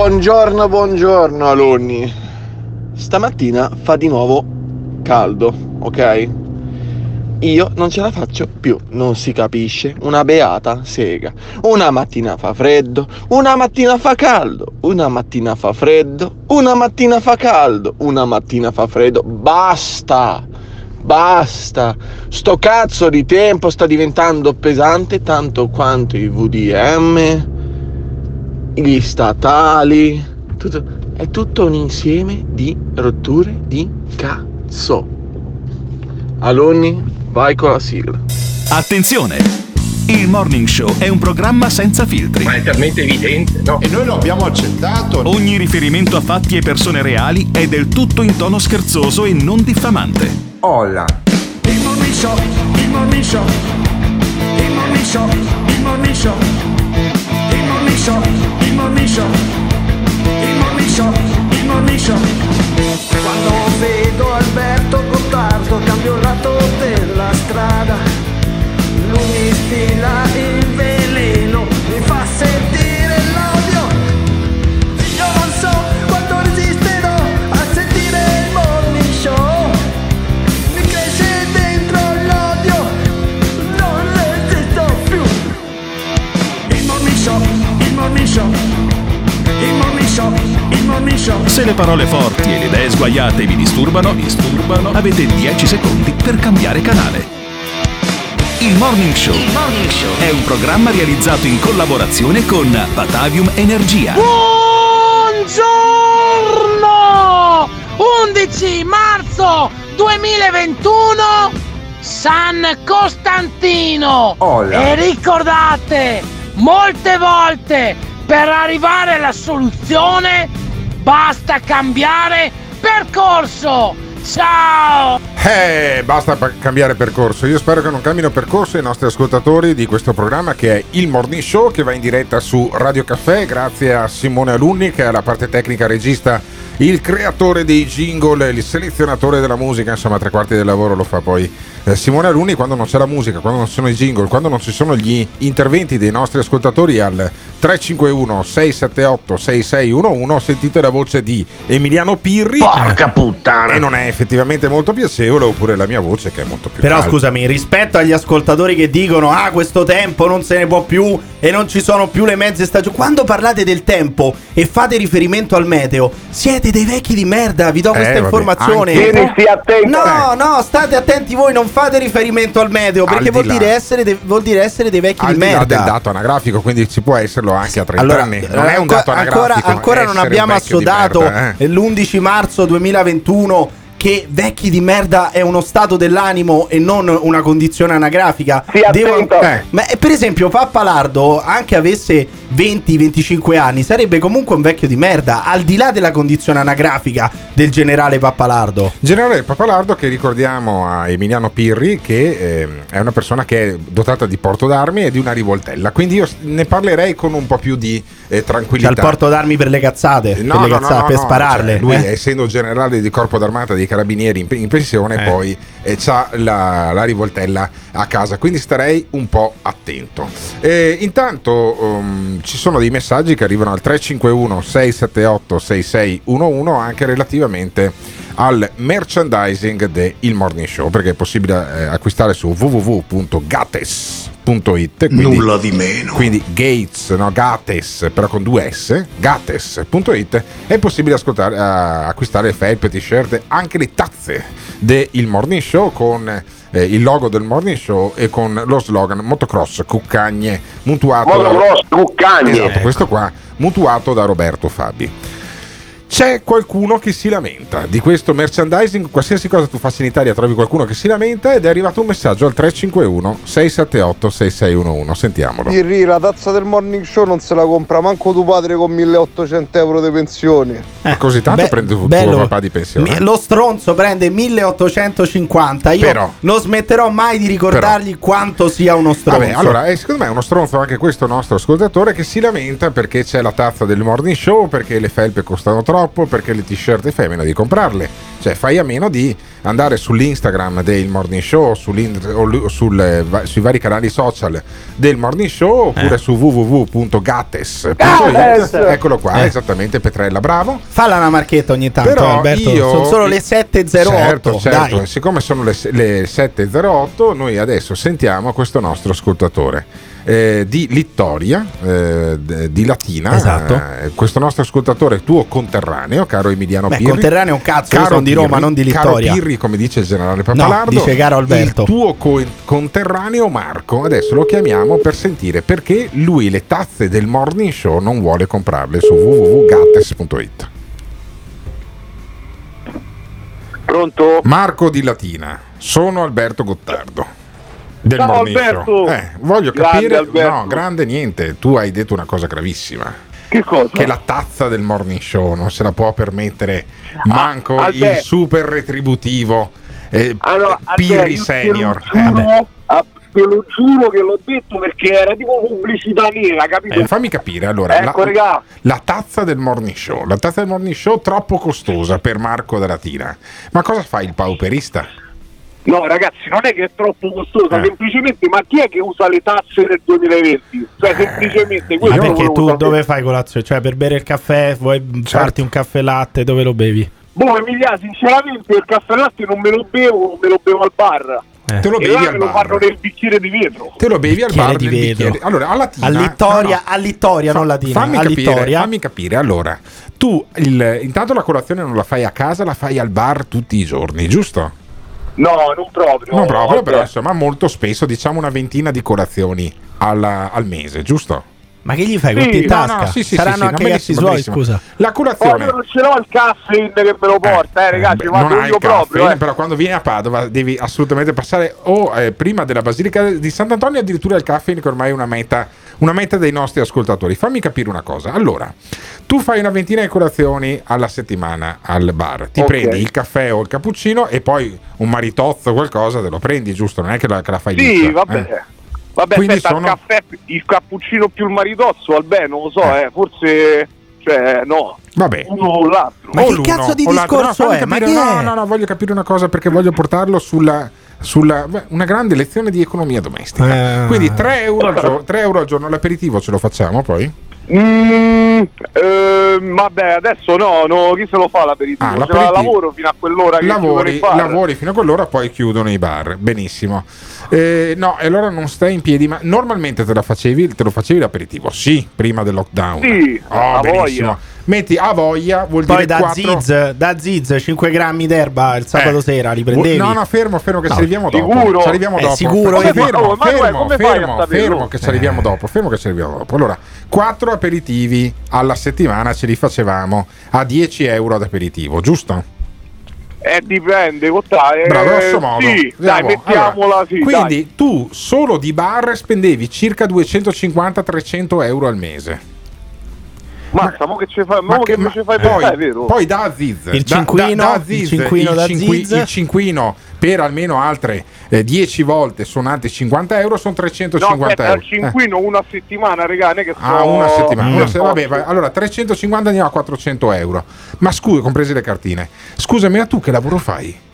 Buongiorno, buongiorno alunni. Stamattina fa di nuovo caldo, ok? Io non ce la faccio più, non si capisce. Una beata sega. Una mattina fa freddo, una mattina fa caldo, una mattina fa freddo, una mattina fa caldo, una mattina fa freddo. Basta! Basta! Sto cazzo di tempo sta diventando pesante tanto quanto i VDM, gli statali, tutto, è tutto un insieme di rotture di cazzo. Alunni, vai con la sigla. Attenzione! Il Morning Show è un programma senza filtri. Ma è talmente evidente, no? E noi lo abbiamo accettato. Ogni riferimento a fatti e persone reali è del tutto in tono scherzoso e non diffamante. Hola. Il Morning Show, il Morning Show, il Morning Show, il Morning Show, il Show, il Morning Show, il Morning Show, il Morning Show. Quando vedo Alberto Gottardo cambio lato della strada, lui mi stila il veleno, Se le parole forti e le idee sguaiate vi disturbano, disturbano, avete 10 secondi per cambiare canale. Il Morning Show è un programma realizzato in collaborazione con Batavium Energia. Buongiorno! 11 marzo 2021 San Costantino Hola. e ricordate molte volte per arrivare alla soluzione basta cambiare percorso ciao Eh, basta pa- cambiare percorso. Io spero che non cambino percorso i nostri ascoltatori di questo programma che è il Morning Show che va in diretta su Radio Caffè grazie a Simone Alunni che è la parte tecnica regista, il creatore dei jingle, il selezionatore della musica, insomma tre quarti del lavoro lo fa poi eh, Simone Alunni quando non c'è la musica, quando non ci sono i jingle, quando non ci sono gli interventi dei nostri ascoltatori al 351 678 6611 sentite la voce di Emiliano Pirri Porca puttana! e non è effettivamente molto piacevole oppure la mia voce che è molto più Però calda. scusami, rispetto agli ascoltatori che dicono ah questo tempo non se ne può più e non ci sono più le mezze stagioni, quando parlate del tempo e fate riferimento al meteo, siete dei vecchi di merda, vi do questa vabbè, informazione. anche- Tieni, stia attento! No, no, state attenti voi, non fate riferimento al meteo perché Al di vuol là. dire, essere de- vuol dire essere dei vecchi al di di là merda. del dato anagrafico, quindi ci può esserlo anche a 30 Allora, anni. Non è un dato anagrafico. ancora, ancora non essere abbiamo di assodato merda, eh. l'11 marzo 2021 che vecchi di merda è uno stato dell'animo e non una condizione anagrafica. Stia attento. Eh. Ma eh, per esempio Pappalardo, anche avesse 20-25 anni, sarebbe comunque un vecchio di merda, al di là della condizione anagrafica del generale Pappalardo. Generale Papalardo che ricordiamo a Emiliano Pirri che ehm, è una persona che è dotata di porto d'armi e di una rivoltella, quindi io ne parlerei con un po' più di eh, tranquillità. il porto d'armi per le cazzate, No, per, le no, cazzate, no, no, per spararle. cioè, lui, eh. essendo generale di corpo d'armata dei carabinieri in, in pensione, Eh. poi eh, ha la, la rivoltella a casa. Quindi starei un po' attento. Eh, intanto um, ci sono dei messaggi che arrivano al 351 678 6611 anche relativamente al merchandising del Morning Show perché è possibile eh, acquistare su www.gates.it quindi- Nulla di meno. quindi Gates, no, Gates, però con due S, gates.it, è possibile ascoltare, eh, acquistare felpe, t-shirt, anche le tazze del Morning Show con eh, il logo del Morning Show e con lo slogan Motocross Cuccagne, mutuato Motocross Cuccagne. Esatto, questo qua, mutuato da Roberto Fabi. C'è qualcuno che si lamenta di questo merchandising, qualsiasi cosa tu faccia in Italia trovi qualcuno che si lamenta ed è arrivato un messaggio al 351 678 6611, sentiamolo. Pirri, la tazza del morning show non se la compra manco tuo padre con 1800 euro di pensione. Ma così tanto Beh, prende tuo bello. papà di pensione. Mi- Lo stronzo prende 1850. Io Però- non smetterò mai di ricordargli quanto sia uno stronzo. Vabbè, allora, eh, secondo me è uno stronzo anche questo nostro ascoltatore che si lamenta perché c'è la tazza del morning show, perché le felpe costano troppo, perché le t-shirt femmina di comprarle. Cioè, fai a meno di andare sull'Instagram del Morning Show, sul, eh, sui vari canali social del Morning Show oppure Eh. su www.gates.it. Gates! Eccolo qua, Eh. esattamente Petrella, bravo. Falla una marchetta ogni tanto, Però Alberto. io- Sono solo le 7.08. Certo, certo. Dai. Siccome sono le, le 7.08, noi adesso sentiamo questo nostro ascoltatore. eh, di Littoria, eh, di Latina, Esatto. eh, questo nostro ascoltatore tuo conterraneo, caro Emiliano Beh, Pirri. conterraneo è un cazzo, Caro sono di Roma, Pirri, non di Caro Littoria. Pirri, come dice il generale Papalardo, dice caro Alberto. il tuo co- conterraneo Marco, adesso lo chiamiamo per sentire perché lui le tazze del morning show non vuole comprarle su www.gattes.it. Pronto? Marco di Latina, sono Alberto Gottardo. Del Ciao, Morning Show. Alberto. Eh, voglio Grande, capire. Alberto. No, grande niente. Tu hai detto una cosa gravissima. Che cosa? Che la tazza del morning show non se la può permettere manco Ah, il super retributivo eh, Allora, Pirri Alberto, io Senior. Te lo, Eh, giuro, ah, te lo giuro che l'ho detto perché era tipo pubblicità nera, capito? Eh, fammi capire allora Ecco, la, la tazza del morning show la tazza del morning show troppo costosa per Marco da Latina ma cosa fa il pauperista? No, ragazzi, non è che è troppo costosa, Eh. semplicemente, ma chi è che usa le tazze nel 2020? Cioè, semplicemente Ma questo perché tu dove fai colazione? Cioè, per bere il caffè, vuoi Certo. farti un caffè latte, dove lo bevi? Boh, Emilia, sinceramente il caffè latte non me lo bevo, me lo bevo al bar. Eh. te lo e bevi là al me lo fanno nel bicchiere di vetro. te lo bevi al bar di nel vetro. bicchiere allora a Latina A Littoria, no, no. a Littoria, Fa- non Latina. fammi a capire, Littoria. fammi capire allora tu il- intanto la colazione non la fai a casa la fai al bar tutti i giorni giusto? No, non proprio. non proprio vabbè. però insomma molto spesso diciamo una ventina di colazioni alla- al mese giusto? Ma che gli fai? Sì, in no, tasca? no, sì, sì, Saranno sì, sì, anche no, i cazzi benissimo, suoi, scusa. la Oh, colazione io non ce l'ho il caffeine che me lo porta, eh, ragazzi, beh, vado io proprio. Eh. però quando vieni a Padova devi assolutamente passare o eh, prima della Basilica di Sant'Antonio addirittura il caffè che ormai è una meta, una meta dei nostri ascoltatori. Fammi capire una cosa. Allora, tu fai una ventina di colazioni alla settimana al bar, ti Ok. prendi il caffè o il cappuccino e poi un maritozzo o qualcosa te lo prendi, giusto? Non è che la, che la fai Sì, liscia, vabbè. eh. Vabbè, Quindi aspetta, sono- il caffè, il cappuccino più il maritozzo, vabbè, non lo so, Eh. eh, forse, cioè, no, Vabbè. uno o l'altro. Ma O che cazzo di discorso fammi è? Ma capire- no, è? no, no, voglio capire una cosa perché voglio portarlo sulla. Sulla beh, una grande lezione di economia domestica. Eh. Quindi 3 euro, al giorno, 3 euro al giorno l'aperitivo ce lo facciamo poi? Mm, ehm, vabbè, adesso no, no, chi se lo fa l'aperitivo? Ah, Ce l'aperitivo. la lavoro fino a quell'ora Lavori, lavori fino a quell'ora, poi chiudono i bar. Benissimo. Eh, no, e allora non stai in piedi, ma normalmente te, la facevi, te lo facevi l'aperitivo? Sì, prima del lockdown. Sì, oh, benissimo. voglia. Metti a voglia, vuol Poi dire da 4 Ziz, da Ziz 5 grammi d'erba il sabato Eh. sera, li prendevi? No, no, fermo, fermo che No, ci arriviamo dopo. sicuro? Ci arriviamo Eh, dopo. sicuro, Fermo, fermo, Oh, fermo, come fai a fermo, fermo che ci arriviamo Eh. dopo, fermo che ci arriviamo dopo. Allora, quattro aperitivi alla settimana ce li facevamo a 10 euro ad aperitivo, giusto? Eh, dipende, cotta, eh, Bravo, grosso modo. Sì, dai, mettiamola Allora, sì, Quindi dai. tu solo di bar spendevi circa 250-300 euro al mese. Mazza, mo che ci fai, mo che, mi ci fai poi, è vero? poi da Aziz Il cinquino, da, da il Aziz, cinquino il da cinqui- Aziz. il cinquino per almeno altre eh, 10 volte suonate 50 euro sono no, 350 aspetta, euro al cinquino una settimana, regà, che Ah, so- una settimana. Mm. Una vabbè, vai. allora 350 andiamo a 400 euro. Ma scusa, comprese le cartine. Scusami, ma tu che lavoro fai?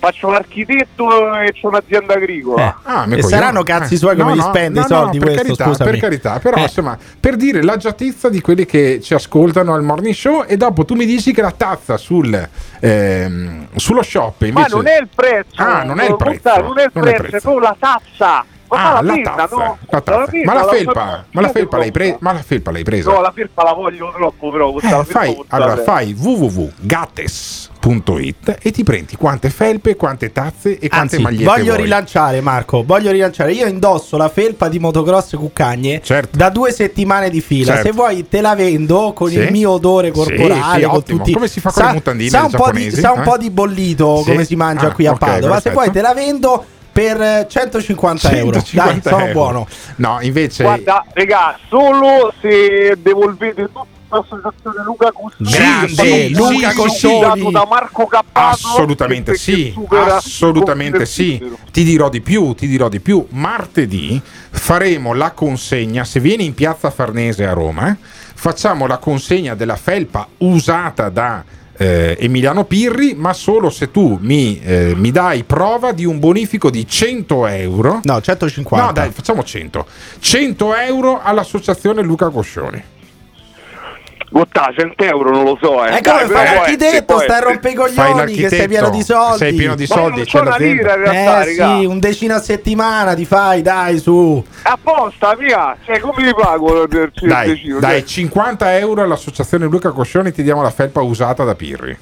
Faccio l'architetto e c'ho un'azienda agricola. Eh. Ah, E coglione. saranno cazzi suoi come li spende i soldi per questo, carità, per carità, però Eh. insomma, per dire l'agiatezza di quelli che ci ascoltano al morning show e dopo tu mi dici che la tazza sul, ehm, sullo shop invece Ma non è il prezzo, Ah, non è il prezzo, non è il non è il prezzo, è proprio la tazza. Ma Ah, la penna, tazza, no? la tazza. penna, Ma la la felpa, ma la felpa l'hai presa? Ma la felpa l'hai presa? No, la felpa la voglio troppo, però. Eh, la fai, allora fai www.gates.it e ti prendi quante felpe, quante tazze e quante Anzi, magliette voglio vuoi. rilanciare Marco, voglio rilanciare. Io indosso la felpa di motocross Cuccagne Certo. da due settimane di fila. Certo. Se vuoi te la vendo con Sì. il mio odore Sì, corporale, sì, con ottimo. tutti Come si fa con le mutandine sa un, po' di, sa un eh? po' di bollito Sì. come si mangia Ah, qui a ok, Padova. Se poi te la vendo per eh, 150, euro. 150 Dai, sono euro. buono. No, invece Guarda, regà, solo se devolvete tutta l'associazione Luca Cuscini. Grande, Luca guidato da Marco Cappato. Assolutamente sì, assolutamente sì. Ti dirò di più, ti dirò di più. Martedì faremo la consegna, se vieni in piazza Farnese a Roma, eh, facciamo la consegna della felpa usata da eh, Emiliano Pirri, ma solo se tu mi, eh, mi dai prova di un bonifico di 100 euro. No, 150. No, dai, facciamo 100. 100 euro all'associazione Luca Coscioni. Gottà, 100 euro non lo so, eh. E come Dai, fai l'architetto? può Stai a essere. rompere i Fai coglioni che sei pieno di soldi. Sei pieno di soldi. c'è una lira in realtà, Eh raga. sì, un decina a settimana ti fai, dai, su. Apposta, via. Cioè, come li pago per Dai, decino? dai, Cioè, 50 euro all'associazione Luca Coscioni ti diamo la felpa usata da Pirri.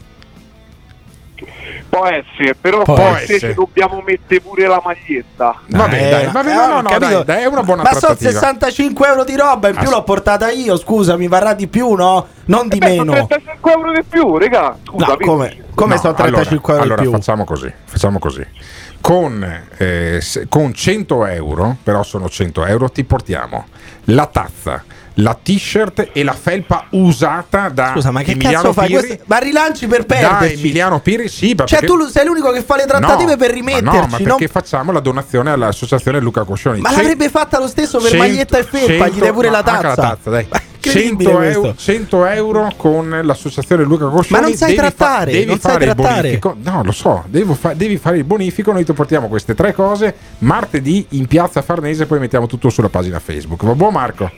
Può essere, però Può forse essere. ci dobbiamo mettere pure la maglietta. Vabbè, Eh, dai, vabbè, eh, no, no, no, capito. dai, dai, è una buona Ma sono trattativa. 65 euro di roba, in più Ass- l'ho portata io, scusa, mi varrà di più, no? Non di Eh beh, sono meno. 35 euro di più, raga. Scusa, No, come, come No, sono 35 allora, euro allora di più? facciamo così, facciamo così. Con, eh, se- con 100 euro, però sono 100 euro, ti portiamo la tazza, la t-shirt e la felpa usata da Scusa, ma che Emiliano cazzo fai? Questo- Ma rilanci per Da perderci. Emiliano Pirri, sì, ma Cioè, perché- tu sei l'unico che fa le trattative No, per ma rimetterci. No, ma non- perché facciamo la donazione all'associazione Luca Coscioni? Ma Cen- l'avrebbe fatta lo stesso per 100 maglietta e felpa, gli dai pure la no, anche tazza. dai. Ma è incredibile 100 euro, questo. 100 euro con l'associazione Luca Coscioni. Ma non sai devi fa- trattare, devi non sai fare il trattare. bonifico. No, lo so, devo fa- devi fare il bonifico. Noi ti portiamo queste tre cose martedì in piazza Farnese. Poi mettiamo tutto sulla pagina Facebook. Va buon, Marco?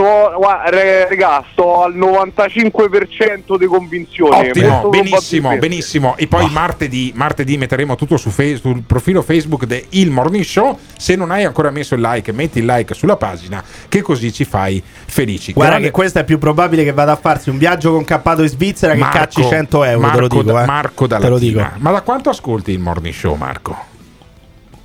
So, guarda, re- raga, sto al 95% di convinzione. Ottimo, benissimo, benissimo. E poi martedì, martedì metteremo tutto su Face- sul profilo Facebook di Il Morning Show. Se non hai ancora messo il like, metti il like sulla pagina, che così ci fai felici. Guarda Grande- che questo è più probabile che vada a farsi un viaggio con cappato in Svizzera che Marco- cacci 100 euro, Marco, te lo dico, da- eh. Marco dalla te lo dico. Ma da quanto ascolti il Morning Show, Marco?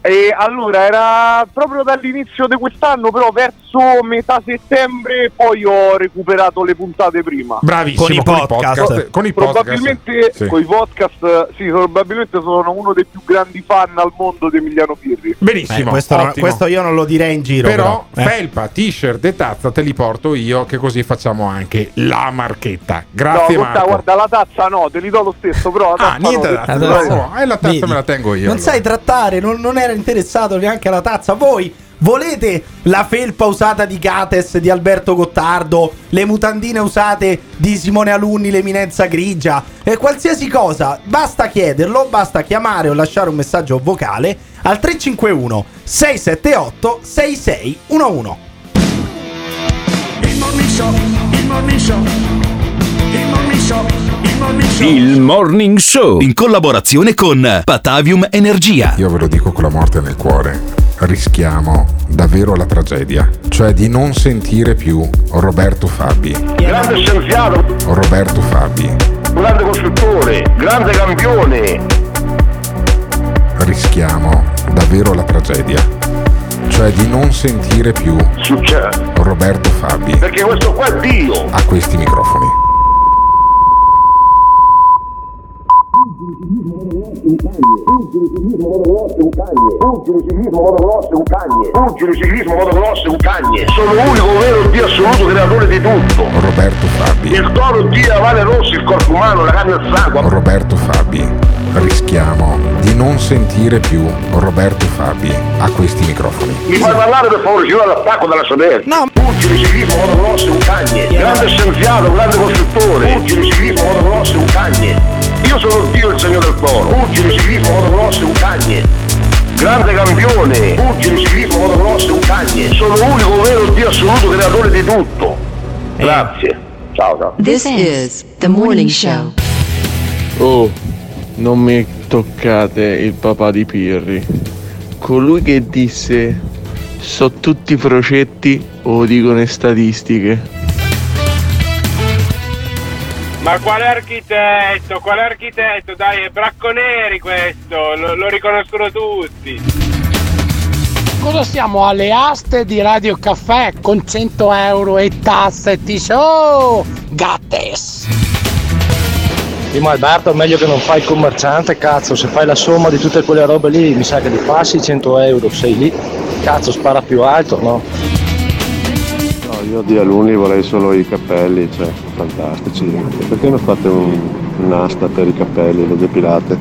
E allora era proprio dall'inizio di quest'anno, però verso metà settembre poi ho recuperato le puntate prima. Bravissimo, Con i podcast. Con i podcast. Probabilmente Sì. con i podcast, sì, probabilmente sono uno dei più grandi fan al mondo di Emiliano Pirri. Eh, Benissimo, questo, non- ottimo. questo io non lo direi in giro. Però, Però, eh. felpa, t-shirt e tazza te li porto io, che così facciamo anche la marchetta. No, Grazie, guarda, Marco. guarda, la tazza no, te li do lo stesso, però la Ah, tazza niente no, La tazza. no, eh, la tazza Vedi? me la tengo io. Non allora. sai trattare, non, non era interessato neanche alla tazza. Voi volete la felpa usata di Gates di Alberto Gottardo, le mutandine usate di Simone Alunni, l'eminenza grigia, e qualsiasi cosa, basta chiederlo, basta chiamare o lasciare un messaggio vocale al 351 678 6611. Il morning show, il morning show, il morning show, in collaborazione con Patavium Energia. Io ve lo dico con la morte nel cuore, rischiamo davvero la tragedia, cioè di non sentire più Roberto Fabi. grande scienziato, Roberto Fabi, grande costruttore, grande campione. rischiamo davvero la tragedia, cioè di non sentire più Succede. Roberto Fabi Perché questo qua è Dio. a questi microfoni. Pugili ciclismo motocross è un cagne. Pugili ciclismo motocross è un cagne. Sono l'unico vero Dio assoluto creatore di tutto. Roberto Fabi, Il toro Dio la Vale Rossi, il corpo umano, la carne il sangue. Roberto Fabi, rischiamo di non sentire più Roberto Fabi a questi microfoni. Mi fai parlare per favore, signore l'attacco dalla sodera. No. Pugili ciclismo motocross è un cagne. Grande scienziato, grande costruttore. Pugili ciclismo motocross è un cagne. Io sono Dio il segno del toro. Pugili ciclismo motocross cagne. Grande campione, pugili ciclismo motocross cagne. Sono l'unico vero Dio assoluto creatore di tutto. Grazie. Ciao ciao. This is the morning show. Oh, non mi toccate il papà di Pirri. Colui che disse so tutti frocetti o lo dicono le statistiche. Ma quale architetto? Quale architetto? Dai, è Bracconeri questo, lo, lo riconoscono tutti. Cosa siamo alle aste di Radio Caffè con 100 euro e tasse e ti oh, gattes. Primo Alberto, meglio che non fai il commerciante, cazzo, se fai la somma di tutte quelle robe lì, mi sa che li passi 100 euro, sei lì, cazzo, spara più alto, no? Io di alunni vorrei solo i cappelli, cioè, fantastici. Perché non fate un, un'asta per i cappelli, le depilate?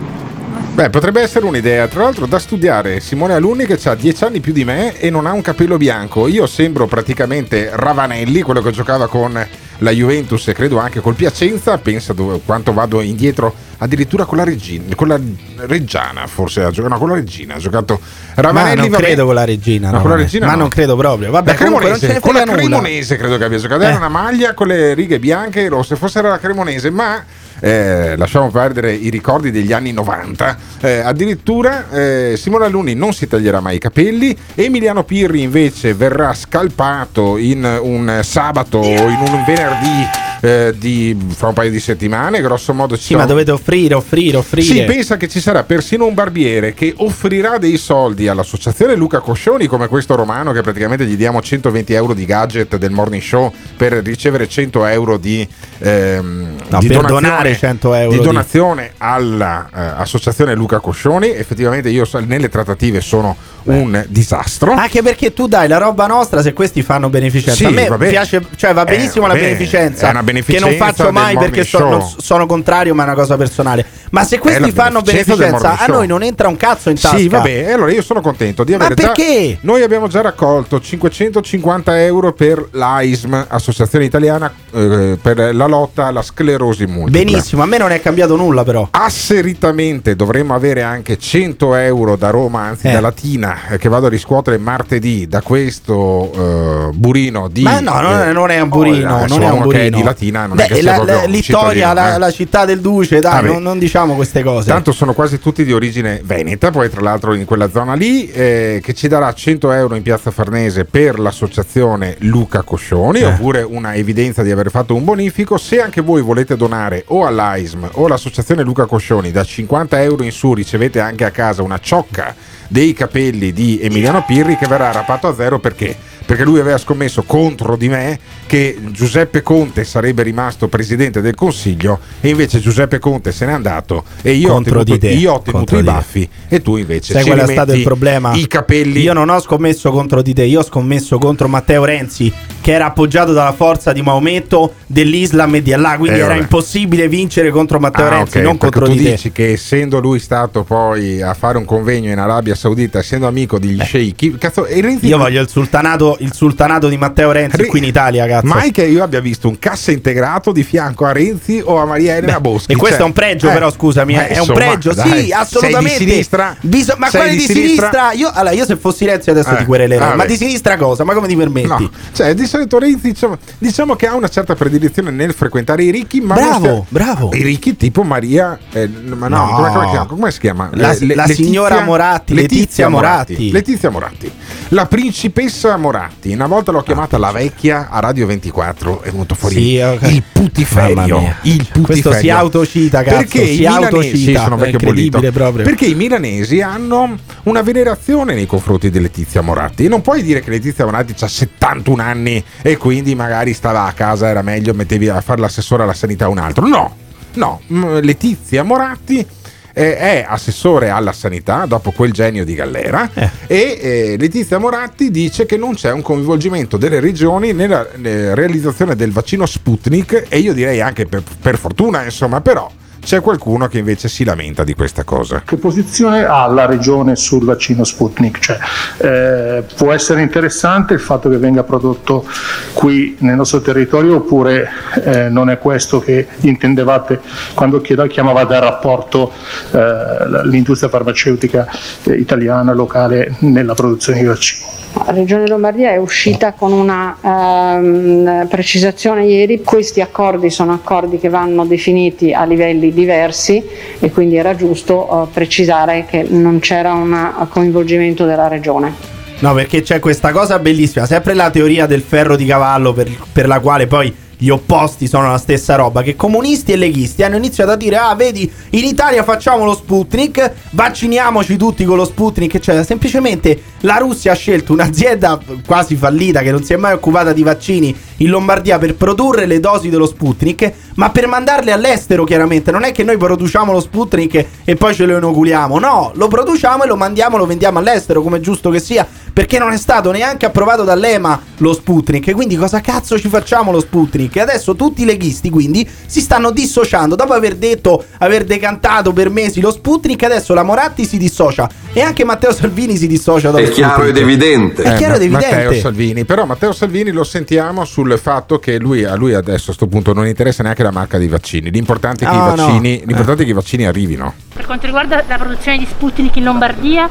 Beh, potrebbe essere un'idea. Tra l'altro, da studiare Simone Alunni che ha 10 anni più di me e non ha un capello bianco. Io sembro praticamente Ravanelli, quello che giocava con la Juventus e credo anche col Piacenza, pensa dove- quanto vado indietro addirittura con la Regina, con la Reggiana forse ha giocato, no, con la Regina ha giocato Ma Ravanelli non vabbè. credo con la regina. No, con la. Regina ma no. non credo proprio. Vabbè, la Cremonese, ne con la nulla. Cremonese credo che abbia giocato. Era Eh. una maglia con le righe bianche e rosse, forse era la Cremonese, ma eh, lasciamo perdere i ricordi degli anni 90. Eh, addirittura eh, Simone Alunni non si taglierà mai i capelli. Emiliano Pirri invece verrà scalpato in un sabato o in un venerdì eh, di, fra un paio di settimane. Grosso modo ci Sì, ma sarà- dovete offrire, offrire, offrire. sì, pensa che ci sarà persino un barbiere che offrirà dei soldi all'associazione Luca Coscioni, come questo romano che praticamente gli diamo 120 euro di gadget del morning show per ricevere 100 euro di, ehm, No, di donazione, donare 100 euro di donazione all'associazione Luca Coscioni. Effettivamente io so- nelle trattative sono un disastro. Anche perché tu dai la roba nostra se questi fanno beneficenza. Sì, a me vabbè. piace, cioè va Eh, benissimo vabbè, la beneficenza, è una beneficenza che non faccio mai perché sono, show. sono contrario, ma è una cosa personale. Ma se questi fanno beneficenza a show. noi non entra un cazzo in tasca. Sì, vabbè, allora io sono contento di Ma avere già- perché? Noi abbiamo già raccolto 550 euro per l'AISM, Associazione Italiana eh, per la lotta alla sclerosi multipla. Benissimo, a me non è cambiato nulla però. Asseritamente dovremmo avere anche 100 euro da Roma, anzi Eh. da Latina, eh, che vado a riscuotere martedì da questo eh, burino di... Ma no, non, eh, non è un oh, burino, eh, non è un burino. di Latina non Beh, è che la- la- Littoria, la, eh. la città del Duce, dai, non, non diciamo queste cose. Tanto sono quasi tutti di origine veneta, poi tra l'altro in quella zona lì, eh, che ci darà 100 euro in piazza Farnese per l'associazione Luca Coscioni, Eh. oppure una evidenza di aver fatto un bonifico. Se anche voi volete donare o all'AISM o all'associazione Luca Coscioni, da 50 euro in su ricevete anche a casa una ciocca dei capelli di Emiliano Pirri che verrà rapato a zero perché? Perché lui aveva scommesso contro di me che Giuseppe Conte sarebbe rimasto presidente del Consiglio e invece Giuseppe Conte se n'è andato e io Contro ho tenuto, di te, io ho tenuto contro i baffi e tu invece Sai qual è stato il problema? I capelli. Io non ho scommesso contro di te, io ho scommesso contro Matteo Renzi, che era appoggiato dalla forza di Maometto, dell'Islam e di Allah. Quindi Eh, era vabbè. impossibile vincere contro Matteo Ah, Renzi, ok, non contro tu di te. dici che essendo lui stato poi a fare un convegno in Arabia Saudita, essendo amico degli sceicchi, cazzo, Renzi Eh. Io voglio il sultanato, il sultanato di Matteo Renzi Re- qui in Italia, cazzo. Mai che io abbia visto un cassa integrato di fianco a Renzi o a Maria Elena Boschi. E questo Cioè, è un pregio, eh, però, scusami, eh, è un insomma, pregio, dai, sì, assolutamente. Sei di sinistra? Biso- ma quale di sinistra? Io, allora, io se fossi Renzi adesso Eh, ti querelerei. Ma di sinistra cosa? Ma come ti permetti? No, cioè di solito Renzi diciamo, diciamo che ha una certa predilezione nel frequentare i ricchi, ma Bravo, stia- bravo. I ricchi tipo Maria, eh, ma no, No. Come, come si chiama? come si chiama? La- la signora Moratti, Letizia Moratti. Letizia Moratti. La principessa Moratti. Una volta l'ho chiamata la vecchia a Radio 24, è venuto fuori Sì, ok. il putiferio. Mamma mia. Il putiferio. Questo si autocita, cazzo, Perché si i milanesi, autocita. sì, sono vecchio bollito. proprio. Perché i milanesi hanno una venerazione nei confronti di Letizia Moratti. E non puoi dire che Letizia Moratti ha 71 anni e quindi magari stava a casa, era meglio, mettevi a fare l'assessore alla sanità un altro. No, no, Letizia Moratti eh, è assessore alla sanità dopo quel genio di Gallera Eh. e eh, Letizia Moratti dice che non c'è un coinvolgimento delle regioni nella eh, realizzazione del vaccino Sputnik e io direi anche per, per fortuna insomma però c'è qualcuno che invece si lamenta di questa cosa. Che posizione ha la regione sul vaccino Sputnik? Cioè, eh, può essere interessante il fatto che venga prodotto qui nel nostro territorio oppure eh, non è questo che intendevate quando chiamavate a rapporto eh, l'industria farmaceutica eh, italiana locale nella produzione di vaccini? Regione Lombardia è uscita con una ehm, precisazione ieri, questi accordi sono accordi che vanno definiti a livelli diversi e quindi era giusto eh, precisare che non c'era un coinvolgimento della Regione. No, perché c'è questa cosa bellissima, sempre la teoria del ferro di cavallo per, per la quale poi gli opposti sono la stessa roba, che comunisti e leghisti hanno iniziato a dire, ah vedi, in Italia facciamo lo Sputnik, vacciniamoci tutti con lo Sputnik, eccetera. Semplicemente la Russia ha scelto un'azienda quasi fallita che non si è mai occupata di vaccini in Lombardia per produrre le dosi dello Sputnik, ma per mandarle all'estero chiaramente. Non è che noi produciamo lo Sputnik e poi ce lo inoculiamo, no, lo produciamo e lo mandiamo, lo vendiamo all'estero, come è giusto che sia, perché non è stato neanche approvato dall'EMA lo Sputnik. Quindi cosa cazzo ci facciamo lo Sputnik? E adesso tutti i leghisti quindi si stanno dissociando. Dopo aver detto, aver decantato per mesi lo Sputnik, adesso la Moratti si dissocia e anche Matteo Salvini si dissocia dallo È chiaro Sputnik. ed evidente. È chiaro ed Eh, evidente. Matteo Salvini, però Matteo Salvini lo sentiamo sul fatto che lui, a lui adesso a questo punto non interessa neanche la marca dei vaccini. L'importante è che, Ah, i, no. vaccini, l'importante è che i vaccini arrivino. Per quanto riguarda la produzione di Sputnik in Lombardia,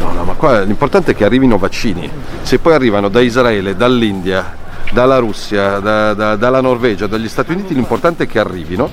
No, no, ma qua l'importante è che arrivino vaccini. Se poi arrivano da Israele, dall'India, dalla Russia, da- da- dalla Norvegia, dagli Stati Uniti, l'importante è che arrivino.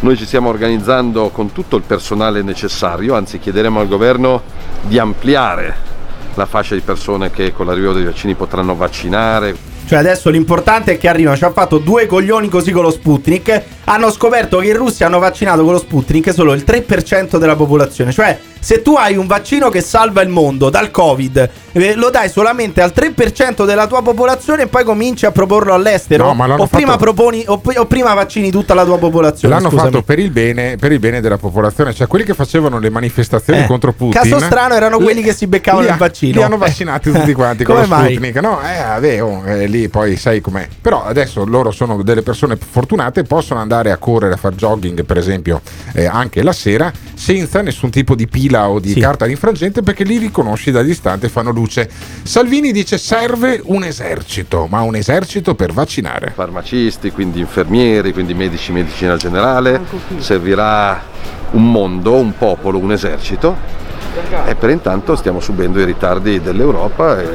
Noi ci stiamo organizzando con tutto il personale necessario, anzi chiederemo al governo di ampliare la fascia di persone che con l'arrivo dei vaccini potranno vaccinare. Cioè adesso l'importante è che arrivano, ci hanno fatto due coglioni così con lo Sputnik, hanno scoperto che in Russia hanno vaccinato con lo Sputnik solo il 3% della popolazione, cioè se tu hai un vaccino che salva il mondo dal Covid, eh, lo dai solamente al 3% della tua popolazione e poi cominci a proporlo all'estero No, ma o, prima fatto- proponi, o, o prima vaccini tutta la tua popolazione. L'hanno scusami. fatto per il, bene, per il bene della popolazione, cioè quelli che facevano le manifestazioni Eh, contro Putin. caso strano erano li- quelli che si beccavano ha- il vaccino. Li hanno vaccinati tutti quanti con lo mai? Sputnik. No, eh, vabbè, oh, eh, lì poi sai com'è. Però adesso loro sono delle persone fortunate, possono andare a correre, a fare jogging, per esempio, eh, anche la sera, senza nessun tipo di pila o di carta infrangente, perché li riconosci da distante e fanno luce. Salvini dice serve un esercito, ma un esercito per vaccinare. Farmacisti, quindi infermieri, quindi medici, medicina generale, servirà un mondo, un popolo, un esercito e per intanto stiamo subendo i ritardi dell'Europa e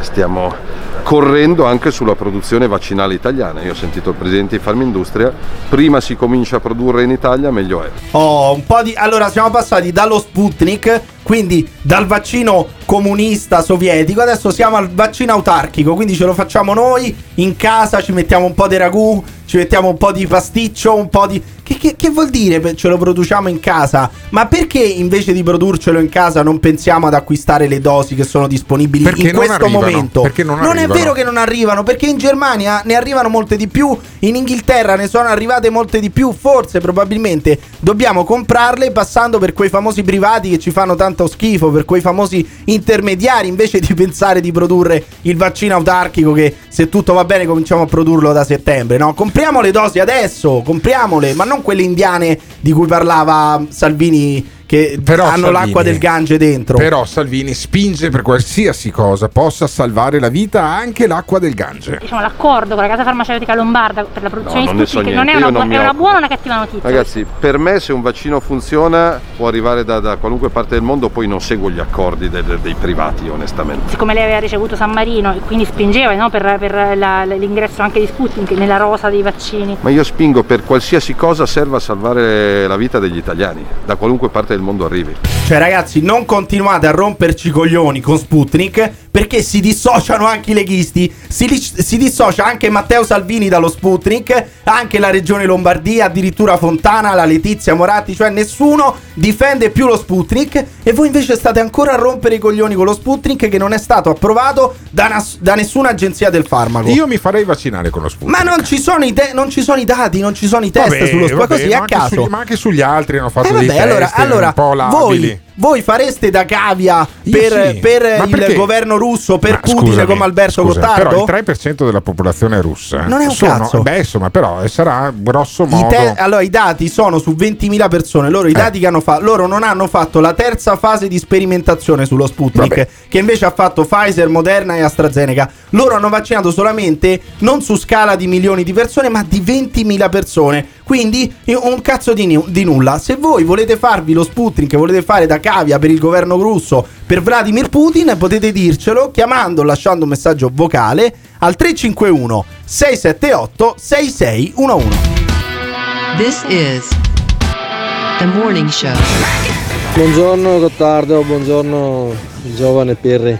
stiamo correndo anche sulla produzione vaccinale italiana. Io ho sentito il presidente di Farmindustria, prima si comincia a produrre in Italia meglio è. Oh, un po' di. Allora, siamo passati dallo Sputnik, quindi dal vaccino comunista sovietico, adesso siamo al vaccino autarchico, quindi ce lo facciamo noi in casa, ci mettiamo un po' di ragù, ci mettiamo un po' di pasticcio, un po' di. Che, che- che vuol dire ce lo produciamo in casa? Ma perché invece di produrcelo in casa non pensiamo ad acquistare le dosi che sono disponibili Perché in non questo arrivano, momento? perché non è vero che non arrivano, perché in Germania ne arrivano molte di più, in Inghilterra ne sono arrivate molte di più, forse probabilmente dobbiamo comprarle passando per quei famosi privati che ci fanno tanto schifo, per quei famosi intermediari, invece di pensare di produrre il vaccino autarchico che se tutto va bene cominciamo a produrlo da settembre, no? Compriamo le dosi adesso, compriamole, ma non quelle indiane di cui parlava Salvini che Però hanno Salvini- l'acqua del Gange dentro. Però Salvini spinge per qualsiasi cosa possa salvare la vita anche l'acqua del Gange. diciamo, l'accordo con la casa farmaceutica lombarda per la produzione No, non di ne so Sputnik non è una, io non bu- mi è una buona o una cattiva notizia? Ragazzi, per me se un vaccino funziona può arrivare da, da qualunque parte del mondo, poi non seguo gli accordi de- de- dei privati onestamente. Siccome lei aveva ricevuto San Marino e quindi spingeva no, per, per la- l'ingresso anche di Sputnik nella rosa dei vaccini. Ma io spingo per qualsiasi cosa serva a salvare la vita degli italiani, da qualunque parte del mondo arrivi. Cioè, ragazzi, non continuate a romperci i coglioni con Sputnik perché si dissociano anche i leghisti. Si, si dissocia anche Matteo Salvini dallo Sputnik, anche la regione Lombardia, addirittura Fontana, la Letizia Moratti. Cioè, nessuno difende più lo Sputnik. E voi invece state ancora a rompere i coglioni con lo Sputnik che non è stato approvato da, nas- da nessuna agenzia del farmaco. Io mi farei vaccinare con lo Sputnik. Ma non ci sono i, te- non ci sono i dati, non ci sono i test Vabbè, sullo Sputnik. Così a caso. sugli- ma anche sugli altri hanno fatto Eh dei vabbè, test allora, allora un po' labili. voi, voi fareste da cavia Io per, sì. per il perché? governo russo, per Ma Putin scusami, come Alberto scusa, Gottardo? Però il 3% della popolazione russa Non è un sono, cazzo. Beh, insomma, però eh, sarà grosso I modo. te- allora, i dati sono su 20.000 persone. Loro, i dati che hanno fatto, loro non hanno fatto la terza fase di sperimentazione sullo Sputnik, che invece ha fatto Pfizer, Moderna e AstraZeneca. Loro hanno vaccinato solamente non su scala di milioni di persone, ma di 20.000 persone. Quindi eh, un cazzo di, di nulla. Se voi volete farvi lo Sputnik, volete fare da cavia per il governo russo, per Vladimir Putin, potete dircelo chiamando o lasciando un messaggio vocale al 351 678 6611. This is the morning show. Buongiorno Gottardo, buongiorno giovane Pirri.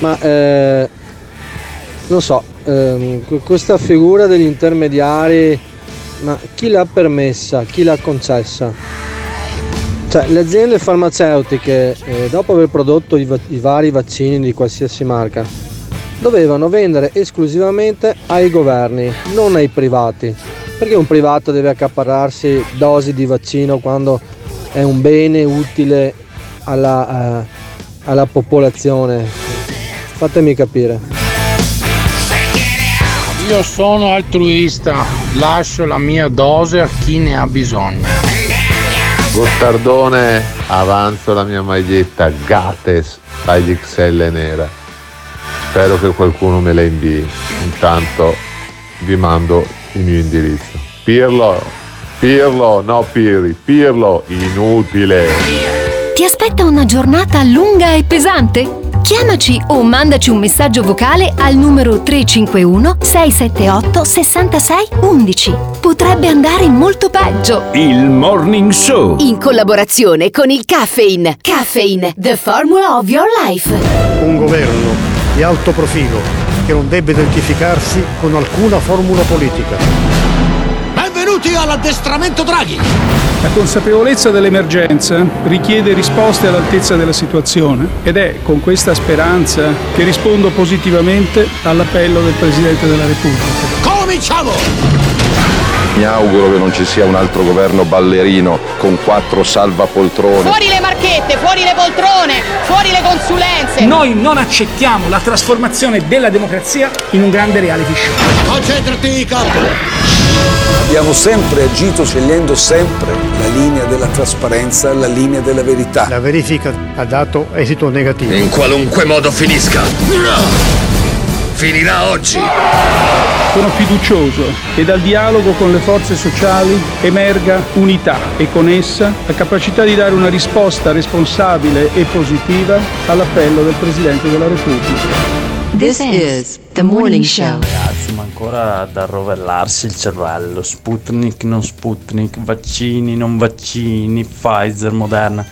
Ma eh, non so, que- questa figura degli intermediari, ma chi l'ha permessa, chi l'ha concessa? Cioè, le aziende farmaceutiche, eh, dopo aver prodotto i, va- i vari vaccini di qualsiasi marca, dovevano vendere esclusivamente ai governi, non ai privati. Perché un privato deve accaparrarsi dosi di vaccino quando è un bene utile alla, eh, alla popolazione? Fatemi capire. Io sono altruista, lascio la mia dose a chi ne ha bisogno. Gottardone, avanzo la mia maglietta Gates taglia XL nera. Spero che qualcuno me la invii. Intanto vi mando il mio indirizzo. Pirlo, Pirlo, no Pirri, Pirlo, inutile. Ti aspetta una giornata lunga e pesante? Chiamaci o mandaci un messaggio vocale al numero 351 678 66 11. Potrebbe andare molto peggio. Il Morning Show. In collaborazione con il Caffeine. Caffeine, the formula of your life. Un governo di alto profilo che non debba identificarsi con alcuna formula politica. Benvenuti all'addestramento Draghi! La consapevolezza dell'emergenza richiede risposte all'altezza della situazione ed è con questa speranza che rispondo positivamente all'appello del Presidente della Repubblica. Cominciamo! Mi auguro che non ci sia un altro governo ballerino con quattro salvapoltrone. Fuori le marchette, fuori le poltrone, fuori le consulenze. Noi non accettiamo la trasformazione della democrazia in un grande reality show. Concentrati, capo! Abbiamo sempre agito scegliendo sempre la linea della trasparenza, la linea della verità. La verifica ha dato esito negativo. In qualunque modo finisca. Finirà oggi. Sono fiducioso che dal dialogo con le forze sociali emerga unità e con essa la capacità di dare una risposta responsabile e positiva all'appello del Presidente della Repubblica. This is the morning show. Ragazzi, ma ancora da rovellarsi il cervello. Sputnik, non Sputnik, vaccini, non vaccini, Pfizer, Moderna.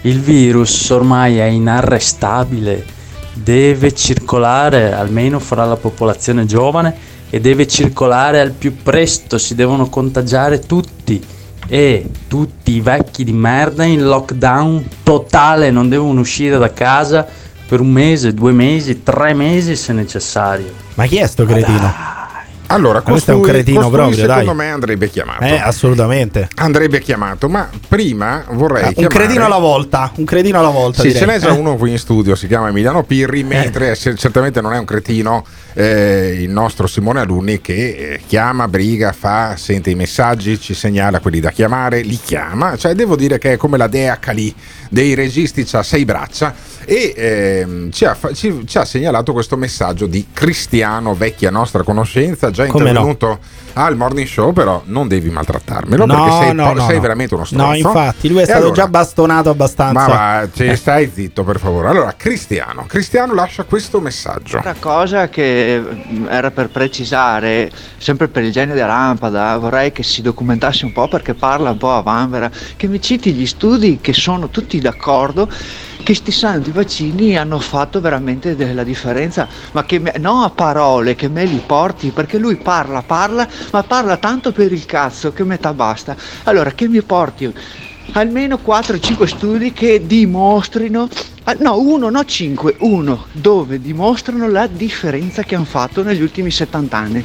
Il virus ormai è inarrestabile, deve circolare almeno fra la popolazione giovane e deve circolare al più presto, si devono contagiare tutti e tutti i vecchi di merda in lockdown totale, non devono uscire da casa per un mese, due mesi, tre mesi se necessario. Ma chi è sto cretino? Allora, questo è un costui- cretino costui proprio, secondo dai. me andrebbe chiamato. Eh, assolutamente. Andrebbe chiamato, ma prima vorrei Ah, un chiamare... cretino alla volta, un cretino alla volta. Sì, direi. ce n'è già Eh. uno qui in studio, si chiama Emiliano Pirri, mentre se- certamente non è un cretino eh, il nostro Simone Alunni che eh, chiama, briga, fa, sente i messaggi, ci segnala quelli da chiamare, li chiama, cioè devo dire che è come la dea Kali dei registi, ha sei braccia e ehm, ci, ha, ci- ci ha segnalato questo messaggio di Cristiano, vecchia nostra conoscenza, già Come no? intervenuto al morning show, però non devi maltrattarmelo No, perché sei, no, po- no, sei no. veramente uno stronzo. No, infatti, lui è E stato allora- già bastonato abbastanza. ma va, ci stai zitto per favore. Allora, Cristiano, Cristiano lascia questo messaggio. Una cosa che mm, era per precisare, sempre per il genio di Rampada, vorrei che si documentasse un po' perché parla un po' a vanvera, che mi citi gli studi che sono tutti d'accordo che sti santi vaccini hanno fatto veramente della differenza, ma che me- non a parole, che me li porti, perché lui parla, parla, ma parla tanto per il cazzo che metà basta. Allora, che mi porti almeno 4-5 studi che dimostrino, ah, no, uno, no 5, uno, dove dimostrano la differenza che hanno fatto negli ultimi 70 anni.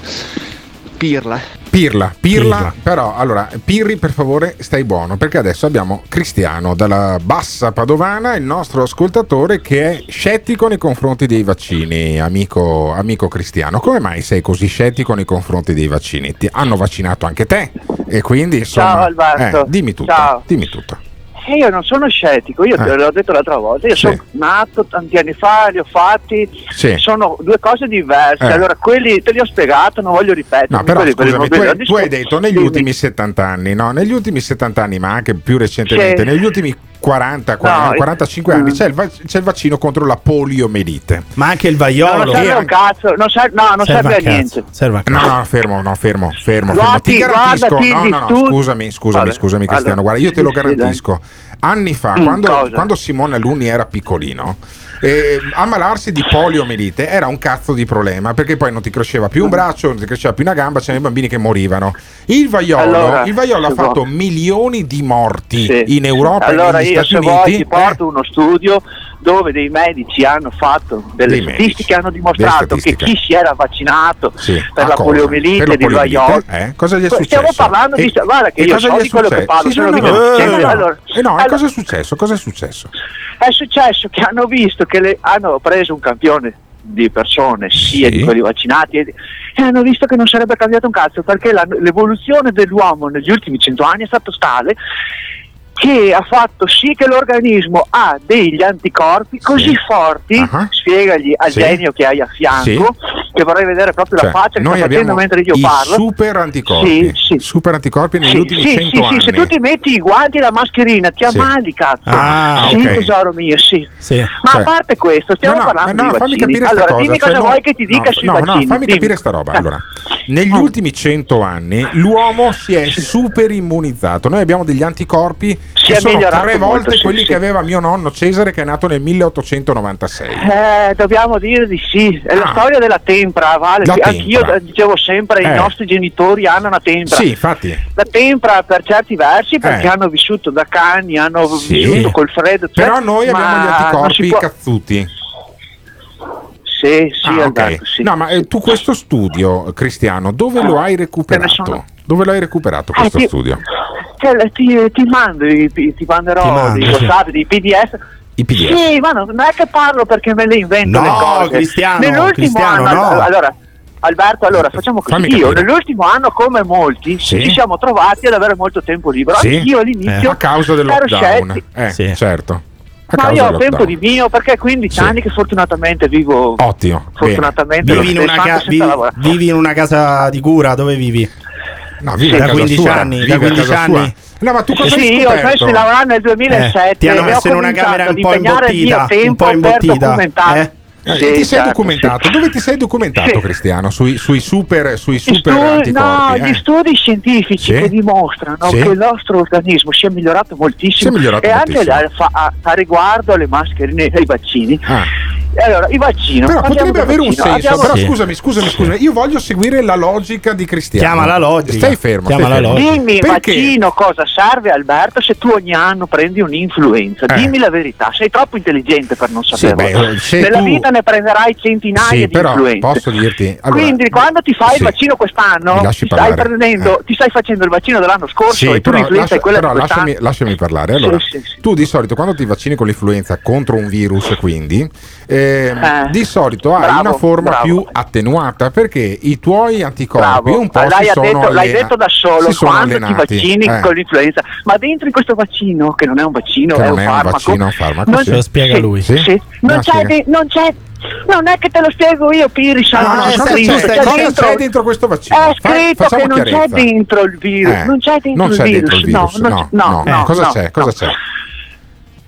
Pirla. Pirla, Pirla, Pirla. però allora Pirri per favore stai buono perché adesso abbiamo Cristiano dalla bassa padovana, il nostro ascoltatore che è scettico nei confronti dei vaccini, amico, amico Cristiano. Come mai sei così scettico nei confronti dei vaccini? Ti hanno vaccinato anche te e quindi insomma... Ciao, Alberto. eh, dimmi tutto, Ciao. dimmi tutto. E io non sono scettico, io te l'ho detto l'altra volta, io Sì. sono nato tanti anni fa, li ho fatti, Sì. sono due cose diverse, Eh. allora quelli te li ho spiegato, non voglio ripetere. No, però quelli per scusami, tu, mobilio. hai- tu hai detto negli Dimmi. ultimi 70 anni, no? Negli ultimi 70 anni, ma anche più recentemente, Sì. negli ultimi 40, 40, No, 45 eh. anni c'è il, va- c'è il vaccino contro la poliomelite. Ma anche il No, vaiolo. non serve un cazzo, non serve, no, non serve, a niente. No, no, fermo, no, fermo, fermo. fermo. Guardi, Ti garantisco, guardati no, no, no, scusami, scusami, Vabbè, scusami Cristiano, allora, guarda, io te lo garantisco. Anni fa, Mm, quando, quando Simone Alunni era piccolino, eh, ammalarsi di poliomelite era un cazzo di problema perché poi non ti cresceva più un Mm. braccio, non ti cresceva più una gamba, c'erano i bambini che morivano. Il vaiolo, Allora, il vaiolo ha fatto milioni di morti Sì. in Europa allora e negli io Stati se Uniti. ti porto uno studio dove dei medici hanno fatto delle Dei medici. statistiche hanno dimostrato che chi si era vaccinato Sì, per la poliomielite Per la di poliomielite, vaiolo eh? Cosa gli è Stiamo successo? parlando di E- guarda che io cosa so di quello che successo? parlo Sì, no, no, video- no, Sì, allora- Eh no, allora- cosa è successo? Cosa è successo? è successo che hanno visto che le- hanno preso un campione di persone sia di quelli vaccinati e, e hanno visto che non sarebbe cambiato un cazzo perché la- l'evoluzione dell'uomo negli ultimi cento anni è stata tale che ha fatto sì che l'organismo ha degli anticorpi così forti, spiegagli al Sì. genio che hai a fianco, Sì. che vorrei vedere proprio Cioè, la faccia che noi sta facendo abbiamo mentre io i parlo. super anticorpi, Sì, sì. super anticorpi negli Sì, ultimi sì, 100 sì, anni. sì, se tu ti metti i guanti e la mascherina ti Sì. ammali cazzo. Ah, sì, ok. tesoro mio, sì. Ma Cioè- a parte questo, stiamo No, no, parlando no, di vaccini. capire sta allora, cosa, dimmi cioè, cosa no- vuoi che ti dica no, sui no, vaccini. No, fammi dimmi. capire sta roba. Allora, negli ultimi 100 anni l'uomo si è super immunizzato. Noi abbiamo degli anticorpi Si che sono tre molto, volte sì, quelli sì. che aveva mio nonno Cesare che è nato nel 1896. Eh, dobbiamo dire di sì, è la storia della tempra, vale. La Anch'io tempra. eh, dicevo sempre, Eh. i nostri genitori hanno una tempra. Sì, infatti. La tempra per certi versi perché Eh. hanno vissuto da cani, hanno Sì. vissuto col freddo. cioè, Però noi abbiamo gli anticorpi può- cazzuti. Sì, sì, Ah, ok. Alberto, sì. No, ma eh, tu questo studio, Cristiano, dove lo hai recuperato? Dove lo hai recuperato questo Eh, ti- studio? Cioè, ti, ti mando, ti, ti manderò Ti mando, dei sì. WhatsApp, dei PDF. I PDF. Sì, ma non non è che parlo perché me le invento No, le cose. Cristiano, Nell'ultimo Cristiano, anno, no. allora, Alberto, allora facciamo così. Io nell'ultimo anno, come molti, Sì. ci siamo trovati ad avere molto tempo libero. Sì? Anch'io all'inizio Eh, a causa del ero lockdown. scettico. Eh, certo. A Ma io ho tempo di mio perché 15 Sì. anni che fortunatamente vivo. Ottimo. Fortunatamente Vivi in, una ca- senza vivi- vivi in una casa di cura, dove vivi? No, vive a da casa 15 sua, anni, da a 15 casa anni. sua. No, ma tu cosa sì, io ho smesso di lavorare nel 2007 Eh, ti hanno ho messo in una camera un po' imbottita, un tempo po' imbottita, documentare. eh? Eh, Sì, ti sei certo, documentato? sì. Dove ti sei documentato, Sì. Cristiano? Sui, sui super, sui Gli super studi- no, anticorpi? gli eh? studi scientifici che dimostrano che il nostro organismo si è migliorato moltissimo Si è migliorato e anche moltissimo. a, fa- a- a riguardo alle mascherine e ai vaccini. Ah. E Allora, i vaccini. Però potrebbe avere un vaccino. senso. Abbiamo- Però Sì. scusami, scusami, scusami. Io voglio seguire la logica di Cristiano. Chiama la logica. Stai fermo. Chiama stai la fermo. logica. Dimmi, Perché? vaccino, cosa serve Alberto se tu ogni anno prendi un'influenza? Eh. Dimmi la verità, sei troppo intelligente per non Sì, saperlo. beh, se Nella tu- vita ne prenderai centinaia Sì, di però influenze. posso dirti. Allora, Quindi quando ti fai sì. il vaccino quest'anno, ti stai, parlare. prendendo, ti stai facendo il vaccino dell'anno scorso Sì, e tu l'influenza è quella però di lasciami, lasciami parlare. Allora, Sì, sì, sì. tu di solito quando ti vaccini con l'influenza contro un virus, quindi eh, Eh. di solito hai Bravo, una forma bravo. più attenuata perché i tuoi anticorpi Bravo, un po' l'hai, si sono detto, l'hai allena- detto da solo si sono quando ti allenati. vaccini Eh. con l'influenza, ma dentro in questo vaccino, che non è un vaccino, Che è non un è un farmaco, vaccino, è un farmaco, non, sì. Lo spiega sì, lui. sì, Sì? Non, No, c'è de- non c'è, non è che te lo spiego io, Piri, Ah, non cosa c'è, c'è? c'è Cosa dentro, c'è dentro questo vaccino? È Fa- scritto facciamo che non c'è dentro il virus, Eh, non c'è dentro, non il, c'è virus. dentro il virus, no, no, no, no. no, cosa no, c'è? Cosa c'è?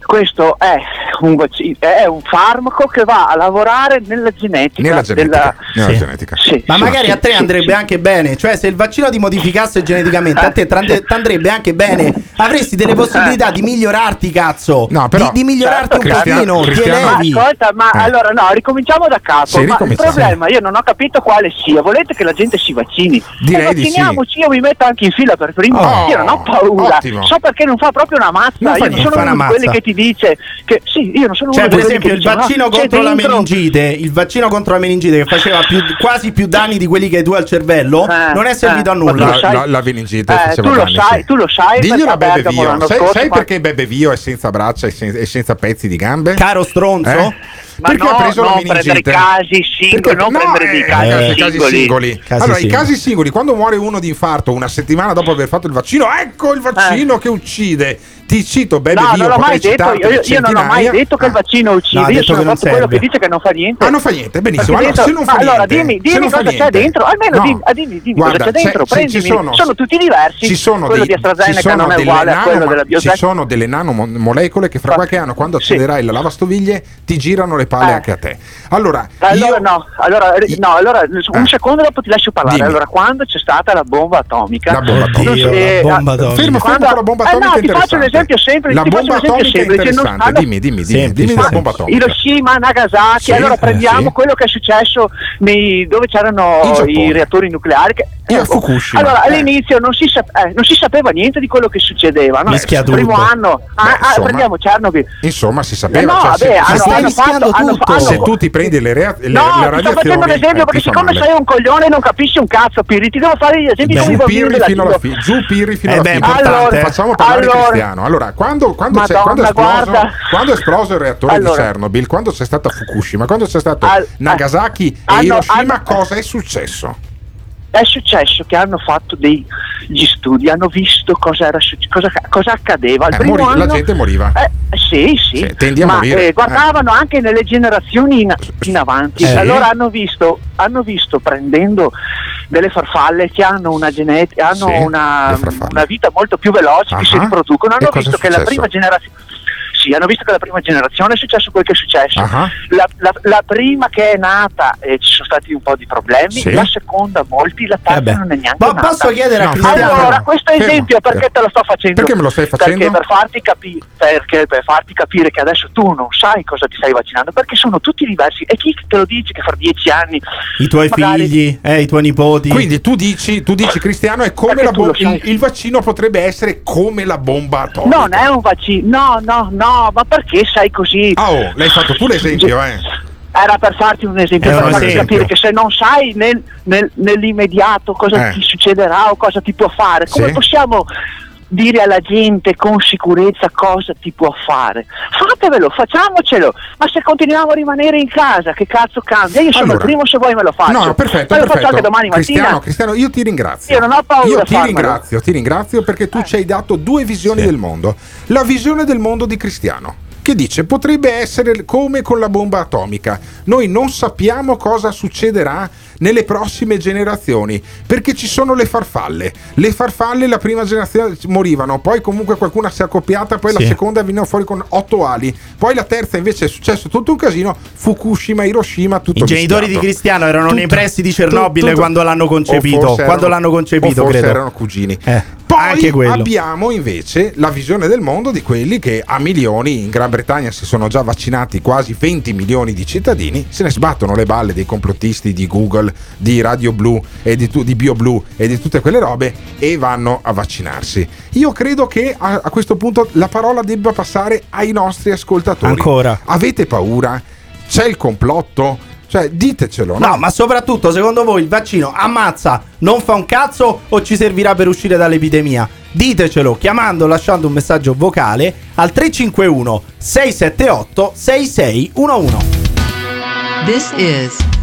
Questo è un, è un farmaco che va a lavorare nella genetica. Nella genetica. della- Nella Sì. genetica. Sì, Ma sì, magari a te andrebbe sì. anche bene, cioè se il vaccino ti modificasse geneticamente, a te t'andrebbe anche bene, avresti delle possibilità di migliorarti, cazzo. No, però- di, di migliorarti un Cristiano- pochino, ti Cristiano- Ma ascolta, ma Eh. allora no, ricominciamo da capo. Sì, ma il problema io non ho capito quale sia. Volete che la gente si vaccini? Direi e di sì. vacciniamoci, io mi metto anche in fila per primo. Oh, io non ho paura. ottimo. So perché non fa proprio una mazza. Non io sono uno di quelli che ti dice che sì, io non sono Cioè, uno per esempio, il dice, vaccino no, c'è contro la dentro- meningite, il vaccino contro la meningite che faceva più- quasi più danni di quelli che hai tu al cervello, Eh, non è servito eh, a ma nulla. sai- La, la meningite Eh, tu lo danni, sai, sì. tu lo sai, Diglielo perché a a Bebe Bergamo Vio. l'anno Sai, scorso sai fa- perché Bebe Vio è senza braccia e, sen- e senza pezzi di gambe? Caro stronzo. Eh? Ma perché no, ha preso la non meningite. prendere casi singoli, Perché- non no, prendere dei eh, casi eh, singoli. singoli. Casi allora, singoli. i casi singoli, quando muore uno di infarto una settimana dopo aver fatto il vaccino, ecco il vaccino che uccide. Ti cito Bebe Eh. No, Vio, non l'ho mai detto, io, io non ho mai detto che il Ah. vaccino uccide, No, io sono non proprio quello serve. che dice che non fa niente. Ah, non fa niente, benissimo. Allora, dentro- se non fa ma allora niente, dimmi, se dimmi cosa c'è niente. dentro, almeno No. dimmi, ah, dimmi, dimmi Guarda, cosa c'è dentro, c'è- ci- prendimi, ci sono- sono tutti diversi, ci sono quello dei- di AstraZeneca ci non è uguale a quello della ci BioNTech. sono delle nanomolecole che fra qualche anno quando accenderai la lavastoviglie ti girano le palle Eh. anche a te. Allora, Allora no, allora, eh, no, allora un Eh. secondo dopo ti lascio parlare. Allora, quando c'è stata la bomba atomica, La bomba atomica. eh. Fermo, fermo quando- con la bomba eh, atomica no, ti faccio un interessante. Esempio sempre, La bomba atomica è semplice, non interessante, stanno- dimmi, dimmi, dimmi, dimmi la bomba atomica. Hiroshima, Nagasaki, Sì, allora eh, prendiamo sì. quello che è successo nei- dove c'erano i reattori nucleari. Che, E a Fukushima. Allora, Eh. all'inizio non si, sap- eh, non si sapeva niente di quello che succedeva. No? Primo tutto. anno, ah, Beh, ah, insomma. prendiamo Chernobyl. Insomma, si sapeva. no, cioè, vabbè, se, hanno- hanno fatto- hanno- hanno- se tu ti prendi le, rea- le, no, le sto facendo un esempio eh, perché siccome sei un coglione non capisci un cazzo, Pirri, ti devo fare gli esempi Giù Pirri fino alla fine, giù Pirri fino Eh alla fine. Facciamo parlare Allora- Cristiano. Allora, quando, quando, c'è- Madonna, quando è esploso, quando è esploso il reattore Allora. di Chernobyl, quando c'è stata Fukushima, quando c'è stato Al- Nagasaki e hanno- Hiroshima, hanno- cosa è successo? È successo che hanno fatto degli studi, hanno visto cosa, era cosa, cosa accadeva. Il Eh, primo morì- la anno- gente moriva. Eh, sì, sì, Sì, tendi a ma morire. eh, guardavano anche nelle generazioni in, in avanti. Sì. Allora hanno visto, hanno visto prendendo delle farfalle che hanno una genetica, hanno Sì, una, una vita molto più veloce, che si Ah, riproducono. e Hanno visto che la prima generazione. Sì, hanno visto che la prima generazione è successo quel che è successo. Ah. La, la- la prima che è nata e ci sono stati un po' di problemi, Sì. la seconda molti, la terza Vabbè. non è neanche Ma nata. posso chiedere a No, Cristiano? Allora, questo Fermo. esempio perché te lo sto facendo? Perché me lo stai facendo? Perché per farti, capi- perché per farti capire che adesso tu non sai cosa ti stai vaccinando, perché sono tutti diversi. E chi te lo dice che fra dieci anni I tuoi magari- figli, eh, i tuoi nipoti. Quindi tu dici, tu dici Cristiano, è come Perché la bomba. Il, il vaccino potrebbe essere come la bomba atomica. Non è un vaccino, no, no, no, ma perché sai così? Ah, oh, l'hai fatto tu l'esempio, eh? Era per farti un esempio, È per farti esempio. capire che se non sai nel- nel- nell'immediato cosa Eh. ti succederà o cosa ti può fare, come Sì. possiamo dire alla gente con sicurezza cosa ti può fare? Fatevelo, facciamocelo, ma se continuiamo a rimanere in casa, che cazzo cambia? Io sono Allora. il primo se vuoi me lo faccio. No, perfetto, ma lo perfetto. faccio anche domani mattina. Cristiano, Cristiano, io ti ringrazio. Io non ho paura Io ti farmelo. ringrazio, ti ringrazio perché tu ci hai dato due visioni del mondo. La visione del mondo di Cristiano. Che dice potrebbe essere come con la bomba atomica. Noi non sappiamo cosa succederà nelle prossime generazioni perché ci sono le farfalle. Le farfalle la prima generazione morivano, poi comunque qualcuna si è accoppiata, poi Sì. la seconda veniva fuori con otto ali, poi la terza invece è successo tutto un casino, Fukushima, Hiroshima, tutto I genitori di mischiato. Cristiano erano nei Tutto- pressi di Cernobile tutto- quando l'hanno concepito. Quando erano- l'hanno concepito, o forse credo. erano cugini. Eh, Poi abbiamo invece la visione del mondo di quelli che a milioni in Gran Bretagna si sono già vaccinati quasi 20 milioni di cittadini, se ne sbattono le balle dei complottisti di Google, di Radio Blu e di, tu- di BioBlue e di tutte quelle robe e vanno a vaccinarsi. Io credo che a, a questo punto la parola debba passare ai nostri ascoltatori. Ancora. Avete paura? C'è il complotto? Cioè, ditecelo. No, ma soprattutto, secondo voi il vaccino ammazza, non fa un cazzo o ci servirà per uscire dall'epidemia? Ditecelo chiamando o lasciando un messaggio vocale al 351 678 6611. This is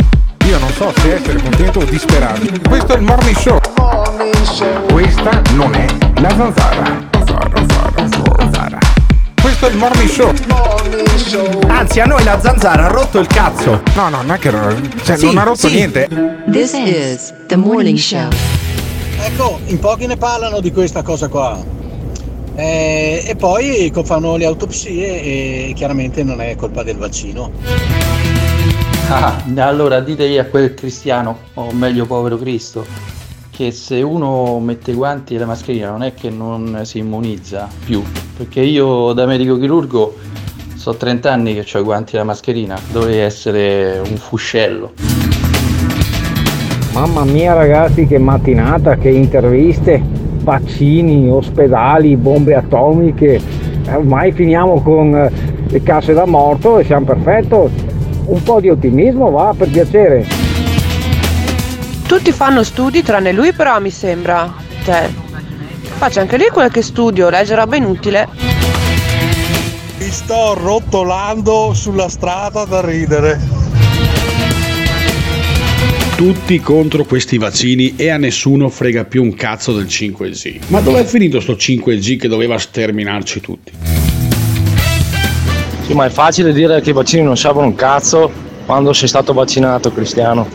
Non so se essere contento o disperato. Questo è il morning show. Questa non è la zanzara. Zanzara, zanzara, zanzara. Questo è il morning show. Anzi, a noi la zanzara ha rotto il cazzo. No, no, non è che cioè, Sì, non ha rotto sì. niente. This is the morning show. Ecco, in pochi ne parlano di questa cosa qua. Eh, e poi fanno le autopsie e chiaramente non è colpa del vaccino. Ah, allora ditegli a quel cristiano, o meglio povero Cristo, che se uno mette i guanti e la mascherina non è che non si immunizza più, perché io da medico chirurgo so 30 anni che ho i guanti e la mascherina, dovrei essere un fuscello. Mamma mia ragazzi che mattinata, che interviste, vaccini, ospedali, bombe atomiche, Eh, ormai finiamo con eh, le casse da morto e siamo perfetto. Un po' di ottimismo va per piacere. Tutti fanno studi tranne lui però mi sembra. Cioè, faccia anche lui qualche studio, legge roba inutile. Mi sto rotolando sulla strada da ridere. Tutti contro questi vaccini e a nessuno frega più un cazzo del 5G. Ma dov'è finito sto 5G che doveva sterminarci tutti? Sì, ma è facile dire che i vaccini non servono un cazzo quando sei stato vaccinato, Cristiano.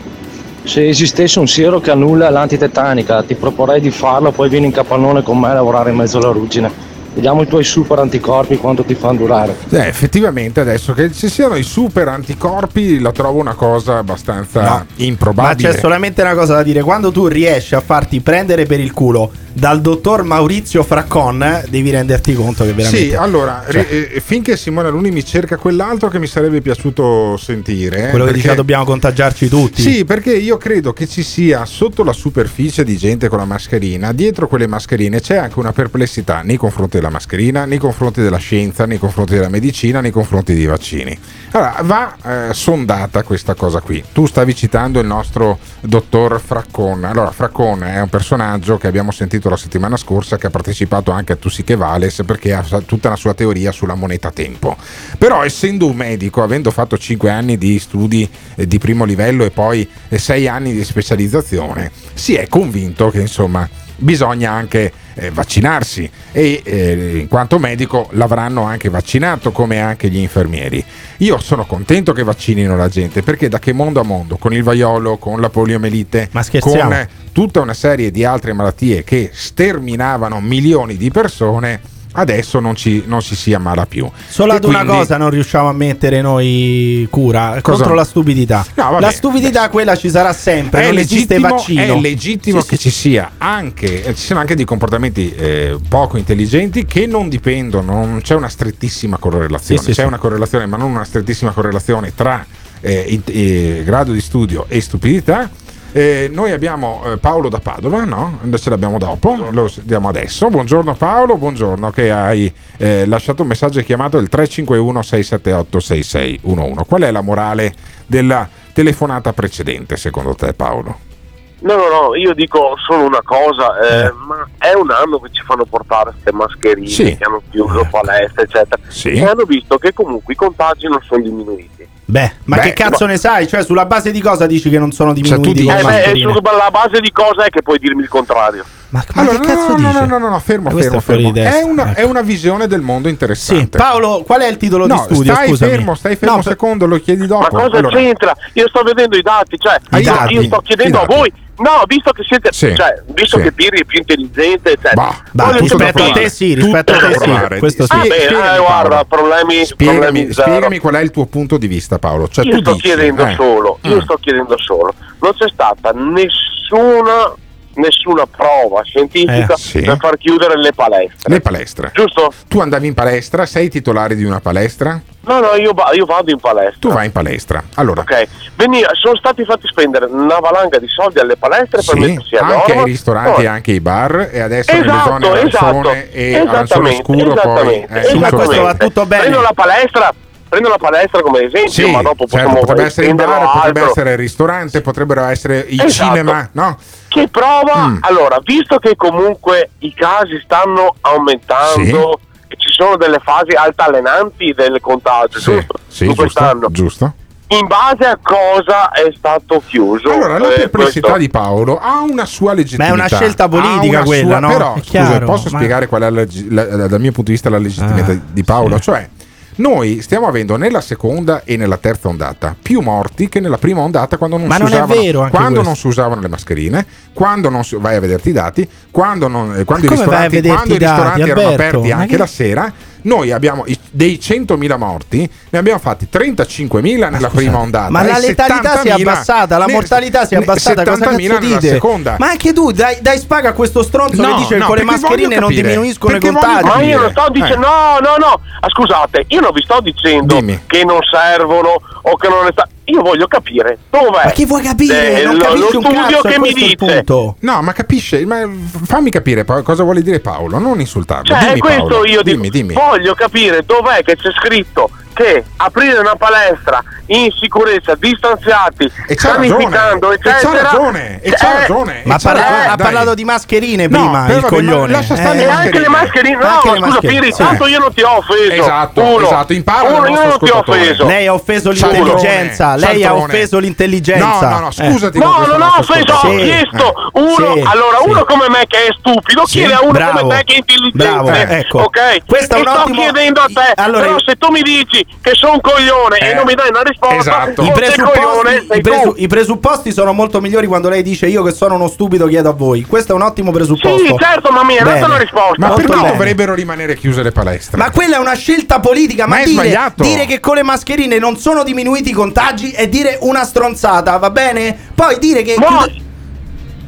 Se esistesse un siero che annulla l'antitetanica, ti proporrei di farlo, poi vieni in capannone con me a lavorare in mezzo alla ruggine. Vediamo i tuoi super anticorpi quanto ti fanno durare. Eh, effettivamente adesso che ci siano i super anticorpi la trovo una cosa abbastanza Ma improbabile. c'è solamente una cosa da dire: quando tu riesci a farti prendere per il culo dal dottor Maurizio Fraccon, eh, devi renderti conto che veramente. Sì, allora, Cioè, ri- eh, finché Simone Aluni mi cerca quell'altro che mi sarebbe piaciuto sentire. eh, quello che perché- diceva dobbiamo contagiarci tutti. Sì, perché io credo che ci sia sotto la superficie di gente con la mascherina, dietro quelle mascherine c'è anche una perplessità nei confronti della mascherina, nei confronti della scienza, nei confronti della medicina, nei confronti dei vaccini. Allora, va eh, sondata questa cosa qui. Tu stavi citando il nostro dottor Fraccon. Allora, Fraccon è un personaggio che abbiamo sentito la settimana scorsa che ha partecipato anche a Tu che vales perché ha tutta la sua teoria sulla moneta tempo. Però essendo un medico, avendo fatto 5 anni di studi eh, di primo livello e poi 6 anni di specializzazione, si è convinto che insomma bisogna anche eh, vaccinarsi e eh, in quanto medico l'avranno anche vaccinato come anche gli infermieri. Io sono contento che vaccinino la gente perché da che mondo a mondo, con il vaiolo, con la poliomelite, scherziamo? con tutta una serie di altre malattie che sterminavano milioni di persone, adesso non, ci, non si si ammala più. Solo E ad una cosa non riusciamo a mettere noi cura Cosa? contro la stupidità. No, vabbè. la stupidità quella ci sarà sempre, è non esiste legittimo, vaccino. è legittimo Sì, che ci sia anche eh, ci siano anche dei comportamenti eh, poco intelligenti che non dipendono, non c'è una strettissima correlazione, Sì, sì, c'è sì. una correlazione, ma non una strettissima correlazione tra eh, in- eh, grado di studio e stupidità. Eh, noi abbiamo eh, Paolo da Padova, no? Invece l'abbiamo dopo, lo diamo adesso. Buongiorno Paolo, buongiorno che hai eh, lasciato un messaggio chiamato il 351 678 6611. Qual è la morale della telefonata precedente secondo te Paolo? No, no, no, io dico solo una cosa, eh, ma è un anno che ci fanno portare queste mascherine Sì. che hanno chiuso palestre, eccetera, Sì. e hanno visto che comunque i contagi non sono diminuiti. Beh, ma Beh, che cazzo ma- ne sai? Cioè, sulla base di cosa dici che non sono Cioè, diminuiti con Eh, le beh, sulla base di cosa è che puoi dirmi il contrario? Ma, Allora, che cazzo no, no, dice? no, no, no, no, fermo, Ma fermo, è fuori fermo. testa, È una, ecco. è una visione del mondo interessante. Paolo, qual è il titolo No, di studio? stai Scusami. fermo, stai fermo No, un secondo, lo chiedi dopo. Ma cosa Allora, c'entra? Io sto vedendo i dati, cioè I io, dati, io sto chiedendo a voi, no, visto che siete, Sì, cioè, visto sì. che Pirri è più intelligente, eccetera. bah, tutto da sapere- provare. sì, Tutto rispetto a da te sì, provare. questo sì. Ah, beh, spiegami, eh, guarda, problemi, Spiegami, problemi spiegami qual è il tuo punto di vista, Paolo. Cioè, io sto dici, chiedendo eh, solo, io mm. sto chiedendo solo, non c'è stata nessuna, nessuna prova scientifica Eh, sì. per far chiudere le palestre. Le palestre. Giusto? Tu andavi in palestra, sei titolare di una palestra? No, no, io, va- io vado in palestra. Tu vai in palestra. Allora, Ok, Veni- sono stati fatti spendere una valanga di soldi alle palestre per sì, mettersi a anche ai ristoranti, No. anche ai bar e adesso Esatto, nelle zone arancione esatto, e arancione esattamente, scuro poi... esattamente, eh, esattamente. insomma- va tutto bene. Prendo la palestra, prendo la palestra come esempio, Sì, ma dopo certo, possiamo potrebbe essere il bar, potrebbe essere il ristorante, potrebbero essere i Esatto. cinema, no? Che prova, Mm. allora, visto che comunque i casi stanno aumentando e ci sono delle fasi altalenanti del contagio, Sì, giusto? sì, In giusto, quest'anno. giusto. In base a cosa è stato chiuso? Allora, la eh, perplessità questo? di Paolo ha una sua legittimità. Ma è una scelta politica una quella, sua- no? Però, scusa, chiaro, posso ma- spiegare qual è la la- dal mio punto di vista la legittimità Ah, di Paolo? Cioè, noi stiamo avendo nella seconda e nella terza ondata più morti che nella prima ondata quando non si non usavano, quando questo. non si usavano le mascherine, quando non si- vai a vederti i dati, quando, non- eh, quando i ristoranti, quando i i dati, ristoranti erano Alberto? aperti anche che- la sera. Noi abbiamo i- dei 100.000 morti, ne abbiamo fatti 35.000 nella prima ondata. Ma la letalità si è 70.000 abbassata, la mortalità si è abbassata. Cosa 70.000 cazzo nella dite? seconda. Ma anche tu dai, dai spaga a questo stronzo No, che dice che no, con le mascherine non diminuiscono i perché contagi. Ma io non sto dicendo, Eh. no, no, no, ah, scusate, io non vi sto dicendo Dimmi. che non servono o che non è sta- Io voglio capire dov'è. Ma che vuoi capire? eh, Non lo, capisci lo un studio che mi dice. punto. No, ma capisce, ma fammi capire pa- cosa vuole dire Paolo, non insultarlo. Cioè, dimmi è questo Paolo, io dimmi, dico. dimmi. Voglio capire dov'è che c'è scritto che aprire una palestra in sicurezza, distanziati, E c'ha ragione, sanificando, e c'ha eccetera. ragione, e c'ha eh, ragione, Ma c'ha parla- ragione, ha parlato di mascherine No, prima, però il vabbè, ma coglione. lascia stare Eh, E anche le mascherine, no, Anche le scusa mascherine, Piri, sì. tanto io non ti ho offeso. Esatto, Uno. esatto, impara Uno, io non ti ho offeso. Lei ha offeso Cialtrone, l'intelligenza. Lei ha offeso l'intelligenza. No, no, no, Eh. scusati. No, con questo non ho offeso, ho chiesto Eh. uno, allora uno come me che è stupido chiede a uno come me che è intelligente, Bravo, ecco. ok? Questo è un sto ottimo- chiedendo a te, Allora, però se tu mi dici che sono un coglione Eh, e non mi dai una risposta, esatto. I coglione presupposti, sei i, presu- i presupposti sono molto migliori quando lei dice io che sono uno stupido chiedo a voi. Questo è un ottimo presupposto. Sì, certo, ma mi hai dato una risposta. Ma Molto perché bene. dovrebbero rimanere chiuse le palestre? Ma quella è una scelta politica. Ma, Ma è dire, sbagliato. dire che con le mascherine non sono diminuiti i contagi è dire una stronzata, va bene? Poi dire che. No,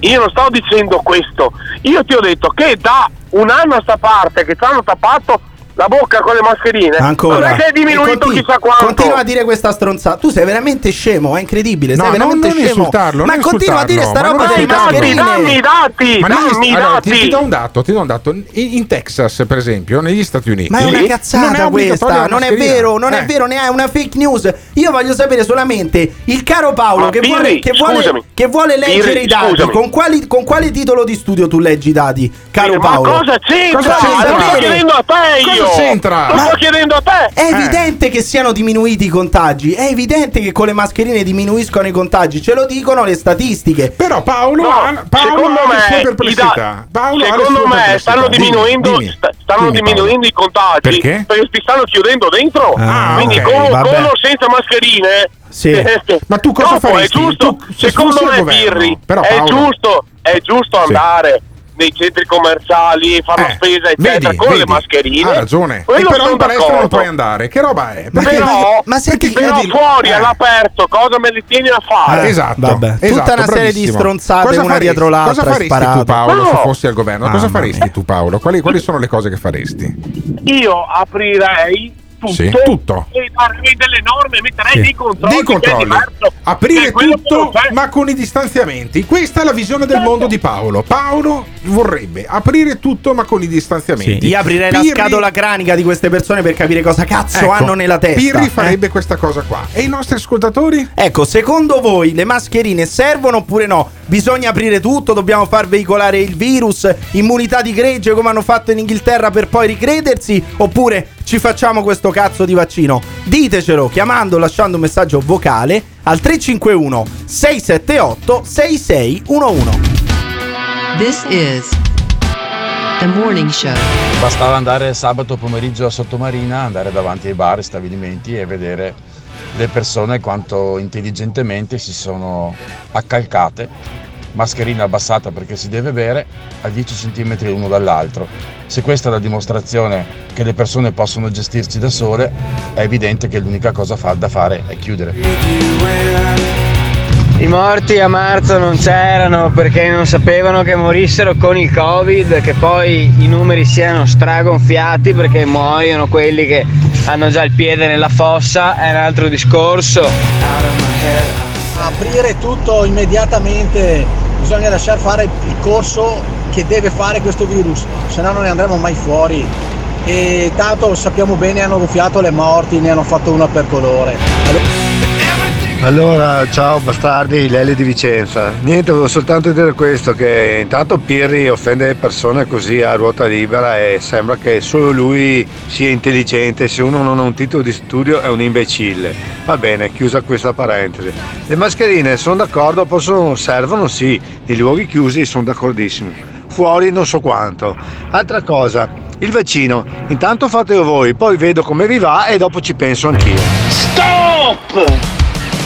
io non sto dicendo questo. Io ti ho detto che da un anno a sta parte che ci hanno tappato la bocca con le mascherine, Ancora. non è che è diminuito continu- chissà quanto. Continua a dire questa stronzata. Tu sei veramente scemo, è incredibile. No, sei non- veramente non scemo. insultarlo, Ma non continua a dire sta ma roba non delle Dammi i dati, mascherine. dammi i dati, Ma dammi i allora, dati. ti do un dato, ti do un dato. In, in Texas, per esempio, negli Stati Uniti. Ma è una non è cazzata questa, non è vero, non Eh. è vero, ne è una fake news. Io voglio sapere solamente il caro Paolo Ma che, Pirri, vuole, che, vuole, che vuole leggere Pirri, i dati. Con, quali- con quale titolo di studio tu leggi i dati, caro Ma Paolo? cosa c'entra? Cosa c'entra? Sto chiedendo a te io. C'entra? Lo sto chiedendo a te. È evidente che siano diminuiti i contagi, è evidente che con le mascherine diminuiscono i contagi, ce lo dicono le statistiche. Però Paolo, No, ha, Paolo secondo ha me, perplessità. da- Paolo secondo me perplessità. stanno Dimmi, diminuendo, dimmi. sta- stanno Dimmi, diminuendo i contagi Perché? ti stanno chiudendo dentro. Ah, Quindi ok, con, con o senza mascherine. Sì. eh, Ma tu cosa dopo faresti? È giusto, Tu, se secondo me, governo, Pirri, però, è Paolo- giusto, è giusto Sì. Nei centri commerciali e la Eh, spesa, eccetera, vedi, con vedi, le mascherine. Ha ragione. E Quello però sono in palestra non d'accordo. puoi andare. Che roba è? Ma Perché- che- Però, ma senti- però vedi- fuori eh. all'aperto cosa me li tieni a fare? Eh, esatto, Vabbè, tutta esatto, una serie di bravissimo. stronzate Cosa una faresti? dietro l'altra, Cosa faresti sparate. tu Paolo se No. fossi al governo? Mamma Cosa faresti mia. tu Paolo? Quali, quali sono le cose che faresti? Io aprirei tutto, Sì, tutto. e darei delle norme, metterei Sì. dei controlli. Dei controlli. Aprire tutto ma con i distanziamenti. Questa è la visione del Certo. mondo di Paolo. Paolo vorrebbe aprire tutto ma con i distanziamenti. Io aprirei la Pirri- scatola cranica di queste persone per capire cosa cazzo Ecco, hanno nella testa. Pirri eh? farebbe questa cosa qua. E i nostri ascoltatori? Ecco, secondo voi le mascherine servono oppure no? Bisogna aprire tutto, dobbiamo far veicolare il virus, immunità di gregge come hanno fatto in Inghilterra per poi ricredersi? Oppure ci facciamo questo cazzo di vaccino? Ditecelo chiamando lasciando un messaggio vocale al 351 678 6611. This is the morning show. Bastava andare sabato pomeriggio a Sottomarina, andare davanti ai bar e stabilimenti e vedere le persone quanto intelligentemente si sono accalcate, mascherina abbassata perché si deve bere, a 10 cm l'uno dall'altro. Se questa è la dimostrazione che le persone possono gestirsi da sole, è evidente che l'unica cosa da fare è chiudere. I morti a marzo non c'erano perché non sapevano che morissero con il Covid, che poi i numeri siano stragonfiati perché muoiono quelli che hanno già il piede nella fossa, è un altro discorso. Aprire tutto immediatamente, bisogna lasciare fare il corso che deve fare questo virus, se no non ne andremo mai fuori. E tanto sappiamo bene hanno gonfiato le morti, ne hanno fatto una per colore. Allora, ciao bastardi, Lele di Vicenza. Niente, volevo soltanto dire questo, che intanto Pirri offende le persone così a ruota libera e sembra che solo lui sia intelligente, se uno non ha un titolo di studio è un imbecille. Va bene, chiusa questa parentesi. Le mascherine sono d'accordo, possono, servono sì, nei luoghi chiusi sono d'accordissimo. Fuori non so quanto. Altra cosa, il vaccino, intanto fatelo voi, poi vedo come vi va e dopo ci penso anch'io. Stop!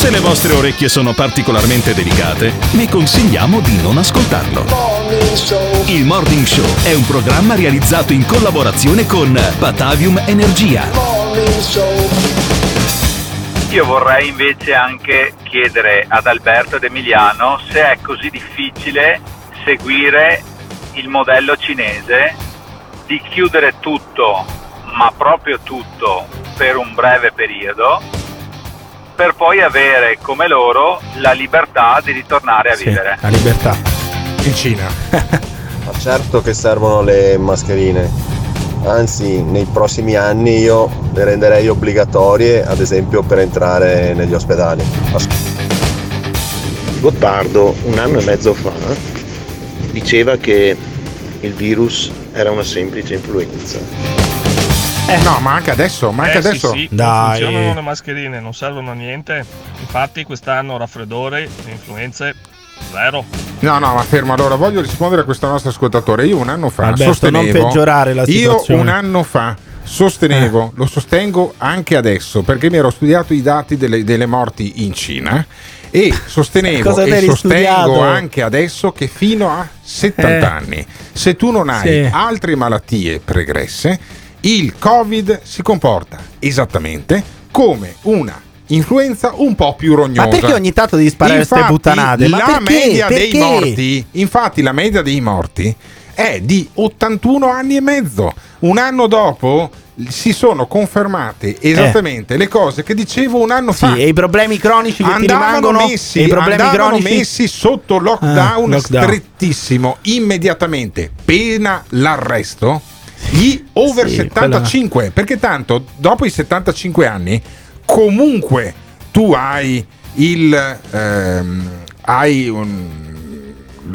Se le vostre orecchie sono particolarmente delicate, vi consigliamo di non ascoltarlo. Il Morning Show è un programma realizzato in collaborazione con Batavium Energia. Io vorrei invece anche chiedere ad Alberto ed Emiliano se è così difficile seguire il modello cinese di chiudere tutto, ma proprio tutto, per un breve periodo, per poi avere come loro la libertà di ritornare a vivere. La libertà. In Cina. Ma certo che servono le mascherine, anzi nei prossimi anni io le renderei obbligatorie, ad esempio per entrare negli ospedali. Gottardo un anno e mezzo fa diceva che il virus era una semplice influenza. No, ma anche adesso, ma anche Eh, sì, adesso. sì, non funzionano le mascherine, non servono a niente. Infatti quest'anno raffreddore, influenze, zero. No, no, ma fermo. Allora, voglio rispondere a questo nostro ascoltatore. Io un anno fa Alberto, sostenevo. non peggiorare la Io situazione. un anno fa sostenevo, lo sostengo anche adesso, perché mi ero studiato i dati delle, delle morti in Cina. E sostenevo e sostengo studiato? anche adesso che fino a 70 Eh. anni, se tu non hai Sì. altre malattie pregresse, il Covid si comporta esattamente come una influenza un po' più rognosa. Ma perché ogni tanto devi sparare queste puttanate? Ma la perché? media dei Perché? morti, infatti, la media dei morti è di 81 anni e mezzo. Un anno dopo si sono confermate esattamente le cose che dicevo un anno fa. Eh. Sì, e i problemi cronici che rimangono messi, e i problemi andavano cronici messi sotto lockdown, Ah, lockdown. strettissimo immediatamente, pena l'arresto. Gli over Sì, 75, perché tanto dopo i 75 anni comunque tu hai il ehm, hai un,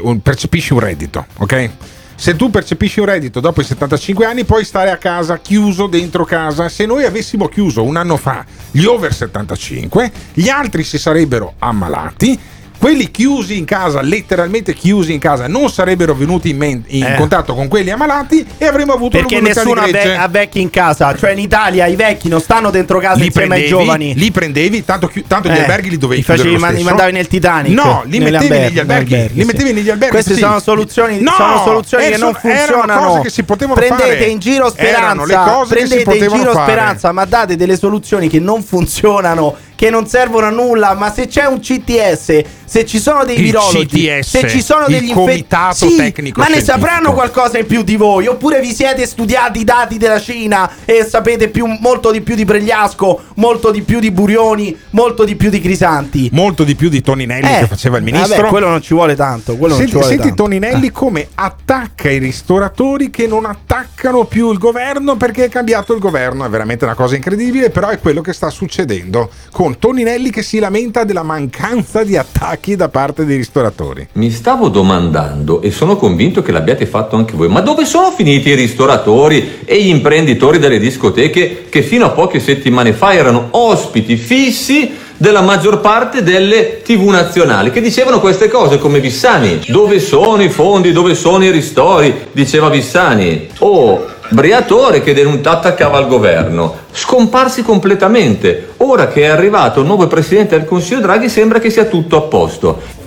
un- percepisci un reddito, ok? Se tu percepisci un reddito dopo i 75 anni puoi stare a casa chiuso dentro casa. Se noi avessimo chiuso un anno fa gli over 75, gli altri si sarebbero ammalati. Quelli chiusi in casa, letteralmente chiusi in casa, non sarebbero venuti in, men- in Eh. contatto con quelli ammalati e avremmo avuto Perché nessuno ha, ve- ha vecchi in casa, cioè in Italia i vecchi non stanno dentro casa li insieme prendevi, ai giovani. li prendevi, tanto, chi- tanto gli Eh, alberghi li dovevi facevi chiudere lo man- li mandavi nel Titanic, No, li mettevi negli alberghi, alberghi, li sì. mettevi negli alberghi. Queste sì. sono soluzioni, No, sono soluzioni che non funzionano. cose che si potevano prendete fare. in giro Erano le speranza, cose che si prendete in giro fare. speranza, ma date delle soluzioni che non funzionano, che non servono a nulla. Ma se c'è un CTS, se ci sono dei Il virologi, CTS, se ci sono degli infetti, Comitato sì, Tecnico ma ne sapranno qualcosa in più di voi, oppure vi siete studiati i dati della Cina e sapete più, molto di più di Pregliasco, molto di più di Burioni, molto di più di Crisanti. Molto di più di Toninelli Eh, che faceva il ministro. Vabbè, quello non ci vuole tanto. Quello non Senti, ci vuole senti tanto. Toninelli come attacca i ristoratori che non attaccano più il governo perché è cambiato il governo. È veramente una cosa incredibile, però è quello che sta succedendo con Toninelli che si lamenta della mancanza di attacchi da parte dei ristoratori. Mi stavo domandando e sono convinto che l'abbiate fatto anche voi, ma dove sono finiti i ristoratori e gli imprenditori delle discoteche che fino a poche settimane fa erano ospiti fissi della maggior parte delle tv nazionali che dicevano queste cose come Vissani. Dove sono i fondi, dove sono i ristori? Diceva Vissani. Oh, Briatore che attaccava il governo, scomparsi completamente. Ora che è arrivato il nuovo presidente del Consiglio Draghi sembra che sia tutto a posto.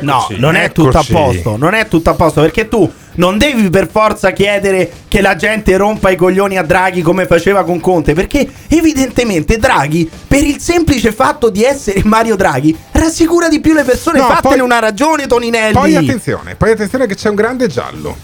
No, non è tutto a posto, non è tutto a posto perché tu non devi per forza chiedere che la gente rompa i coglioni a Draghi come faceva con Conte, perché evidentemente Draghi, per il semplice fatto di essere Mario Draghi, rassicura di più le persone, No, fatene poi- una ragione Toninelli. Poi attenzione, poi attenzione che c'è un grande giallo.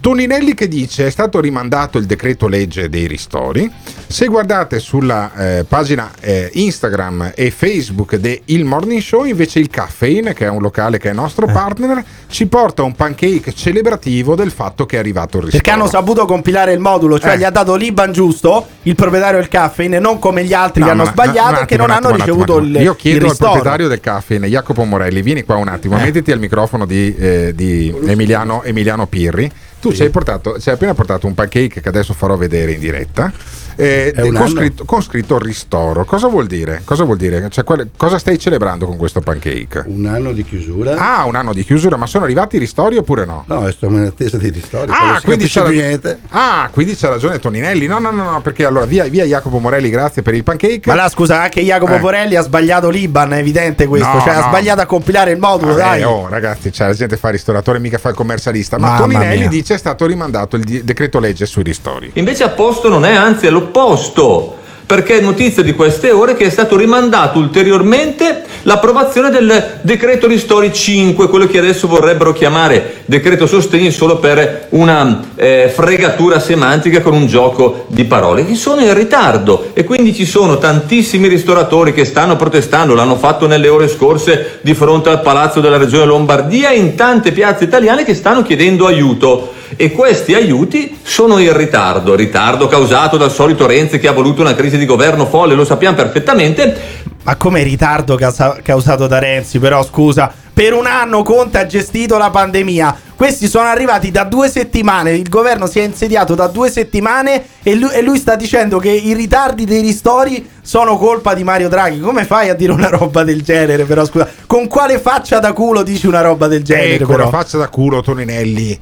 Toninelli che dice è stato rimandato il decreto legge dei ristori. Se guardate sulla eh, pagina eh, Instagram e Facebook di Il Morning Show, invece il Caffeine, che è un locale che è nostro Eh. partner, ci porta un pancake celebrativo del fatto che è arrivato il ristoro. Perché hanno saputo compilare il modulo, cioè Eh. gli ha dato l'Iban giusto, il proprietario del caffeine, non come gli altri No, che hanno ma- sbagliato un e che non hanno ricevuto attimo. il Io chiedo il al proprietario del caffè, Jacopo Morelli, vieni qua un attimo, Eh. mettiti al microfono di, eh, di Emiliano, Emiliano Pirri. Tu ci hai, portato, ci hai appena portato un pancake che adesso farò vedere in diretta. Eh, con, scritto, con scritto ristoro. Cosa vuol dire? Cosa vuol dire? Cioè, quale- cosa stai celebrando con questo pancake? Un anno di chiusura. Ah, un anno di chiusura, ma sono arrivati i ristori oppure no? No, stiamo in attesa dei ristori. Ah, quindi più niente. ah, quindi c'ha ragione Toninelli. No, no, no, no, perché allora via, via Jacopo Morelli, grazie per il pancake. Ma là, scusa, anche Jacopo Eh. Borelli ha sbagliato l'Iban, è evidente questo. No, cioè, ha no. sbagliato a compilare il modulo, Ah, dai. eh, oh, ragazzi, cioè, la gente fa il ristoratore, mica fa il commercialista. Ma Mamma Toninelli mia. dice è stato rimandato il di- decreto legge sui ristori. Invece a posto non è, anzi è l'opposto. Perché è notizia di queste ore che è stato rimandato ulteriormente l'approvazione del decreto ristori 5, quello che adesso vorrebbero chiamare decreto sostegni solo per una eh, fregatura semantica con un gioco di parole, che sono in ritardo e quindi ci sono tantissimi ristoratori che stanno protestando, l'hanno fatto nelle ore scorse di fronte al Palazzo della Regione Lombardia in tante piazze italiane che stanno chiedendo aiuto e questi aiuti sono in ritardo, ritardo causato dal solito Renzi che ha voluto una crisi di governo folle, lo sappiamo perfettamente. Ma come ritardo causa- causato da Renzi, però scusa. Per un anno Conte ha gestito la pandemia. Questi sono arrivati da due settimane. Il governo si è insediato da due settimane e lui, e lui sta dicendo che i ritardi dei ristori sono colpa di Mario Draghi. Come fai a dire una roba del genere? Però scusa, con quale faccia da culo dici una roba del genere? Ecco, però? la faccia da culo Toninelli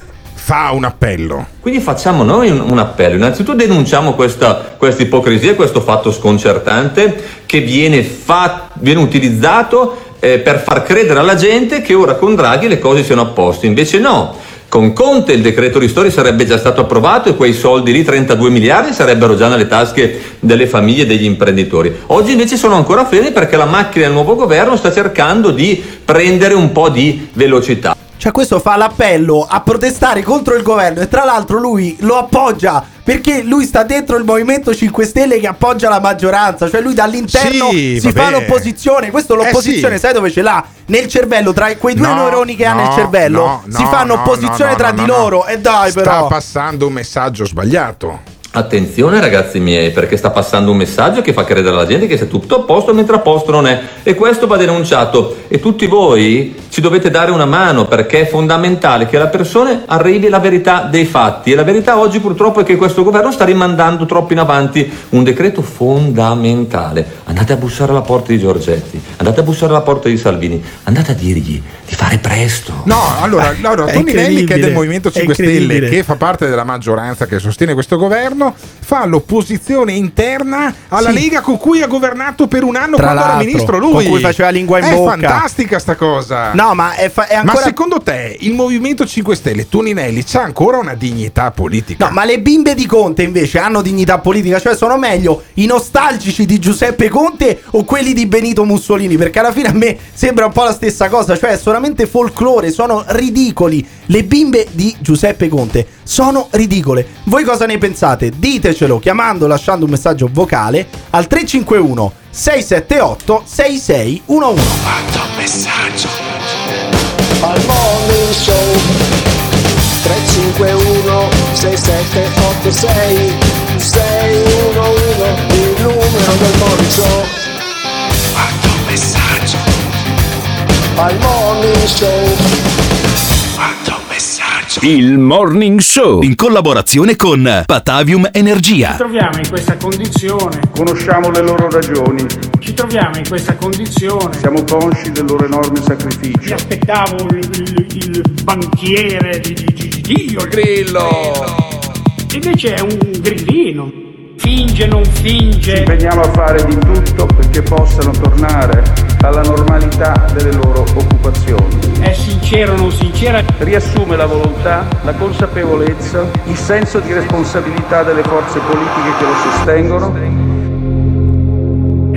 fa un appello. Quindi facciamo noi un, un appello, innanzitutto denunciamo questa, ipocrisia, questo fatto sconcertante che viene, fa- viene utilizzato eh, per far credere alla gente che ora con Draghi le cose siano a posto, invece no. Con Conte il decreto ristori sarebbe già stato approvato e quei soldi lì, 32 miliardi, sarebbero già nelle tasche delle famiglie e degli imprenditori. Oggi invece sono ancora fermi perché la macchina del nuovo governo sta cercando di prendere un po' di velocità. Cioè, questo fa l'appello a protestare contro il governo e tra l'altro lui lo appoggia perché lui sta dentro il Movimento 5 Stelle che appoggia la maggioranza. Cioè, lui dall'interno Sì, si fa vabbè. l'opposizione. Questo l'opposizione, Eh, sì. sai dove ce l'ha? Nel cervello, tra quei due No, neuroni che ha no, nel cervello, no, si no, fanno no, opposizione tra di loro. E dai, Sta però. passando un messaggio sbagliato. Attenzione ragazzi miei, perché sta passando un messaggio che fa credere alla gente che sia tutto a posto mentre a posto non è. E questo va denunciato. E tutti voi ci dovete dare una mano perché è fondamentale che alla persona arrivi la verità dei fatti. E la verità oggi purtroppo è che questo governo sta rimandando troppo in avanti un decreto fondamentale. Andate a bussare alla porta di Giorgetti, andate a bussare alla porta di Salvini, andate a dirgli di fare presto. No, allora, allora è Toninelli che è del Movimento è 5 Stelle, che fa parte della maggioranza che sostiene questo governo, fa l'opposizione interna alla Sì. Lega con cui ha governato per un anno Tra quando era ministro lui. con cui faceva lingua in è bocca. fantastica sta cosa. No, ma è, fa- è Ma ancora. secondo te il Movimento 5 Stelle, Toninelli, c'ha ancora una dignità politica? No, ma le bimbe di Conte invece hanno dignità politica, cioè sono meglio i nostalgici di Giuseppe Conte o quelli di Benito Mussolini, perché alla fine a me sembra un po' la stessa cosa, cioè è solamente folklore, sono ridicoli. Le bimbe di Giuseppe Conte sono ridicole. Voi cosa ne pensate? Ditecelo chiamando, lasciando un messaggio vocale al 351 678 6611. messaggio al morning show 351 6786 611 il numero del morning show quanto messaggio al morning show messaggio Il Morning Show in collaborazione con Patavium Energia. troviamo in questa condizione. Conosciamo le loro ragioni. Ci troviamo in questa condizione. Siamo consci del loro enorme sacrificio. Mi aspettavo il, il- il banchiere di, di, di- di Dio. Il grillo. Invece è un grillino. Finge, non finge. Ci impegniamo a fare di tutto perché possano tornare alla normalità delle loro occupazioni. È sincero o non sincera? Riassume la volontà, la consapevolezza, il senso di responsabilità delle forze politiche che lo sostengono.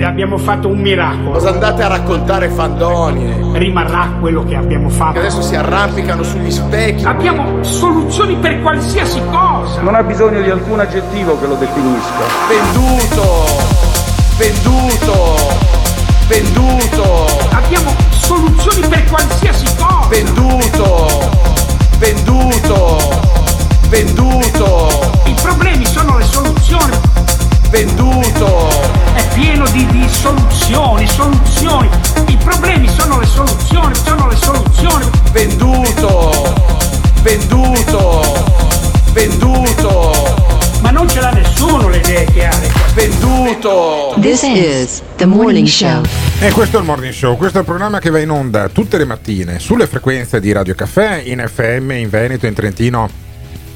E abbiamo fatto un miracolo. Cosa andate a raccontare fandonie? Rimarrà quello che abbiamo fatto. Che adesso si arrampicano sugli specchi. Abbiamo soluzioni per qualsiasi cosa. Non ha bisogno di alcun aggettivo che lo definisca. Venduto! Venduto! Venduto! Abbiamo soluzioni per qualsiasi cosa. Venduto! Venduto! Venduto! I problemi sono le soluzioni. Venduto! È pieno di, di soluzioni, soluzioni. I problemi sono le soluzioni, sono le soluzioni. Venduto! Venduto! Venduto! Ma non ce l'ha nessuno le idee chiare. Venduto! This is the morning show. E questo è il Morning Show, questo è il programma che va in onda tutte le mattine sulle frequenze di Radio Caffè, in FM, in Veneto, in Trentino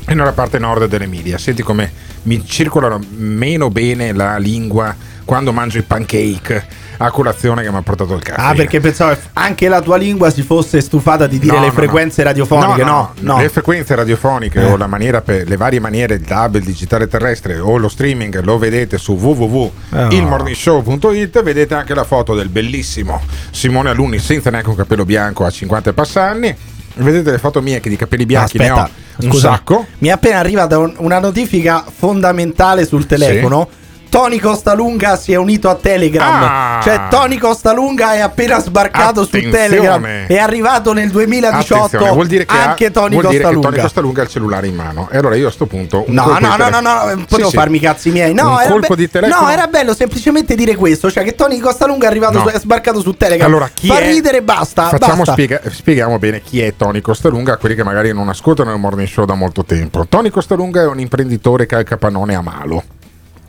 e nella parte nord dell'Emilia. Senti come mi circolano meno bene la lingua quando mangio i pancake a colazione che mi ha portato il caffè. Ah, perché pensavo che anche la tua lingua si fosse stufata di dire No, le no, frequenze no. radiofoniche, no? no. Le frequenze radiofoniche Eh. o la maniera per le varie maniere, il DAB, il digitale terrestre o lo streaming lo vedete su www.ilmorningshow.it. Vedete anche la foto del bellissimo Simone Alunni senza neanche un capello bianco a 50 e passanni. Vedete le foto mie che di capelli bianchi ne ho Aspetta, un scusa, sacco. Mi è appena arrivata un- una notifica fondamentale sul telefono. Tony Costalunga si è unito a Telegram. Ah. Cioè, Tony Costalunga è appena sbarcato su Attenzione. Telegram. È arrivato nel 2018 Attenzione, vuol dire che, anche ha, Tony vuol dire che Costalunga. Tony Costalunga ha il cellulare in mano. E allora io a sto punto. un No, no, no, no, no, potevo Sì, sì. farmi i cazzi miei. No, un era colpo be- di telefono. no, era bello semplicemente dire questo: cioè che Tony Costalunga è arrivato, No. su- è sbarcato su Telegram. Allora, chi Fa è? ridere e basta. Facciamo basta. spiega- spieghiamo bene chi è Tony Costalunga a quelli che magari non ascoltano il morning show da molto tempo. Tony Costalunga è un imprenditore che ha il capannone a malo.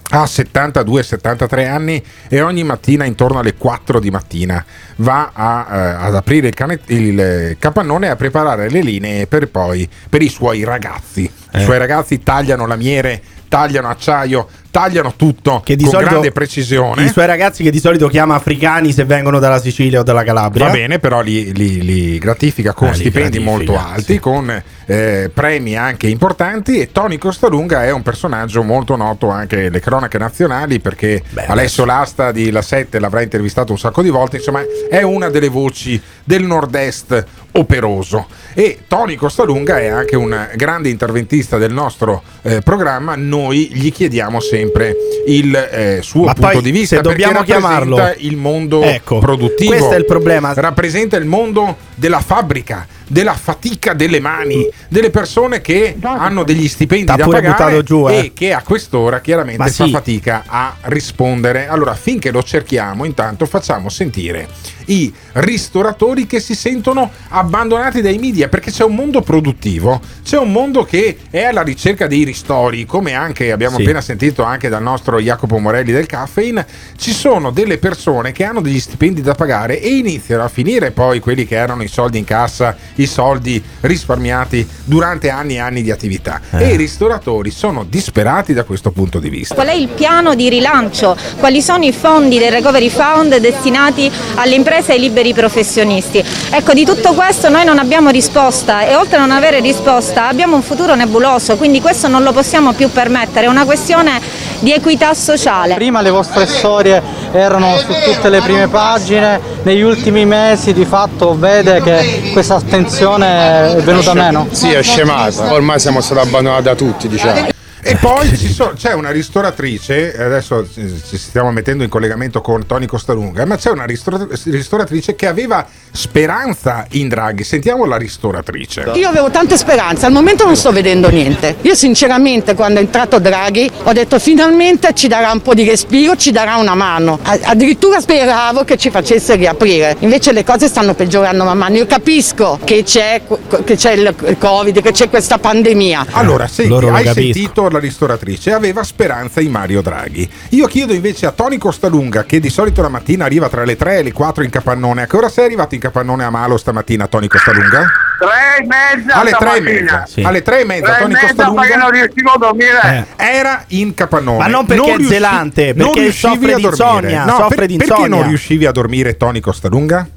Ha 72-73 anni e ogni mattina intorno alle 4 di mattina va a, eh, ad aprire il, cane- il, eh, capannone e a preparare le linee per poi per i suoi ragazzi. Eh. I suoi ragazzi tagliano lamiere, tagliano acciaio, tagliano tutto Che di con solito grande precisione. I suoi ragazzi che di solito chiama africani se vengono dalla Sicilia o dalla Calabria. Va bene, però li, li- li gratifica con Eh, stipendi gratifica, molto alti, con eh, premi anche importanti e Tony Costalunga è un personaggio molto noto anche alle cronache nazionali perché Alessio Lasta di La 7 l'avrà intervistato un sacco di volte, insomma è una delle voci del nord-est operoso e Tony Costalunga è anche un grande interventista del nostro eh, programma, noi gli chiediamo sempre il eh, suo Ma punto di vista se dobbiamo rappresenta chiamarlo- il mondo Ecco, produttivo. questo è il problema. Rappresenta il mondo della fabbrica, della fatica delle mani, delle persone che hanno degli stipendi T'ha da pure pagare giù, eh. e che a quest'ora chiaramente Ma fa sì. fatica a rispondere. Allora, finché lo cerchiamo, intanto facciamo sentire i ristoratori che si sentono abbandonati dai media perché c'è un mondo produttivo, c'è un mondo che è alla ricerca dei ristori, come anche abbiamo Sì. appena sentito anche dal nostro Jacopo Morelli del Caffeine, ci sono delle persone che hanno degli stipendi da pagare e iniziano a finire poi quelli che erano i soldi in cassa, i soldi risparmiati durante anni e anni di attività. E i ristoratori sono disperati da questo punto di vista. Qual è il piano di rilancio? Quali sono i fondi del Recovery Fund destinati alle imprese e ai liberi professionisti? Ecco, di tutto questo noi non abbiamo risposta e oltre a non avere risposta abbiamo un futuro nebuloso, quindi questo non lo possiamo più permettere, è una questione di equità sociale. Prima le vostre storie erano su tutte le prime pagine, negli ultimi mesi di fatto vede che questa attenzione è venuta meno? Sì, è scemata. Ormai siamo stati abbandonati da tutti, diciamo. E poi ci sono- c'è una ristoratrice, adesso ci stiamo mettendo in collegamento con Tony Costalunga, ma c'è una ristora- ristoratrice che aveva speranza in Draghi. Sentiamo la ristoratrice. Io avevo tante speranze, al momento non sto vedendo niente. Io sinceramente quando è entrato Draghi ho detto finalmente ci darà un po' di respiro, ci darà una mano. Addirittura speravo che ci facesse riaprire. Invece le cose stanno peggiorando man mano. Io capisco che c'è, che c'è il Covid, che c'è questa pandemia. Allora, senti, Loro lo hai capisco. sentito la ristoratrice, aveva speranza in Mario Draghi. Io chiedo invece a Tony Costalunga, che di solito la mattina arriva tra le 3 e le 4 in capannone, a che ora sei arrivato in capannone a Malo stamattina, Tony Costalunga? Tre e mezza Alle tre e stamattina. mezza. Alle tre e mezza, Tony mezza Costalunga. perché non riuscivo a dormire. Era in capannone. Ma non perché è riusci- zelante, non perché riuscivi soffre a di dormire. insonnia, No, soffre per- di Perché insonnia. non riuscivi a dormire, Tony Costalunga?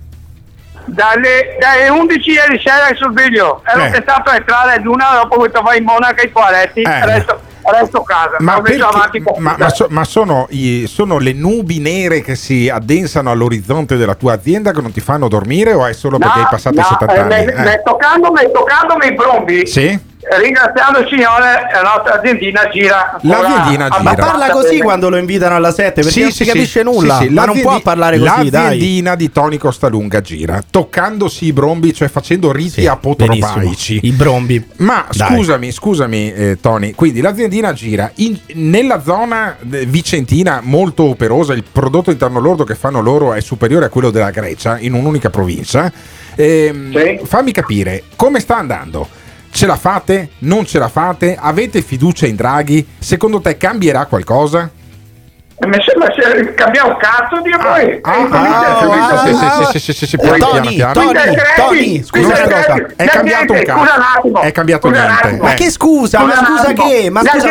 Dalle, dalle 11 ieri sera sul video ero Eh. tentato a entrare ad una dopo che stavo in monaca i toaletti Eh. adesso resto a casa. Ma, perché- metto ma- ma so- ma sono, i- sono le nubi nere che si addensano all'orizzonte della tua azienda che non ti fanno dormire o è solo perché hai passato i 70 eh, anni? Eh. me- toccandomi, toccandomi i brombi, Sì? Ringraziando il signore, la nostra aziendina gira. L'aziendina ancora gira. Ma parla così bene. quando lo invitano alla 7 perché Sì, non sì, si capisce sì, nulla. sì, sì, Ma non può parlare così, dai. L'aziendina di Tony Costalunga gira, toccandosi i brombi, cioè facendo riti apotropaici. I brombi. Ma Dai. scusami, scusami eh, Tony, quindi l'aziendina gira in- nella zona eh, vicentina molto operosa, il prodotto interno lordo che fanno loro è superiore a quello della Grecia in un'unica provincia. Ehm, Fammi capire come sta andando. Ce la fate? Non ce la fate? Avete fiducia in Draghi? Secondo te cambierà qualcosa? Mi sembra se cambia un cazzo di voi. Ah, ah, sì, sì, sì, sì, sì, Tony, piano. Tony, Tony, scusa una è- cosa. È cambiato un cazzo. È cambiato niente. Ma eh. che scusa? Ma Scusa che? Ma La scusa,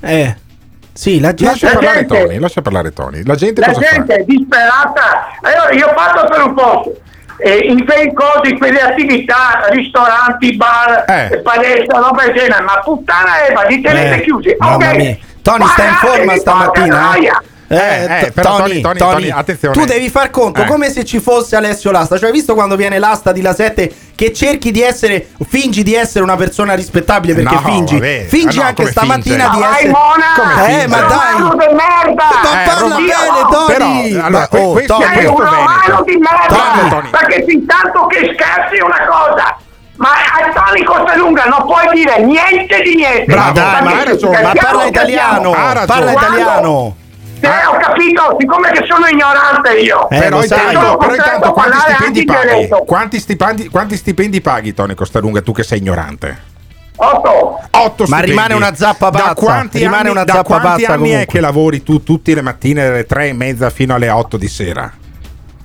Eh. Sì, la gente Lascia parlare gente- Tony, lascia parlare Tony. La gente La gente è disperata. Allora, io parlo per un posto. Eh, in quei cosi, quelle attività, ristoranti, bar, Eh. palestra, roba del genere, ma puttana Eva, li tenete Eh, chiusi. mamma ok? mia. Tony sta in forma di stamattina? Eh, Eh, eh, t- però Tony, Tony, Tony, attenzione. tu devi far conto Eh. come se ci fosse Alessio Lasta. Cioè, hai visto quando viene l'asta di La 7 che cerchi di essere, fingi di essere una persona rispettabile perché No, fingi. vabbè. Fingi no, anche stamattina finge? di essere. Mona! Come Eh, ma dai! romano di merda! Ma Eh, parla Romano- bene, Tony! Però, allora, oh, questo- Tony, Sei un romano di merda! Tony, Tony. Perché fin tanto che scherzi è una cosa! Ma a Tony Costalunga non puoi dire niente di niente! Bravo, Perché ma hai ragione, Ma parla italiano! Ha ragione. Parla Quando- italiano! Eh, ho capito, siccome che sono ignorante io. Eh, però, intanto, Sono però intanto a quanti stipendi paghi? Quanti stipendi, quanti stipendi paghi Tony Costalunga tu che sei ignorante? Otto. Otto Ma stipendi. rimane una zappa Da pazza, quanti rimane anni, una da zappa quanti pazza anni è comunque. che lavori tu tutte le mattine dalle tre e mezza fino alle 8 di sera?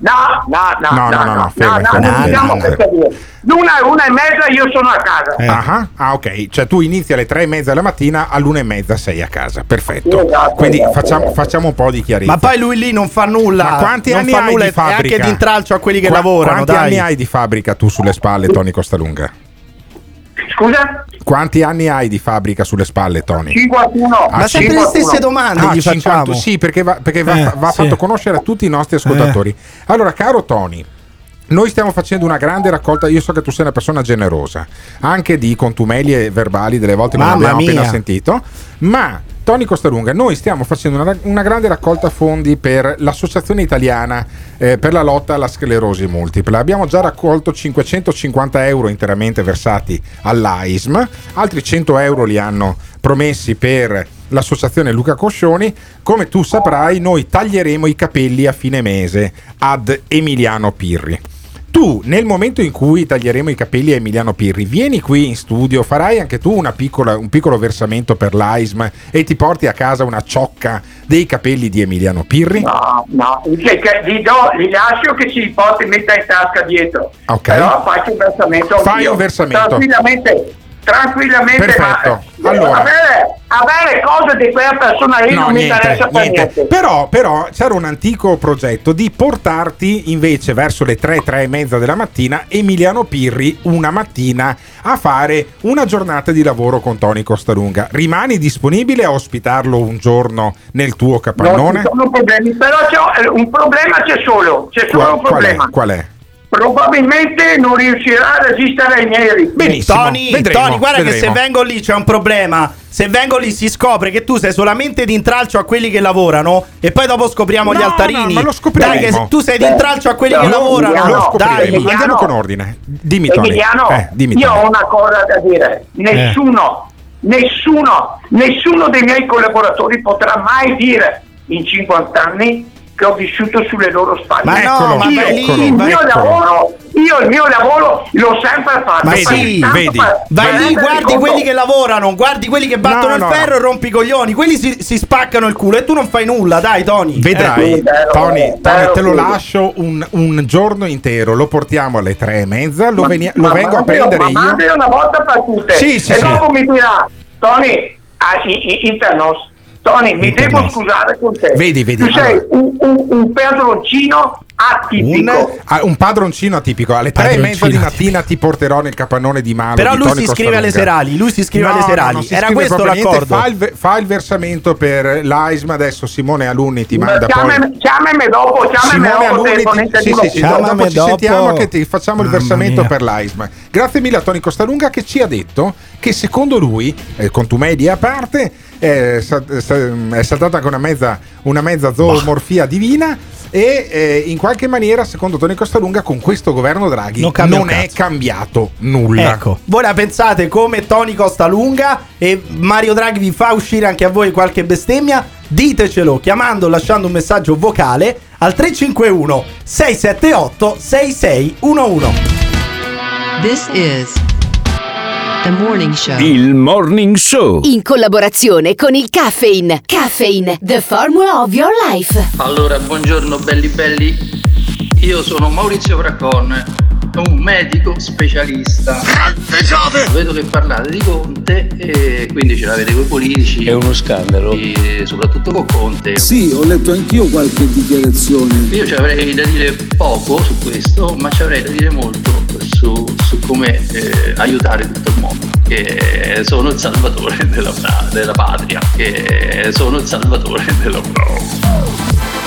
No, no, no, No, no, no, no, fermo, no, fermo, non fermo, diciamo. L'una, una e mezza io sono a casa. Eh. Ah, ah, ok, cioè tu inizi alle tre e mezza della mattina, all'una e mezza sei a casa, perfetto. Esatto, Quindi esatto, facciamo, esatto. facciamo un po' di chiarezza. Ma poi lui lì non fa nulla. Ma quanti non anni fa hai nulla, di fabbrica? anche di intralcio a quelli che Qua- lavorano, Quanti dai. anni hai di fabbrica tu sulle spalle, Tony Costalunga? Scusa? Quanti anni hai di fabbrica sulle spalle, Tony? 51. Ah, Ma sempre le 51. stesse domande Ah, gli 50 facciamo. sì, perché va, perché va, Eh, va sì. fatto conoscere a tutti i nostri ascoltatori. Allora, caro Tony, noi stiamo facendo una grande raccolta. Io so che tu sei una persona generosa, anche di contumelie verbali, delle volte che non abbiamo appena mia. sentito. Ma Tony Costalunga, noi stiamo facendo una, una grande raccolta fondi per l'Associazione Italiana eh, per la lotta alla sclerosi multipla. Abbiamo già raccolto 550 euro interamente versati all'AISM, altri 100 euro li hanno promessi per l'associazione Luca Coscioni. Come tu saprai, noi taglieremo i capelli a fine mese ad Emiliano Pirri. Tu, nel momento in cui taglieremo i capelli a Emiliano Pirri, vieni qui in studio, farai anche tu una piccola- un piccolo versamento per l'AISM e ti porti a casa una ciocca dei capelli di Emiliano Pirri? No, no, che gli, do, gli lascio che si porti metta in tasca dietro. Ok. Però faccio un versamento. Fai anch'io. un versamento. Tranquillamente, tranquillamente. Perfetto. Ma, Allora. avere, avere cose di quella persona lì No, non mi niente, interessa per niente. niente. Però, però c'era un antico progetto di portarti invece verso le 3, 3 e mezza della mattina Emiliano Pirri una mattina a fare una giornata di lavoro con Tony Costalunga. Rimani disponibile a ospitarlo un giorno nel tuo Non capannone? ci sono problemi, però c'è, eh, un problema c'è solo, c'è solo Qual, un qual è? problema. Qual è? Probabilmente non riuscirà a resistere ai miei ritmi. Benissimo. Tony, vedremo, Tony, guarda che se vedremo. vengo lì c'è un problema. Se vengo lì si scopre che tu sei solamente di intralcio a quelli che lavorano e poi dopo scopriamo No, gli altarini. no, ma lo scopriremo. Dai, che se tu sei di intralcio a quelli No, che no, lavorano. no, Lo dai. scopriremo. Emiliano. Andiamo con ordine. Dimmi Tony. Emiliano, Eh, dimmi, io Tony. ho una cosa da dire. Nessuno, nessuno, nessuno dei miei collaboratori potrà mai dire in 50 anni che ho vissuto sulle loro spalle. Ma no, Eccolo, ma io, vai lì, il mio eccolo. lavoro, io il mio lavoro l'ho sempre fatto. Ma sì, vedi, per- Vai lì, guardi conto- quelli che lavorano, guardi quelli che battono No, il no, ferro no. e rompi i coglioni. Quelli si, si spaccano il culo e tu non fai nulla, dai, Tony. Vedrai, Eh, bello, Tony, bello, Tony, te lo bello. lascio un, un giorno intero, lo portiamo alle tre e mezza, lo, Ma- veni- ma lo vengo a prendere ma io. mandalo una volta per tutte. Sì, sì, e sì. dopo mi dirà, Tony, ah, i- i- internos, Tony, mi devo scusare con te. Vedi, vedi, Tu sei allora. un, un, un pedroncino atipico. Ah, un padroncino atipico. Alle tre e mezza di Padroncino mattina ti porterò nel capannone di Malo. Però di lui si iscrive alle serali, lui si iscrive No, alle no, serali. si Era questo l'accordo. Fa il, fa il versamento per l'AISMA. Adesso Simone Alunni ti manda poi. Chiamami, chiamami dopo, chiamami Simone dopo ti, di sì, sì, sì, Locuto. dopo ci dopo. sentiamo che ti facciamo il versamento mia. per l'AISMA. Grazie mille a Tony Costalunga che ci ha detto che secondo lui, eh, contumedia a parte, eh, sa- sa- è saltata con una mezza, una mezza zoomorfia divina. E eh, in qualche maniera, secondo Tony Costalunga, con questo governo Draghi Non non, è cambiato nulla. Ecco, voi la pensate come Tony Costalunga e Mario Draghi vi fa uscire anche a voi qualche bestemmia? Ditecelo chiamando o lasciando un messaggio vocale al 351 678 6611. This is morning show. Il Morning Show. In collaborazione con il Caffeine. Caffeine, the formula of your life. Allora, buongiorno belli belli. Io sono Maurizio Fracon, un medico specialista. Vedo che parlate di Conte e quindi ce l'avete con i politici. È uno scandalo. soprattutto con Conte. Sì, ho letto anch'io qualche dichiarazione. Io ci avrei da dire poco su questo, ma ci avrei da dire molto su, su come eh, aiutare tutto il mondo. Che sono il salvatore della, della patria. Che sono il salvatore della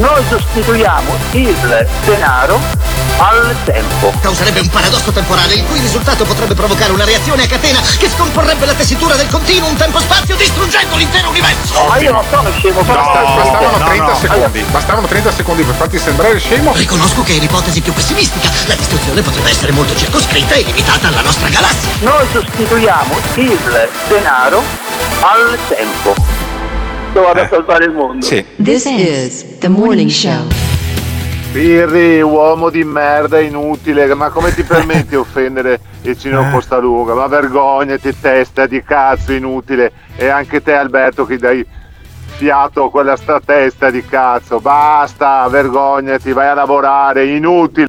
noi sostituiamo il denaro al tempo. Causerebbe un paradosso temporale, il cui risultato potrebbe provocare una reazione a catena che scomporrebbe la tessitura del continuum tempo-spazio, distruggendo l'intero universo. Ma io non sono scemo, No, bastavano no, 30 no. secondi. Bastavano 30 secondi per farti sembrare scemo. Riconosco che è l'ipotesi più pessimistica. La distruzione potrebbe essere molto circoscritta e limitata alla nostra galassia. Noi sostituiamo il denaro al tempo. Dove vado a salvare il mondo. This is the morning show. Pirri, uomo di merda inutile, ma come ti permetti di offendere il Cino Eh. Costaluga? Ma vergognati, testa di cazzo inutile. E anche te Alberto che dai fiato a quella sta testa di cazzo. Basta, vergognati, vai a lavorare, inutile.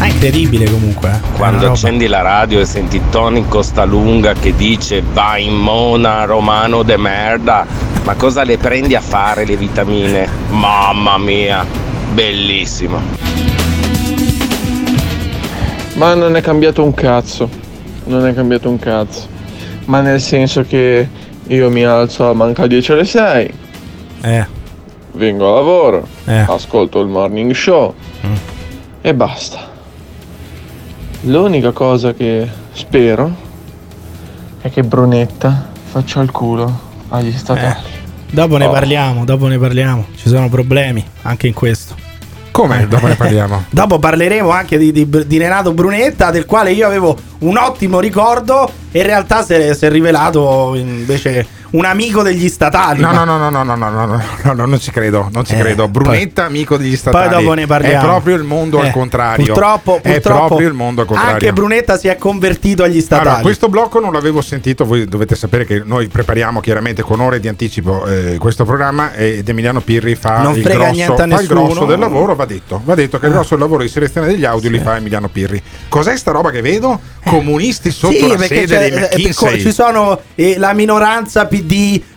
È incredibile comunque. eh. Quando accendi la radio e senti Tony Costalunga che dice vai in mona romano de merda, ma cosa le prendi a fare le vitamine? Mamma mia, bellissimo. Ma non è cambiato un cazzo, non è cambiato un cazzo. Ma nel senso che io mi alzo a manca 10 alle 6, Eh. vengo a lavoro, Eh. ascolto il morning show e basta. L'unica cosa che spero è che Brunetta faccia il culo agli statali. Dopo ne Oh. parliamo, dopo ne parliamo. Ci sono problemi anche in questo. Come? Dopo ne parliamo. Dopo parleremo anche di, di- di Renato Brunetta, del quale io avevo un ottimo ricordo. E in realtà si è, si è rivelato invece un amico degli statali. No, no, no, no, no, no, no, no, no, no, non ci credo, non ci Eh, credo. Brunetta, poi- amico degli statali. Poi dopo ne parliamo. È proprio il mondo Eh, al contrario. Purtroppo, è purtroppo proprio il mondo al contrario. Anche Brunetta si è convertito agli statali. Allora, questo blocco non l'avevo sentito, voi dovete sapere che noi prepariamo chiaramente con ore di anticipo eh, questo programma ed Emiliano Pirri fa, Non il frega grosso, fa il grosso del lavoro, va detto, va detto che il grosso del lavoro di selezione degli audio li fa Emiliano Pirri. Cos'è sta roba che vedo? Comunisti sotto Sì, la sede eh, McKinsey. ci sono eh, la minoranza PD,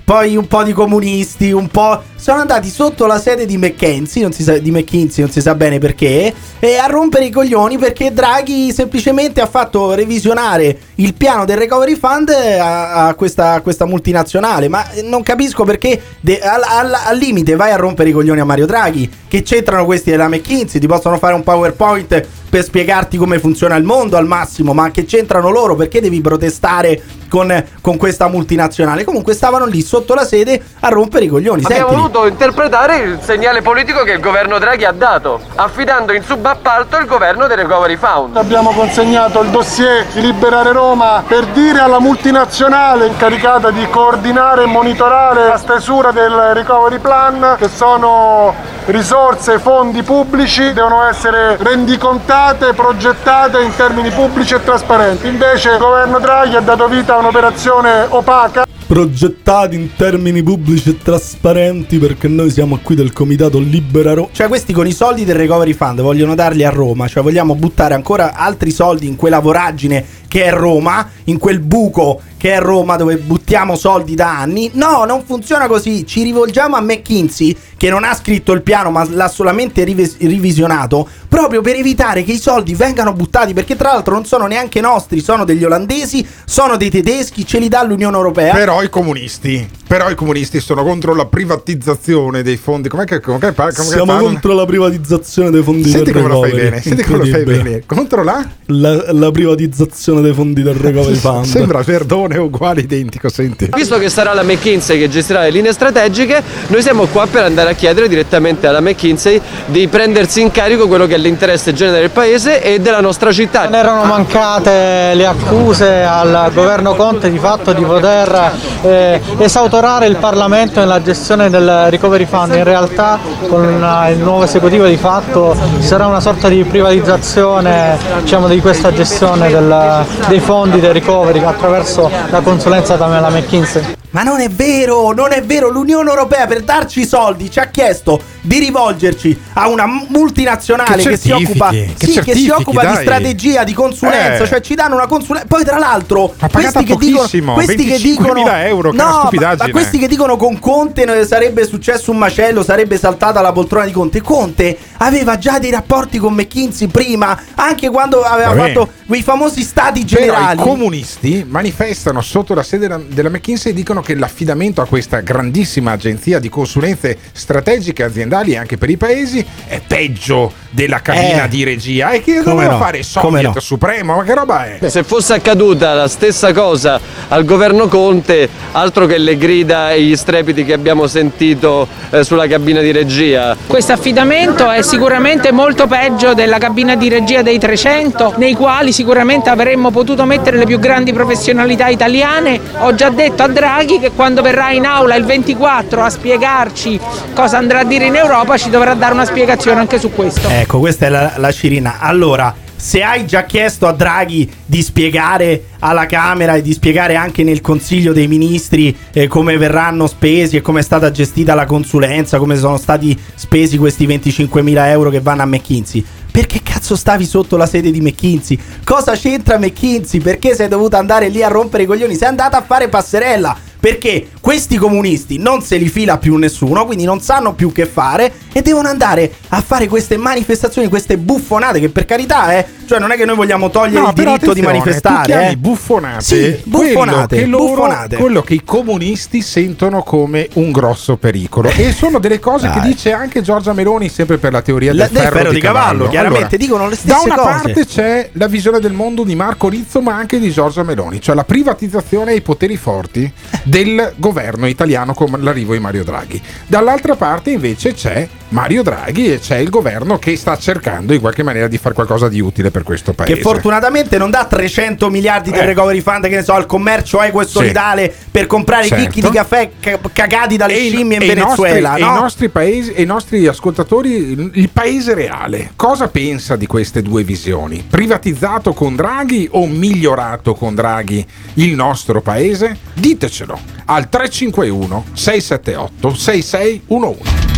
poi un po' di comunisti, un po'. Sono andati sotto la sede di McKinsey, non si sa, di McKinsey, non si sa bene perché, e a rompere i coglioni perché Draghi semplicemente ha fatto revisionare il piano del recovery fund a, a questa, a questa multinazionale. Ma eh, non capisco perché de- al, al- al limite vai a rompere i coglioni a Mario Draghi. Che c'entrano questi della McKinsey? Ti possono fare un PowerPoint per spiegarti come funziona il mondo al massimo, ma che c'entrano loro? Perché devi protestare con, con questa multinazionale? Comunque stavano lì sotto la sede a rompere i coglioni. Abbiamo Sentili. Voluto interpretare il segnale politico che il governo Draghi ha dato, affidando in subappalto il governo del Recovery Fund. Abbiamo consegnato il dossier di Liberare Roma per dire alla multinazionale incaricata di coordinare e monitorare la stesura del recovery plan che sono risorse, fondi pubblici, devono essere rendicontate, progettate in termini pubblici e trasparenti. Invece il governo Draghi ha dato vita a un'operazione opaca. Progettati in termini pubblici e trasparenti perché noi siamo qui del comitato Libera Roma. Cioè questi con i soldi del Recovery Fund vogliono darli a Roma, cioè vogliamo buttare ancora altri soldi in quella voragine che è Roma, in quel buco che è Roma dove buttiamo soldi da anni. No, non funziona così. Ci rivolgiamo a McKinsey che non ha scritto il piano ma l'ha solamente rivis- rivisionato proprio per evitare che i soldi vengano buttati perché tra l'altro non sono neanche nostri, sono degli olandesi, sono dei tedeschi, ce li dà l'Unione Europea. Però i comunisti, però i comunisti sono contro la privatizzazione dei fondi. Com'è che, com'è che, com'è che Siamo fanno? contro la privatizzazione dei fondi Senti come lo fai bene, senti come lo fai bene. Contro la? La, la privatizzazione dei fondi del recovery fund. Sembra Verdone uguale identico, senti. Visto che sarà la McKinsey che gestirà le linee strategiche, noi siamo qua per andare a chiedere direttamente alla McKinsey di prendersi in carico quello che è l'interesse generale del paese e della nostra città. Non erano mancate le accuse al governo Conte di fatto di poter eh, esautorare il Parlamento nella gestione del recovery fund. In realtà con eh, il nuovo esecutivo di fatto sarà una sorta di privatizzazione diciamo, di questa gestione del- dei fondi del recovery attraverso la consulenza dalla McKinsey. Ma non è vero, non è vero. L'Unione Europea per darci i soldi ci ha chiesto di rivolgerci a una multinazionale Che che, si occupa, che sì, che si occupa di strategia, di consulenza, Eh. cioè ci danno una consulenza. Poi tra l'altro, questi che dicono questi che 25.000 dicono euro, che no, ma-. Ma, questi che dicono con Conte eh, sarebbe successo un macello, sarebbe saltata la poltrona di Conte. Conte aveva già dei rapporti con McKinsey prima, anche quando aveva Va bene. fatto quei famosi stati Però generali. i comunisti manifestano sotto la sede della, della McKinsey e dicono che l'affidamento a questa grandissima agenzia di consulenze strategiche aziendali anche per i paesi è peggio della cabina Eh. di regia e che Come doveva no, fare Soviet no. Supremo, ma che roba è? Se fosse accaduta la stessa cosa al governo Conte, altro che le grida e gli strepiti che abbiamo sentito eh, sulla cabina di regia. Questo affidamento è sicuramente molto peggio della cabina di regia dei 300, nei quali sicuramente avremmo potuto mettere le più grandi professionalità italiane. Ho già detto a Draghi che quando verrà in aula il 24 a spiegarci cosa andrà a dire in Europa ci dovrà dare una spiegazione anche su questo. Ecco, questa è la, la Cirina. Allora, se hai già chiesto a Draghi di spiegare alla Camera e di spiegare anche nel Consiglio dei Ministri eh, come verranno spesi e come è stata gestita la consulenza, come sono stati spesi questi 25.000 euro che vanno a McKinsey. Perché cazzo stavi sotto la sede di McKinsey? Cosa c'entra McKinsey? Perché sei dovuta andare lì a rompere i coglioni? Sei andata a fare passerella. Perché questi comunisti non se li fila più nessuno, quindi non sanno più che fare e devono andare a fare queste manifestazioni, queste buffonate che per carità, eh, cioè non è che noi vogliamo togliere No, il diritto di manifestare, eh. buffonate, Sì, buffonate, quello che, loro- buffonate. quello che i comunisti sentono come un grosso pericolo e sono delle cose che dice anche Giorgia Meloni sempre per la teoria La- del ferro, di cavallo, chiaramente, Allora, dicono le da stesse una cose. parte c'è la visione del mondo di Marco Rizzo ma anche di Giorgia Meloni cioè la privatizzazione e i poteri forti del governo italiano con l'arrivo di Mario Draghi. Dall'altra parte invece c'è Mario Draghi e c'è il governo che sta cercando in qualche maniera di fare qualcosa di utile per questo paese Che fortunatamente non dà 300 miliardi del Eh. recovery fund, che ne so, al commercio equo e solidale per comprare Certo. chicchi di caffè ca- cagati dalle E scimmie in e Venezuela. nostri, e no? i nostri paesi e i nostri ascoltatori, il, il paese reale, cosa pensa di queste due visioni? Privatizzato con Draghi o migliorato con Draghi il nostro paese? Ditecelo al 351 678 6611.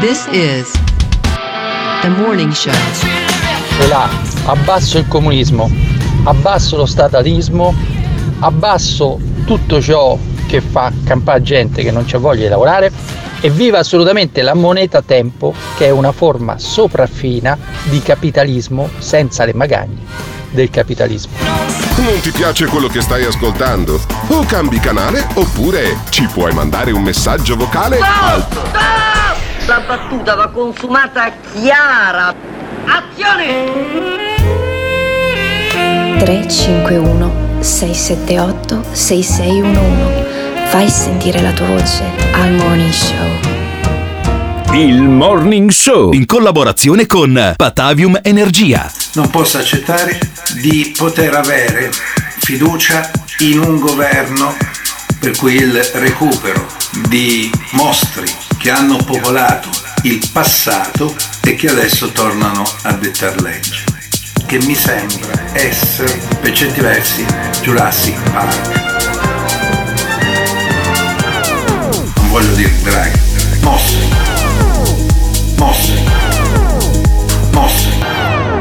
This is the morning show. E là, abbasso il comunismo, abbasso lo statalismo, abbasso tutto ciò che fa campare gente che non c'ha voglia di lavorare e viva assolutamente la moneta tempo che è una forma sopraffina di capitalismo senza le magagne del capitalismo. Non ti piace quello che stai ascoltando? O cambi canale oppure ci puoi mandare un messaggio vocale al La battuta va consumata chiara. Azione! 351 678 6611 Fai sentire la tua voce al Morning Show. Il Morning Show in collaborazione con Patavium Energia. Non posso accettare di poter avere fiducia in un governo per cui il recupero di mostri che hanno popolato il passato e che adesso tornano a dettar legge, che mi sembra essere, per certi versi, Jurassic Park. Non voglio dire drag, mosse, mosse, mosse.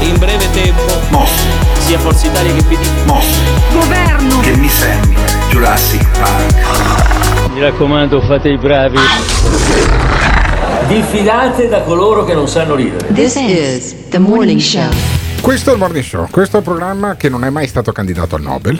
In breve tempo, sia Forza Italia che PD. Governo. Che mi sembra Jurassic Park. Mi raccomando, fate i bravi. Diffidate da coloro che non sanno ridere. This is the morning show. Questo è il Morning Show, questo è il programma che non è mai stato candidato al Nobel.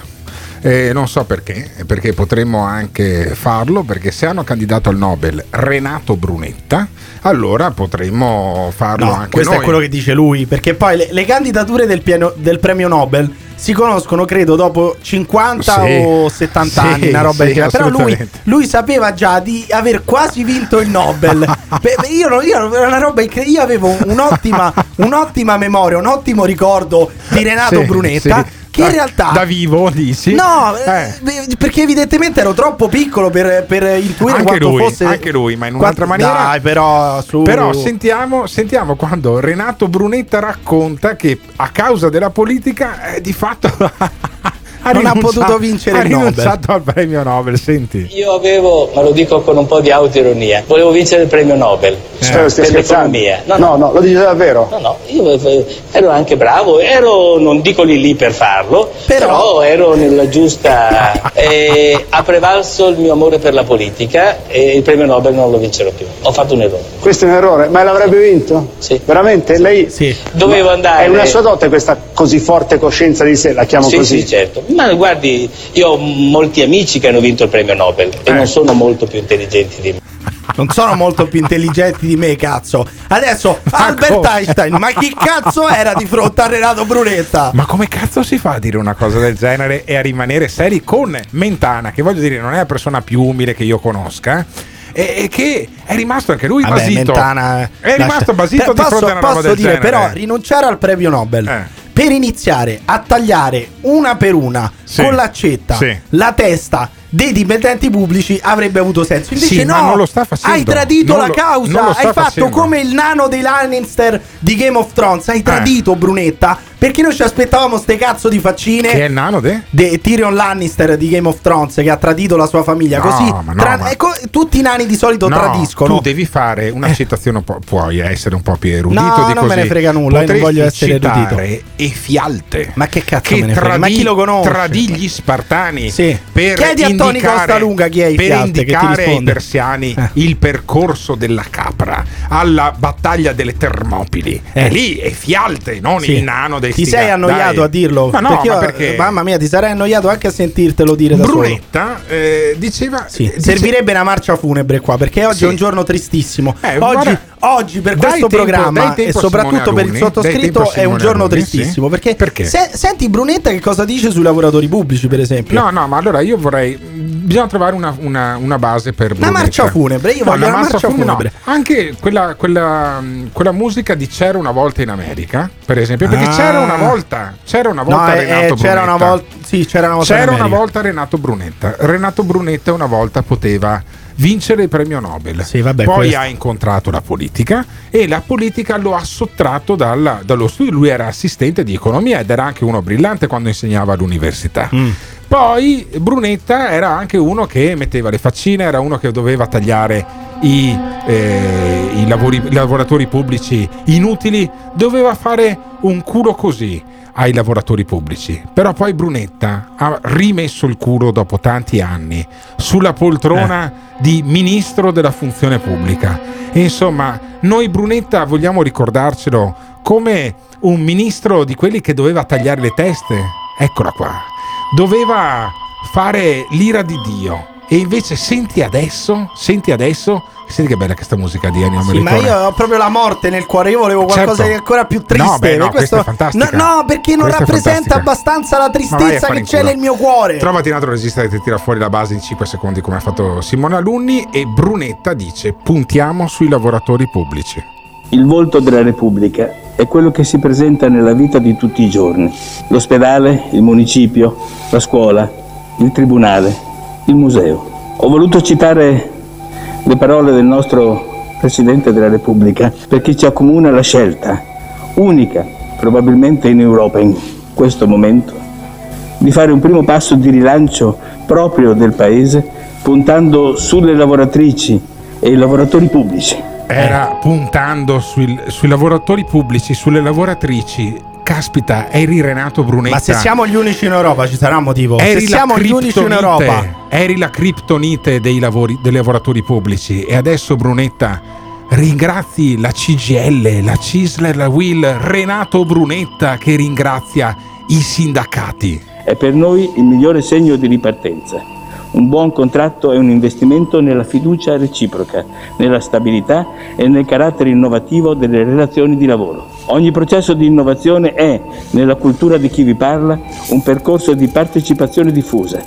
E non so perché, perché potremmo anche farlo, perché se hanno candidato al Nobel Renato Brunetta, allora potremmo farlo No, anche questo noi. è quello che dice lui, perché poi le, le candidature del, piano- del premio Nobel si conoscono credo dopo 50 Sì. o 70 Sì, anni, una roba sì. Però lui, lui sapeva già di aver quasi vinto il Nobel. Beh, io, io- era una roba incredibile. Io avevo un'ottima, un'ottima memoria, un ottimo ricordo di Renato Brunetta. Che in realtà da vivo dici? No, eh, beh, perché evidentemente ero troppo piccolo per, per intuire anche quanto lui, fosse anche lui, ma in quanto- un'altra maniera. Dai, però, su- Però sentiamo, sentiamo quando Renato Brunetta racconta che a causa della politica eh, di fatto ha Non ha rinunciato- potuto vincere ha il Nobel. rinunciato al premio Nobel. Senti, Io avevo, ma lo dico con un po' di autoironia, volevo vincere il premio Nobel. Spero stia per scherzando. l'economia. No, no, lo dice davvero. No, no, io eh, ero anche bravo, ero, non dico lì lì per farlo, però, ero nella giusta... e ha prevalso il mio amore per la politica e il premio Nobel non lo vincerò più. Ho fatto un errore. Questo è un errore, ma l'avrebbe vinto? Sì. Veramente? Lei Dovevo Ma andare- È una sua dote questa così forte coscienza di sé, la chiamo sì, così. sì, certo. Ma guardi, io ho molti amici che hanno vinto il premio Nobel Eh. e non sono molto più intelligenti di me. Non sono molto più intelligenti di me, cazzo. Adesso Albert come? Einstein, ma chi cazzo era di fronte a Renato Brunetta? ma come cazzo si fa a dire una cosa del genere e a rimanere seri con Mentana, che voglio dire non è la persona più umile che io conosca? E, e che è rimasto anche lui Vabbè, basito. Mentana, è rimasto basito Però di posso, fronte a una roba posso del dire, genere. Eh. però, rinunciare al premio Nobel per iniziare a tagliare una per una Sì. con l'accetta Sì. la testa dei dipendenti pubblici avrebbe avuto senso. Invece, Sì, no, ma non lo sta facendo. hai tradito Non la lo- causa. Hai fatto facendo. come il nano dei Lannister di Game of Thrones. Eh. Hai tradito Brunetta. Perché noi ci aspettavamo ste cazzo di faccine. Che è il nano de? De Tyrion Lannister di Game of Thrones che ha tradito la sua famiglia. No, Così ma no, tra- ma- ecco, tutti i nani di solito No, tradiscono. Tu devi fare una citazione un po'. Puoi essere un po' più erudito No, di non così. me ne frega nulla, io non Potresti voglio essere erudito. Efialte. Ma che cazzo che me ne frega? Ma chi lo conosce? Tradì gli Spartani per Chiedi a Tony indicare, Costalunga chi è per che ti indicare ai persiani Eh. il percorso della capra alla battaglia delle Termopili. Eh. E lì Efialte, non Sì. il nano dei Ti sei annoiato dai. a dirlo? Ma no, perché ma perché? Mamma mia, ti sarei annoiato anche a sentirtelo dire da solo. Brunetta eh, diceva Sì, dice- servirebbe una marcia funebre qua perché oggi Sì. è un giorno tristissimo. Eh, oggi, guarda, oggi per questo tempo- programma e soprattutto Simone per il sottoscritto è un giorno Alunni, tristissimo perché, Perché? se- senti Brunetta che cosa dice sui lavoratori pubblici per esempio. No, no, ma allora io vorrei. Bisogna trovare una, una- una base per. Una marcia funebre, io No, voglio una marcia funebre. no. Anche quella, quella, mh, quella musica di C'era una volta in America, per esempio. Perché Ah. c'era una volta. C'era una volta No, eh, Renato eh, c'era una Brunetta. volta sì, c'era una volta C'era una volta Renato Brunetta. Renato Brunetta una volta poteva vincere il premio Nobel. Sì, vabbè, Poi questo- ha incontrato la politica e la politica lo ha sottratto dalla- dallo studio. Lui era assistente di economia ed era anche uno brillante quando insegnava all'università. Mm. Poi Brunetta era anche uno che metteva le faccine, era uno che doveva tagliare i, eh, i lavori- i lavoratori pubblici inutili, doveva fare un culo così ai lavoratori pubblici. Però poi Brunetta ha rimesso il culo dopo tanti anni sulla poltrona di ministro della funzione pubblica. E insomma, noi Brunetta vogliamo ricordarcelo come un ministro di quelli che doveva tagliare le teste. Eccola qua. Doveva fare l'ira di Dio. E invece senti adesso, senti adesso Senti che bella questa musica di Ennio Sì, ma Morricone. io ho proprio la morte nel cuore. Io volevo qualcosa Certo. di ancora più triste. No, beh, no, fantastica. No, no, perché non Questa rappresenta abbastanza la tristezza che c'è nel mio cuore. Trovati un altro regista che ti tira fuori la base in 5 secondi come ha fatto Simone Alunni e Brunetta dice puntiamo sui lavoratori pubblici. Il volto della Repubblica è quello che si presenta nella vita di tutti i giorni. L'ospedale, il municipio, la scuola, il tribunale, il museo. Ho voluto citare le parole del nostro Presidente della Repubblica perché ci accomuna la scelta, unica probabilmente in Europa in questo momento, di fare un primo passo di rilancio proprio del Paese puntando sulle lavoratrici e i lavoratori pubblici. Era puntando sui, sui lavoratori pubblici, sulle lavoratrici. Caspita, eri Renato Brunetta. Ma se siamo gli unici in Europa, ci sarà un motivo. Eri se la siamo gli unici in criptonite, Europa. Eri la criptonite dei, lavori, dei lavoratori pubblici. E adesso, Brunetta, ringrazi la CGL, la Cisler, la Will, Renato Brunetta che ringrazia i sindacati. È per noi il migliore segno di ripartenza. Un buon contratto è un investimento nella fiducia reciproca, nella stabilità e nel carattere innovativo delle relazioni di lavoro. Ogni processo di innovazione è, nella cultura di chi vi parla, un percorso di partecipazione diffusa.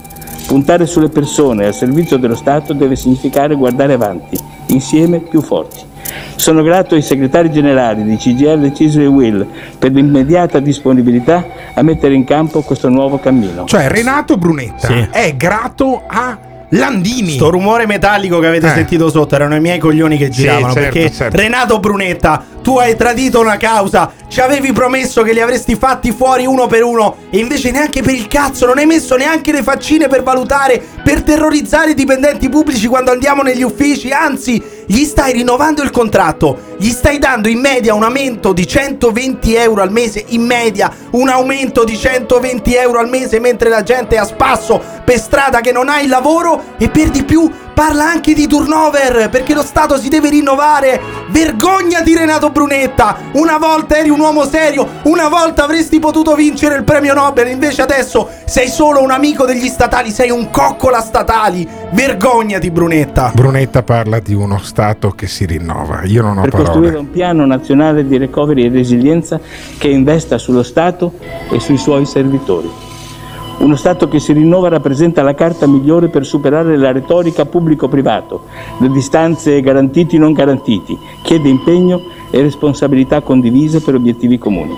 Puntare sulle persone al servizio dello Stato deve significare guardare avanti, insieme più forti. Sono grato ai segretari generali di CGL, CISL e WIL per l'immediata disponibilità a mettere in campo questo nuovo cammino. Cioè, Renato Brunetta Sì. è grato a Landini. Sto rumore metallico che avete Eh. sentito sotto erano i miei coglioni che Sì, giravano. certo, perché certo. Renato Brunetta, tu hai tradito una causa. Ci avevi promesso che li avresti fatti fuori uno per uno. E invece neanche per il cazzo, non hai messo neanche le faccine per valutare, per terrorizzare i dipendenti pubblici quando andiamo negli uffici. Anzi, gli stai rinnovando il contratto. Gli stai dando in media un aumento di 120 euro al mese. In media, un aumento di 120 euro al mese mentre la gente è a spasso per strada che non ha il lavoro. E per di più parla anche di turnover perché lo Stato si deve rinnovare. Vergognati Renato Brunetta! Una volta eri un uomo serio, una volta avresti potuto vincere il premio Nobel, invece adesso sei solo un amico degli statali, sei un coccola statali. Vergognati Brunetta! Brunetta parla di uno Stato che si rinnova. Io non ho per costruire parole. un piano nazionale di recovery e resilienza che investa sullo Stato e sui suoi servitori. Uno Stato che si rinnova rappresenta la carta migliore per superare la retorica pubblico-privato, le distanze garantiti-non garantiti, chiede impegno e responsabilità condivise per obiettivi comuni.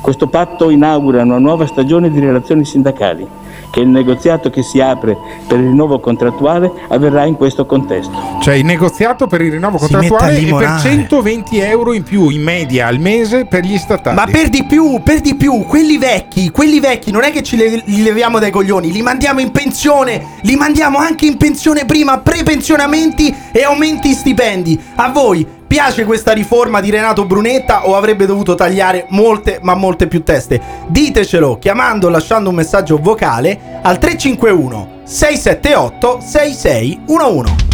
Questo patto inaugura una nuova stagione di relazioni sindacali, che il negoziato che si apre per il rinnovo contrattuale avverrà in questo contesto. Cioè, il negoziato per il rinnovo contrattuale è per limonare. 120 euro in più in media al mese per gli statali. Ma per di più, per di più, quelli vecchi, quelli vecchi non è che ci le- li leviamo dai coglioni, li mandiamo in pensione, li mandiamo anche in pensione prima, prepensionamenti e aumenti stipendi. A voi piace questa riforma di Renato Brunetta o avrebbe dovuto tagliare molte, ma molte più teste? Ditecelo chiamando o lasciando un messaggio vocale al 351 678 6611.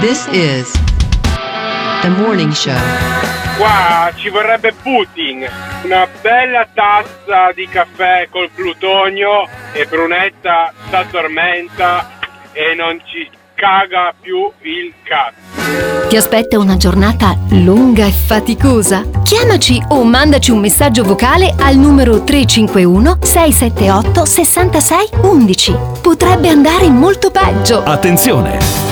This is the morning show. Qua ci vorrebbe Putin, una bella tazza di caffè col plutonio e Brunetta si addormenta e non ci caga più il cazzo. Ti aspetta una giornata lunga e faticosa? Chiamaci o mandaci un messaggio vocale al numero 351 678 66 11. Potrebbe andare molto peggio. Attenzione!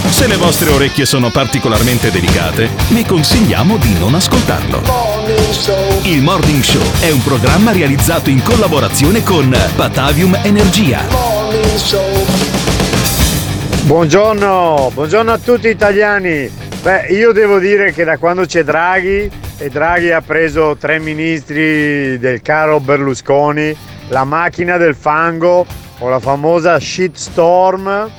Se le vostre orecchie sono particolarmente delicate, vi consigliamo di non ascoltarlo. Il Morning Show è un programma realizzato in collaborazione con Batavium Energia. Buongiorno, buongiorno a tutti italiani. Beh, io devo dire che da quando c'è Draghi e Draghi ha preso tre ministri del caro Berlusconi, la macchina del fango o la famosa shitstorm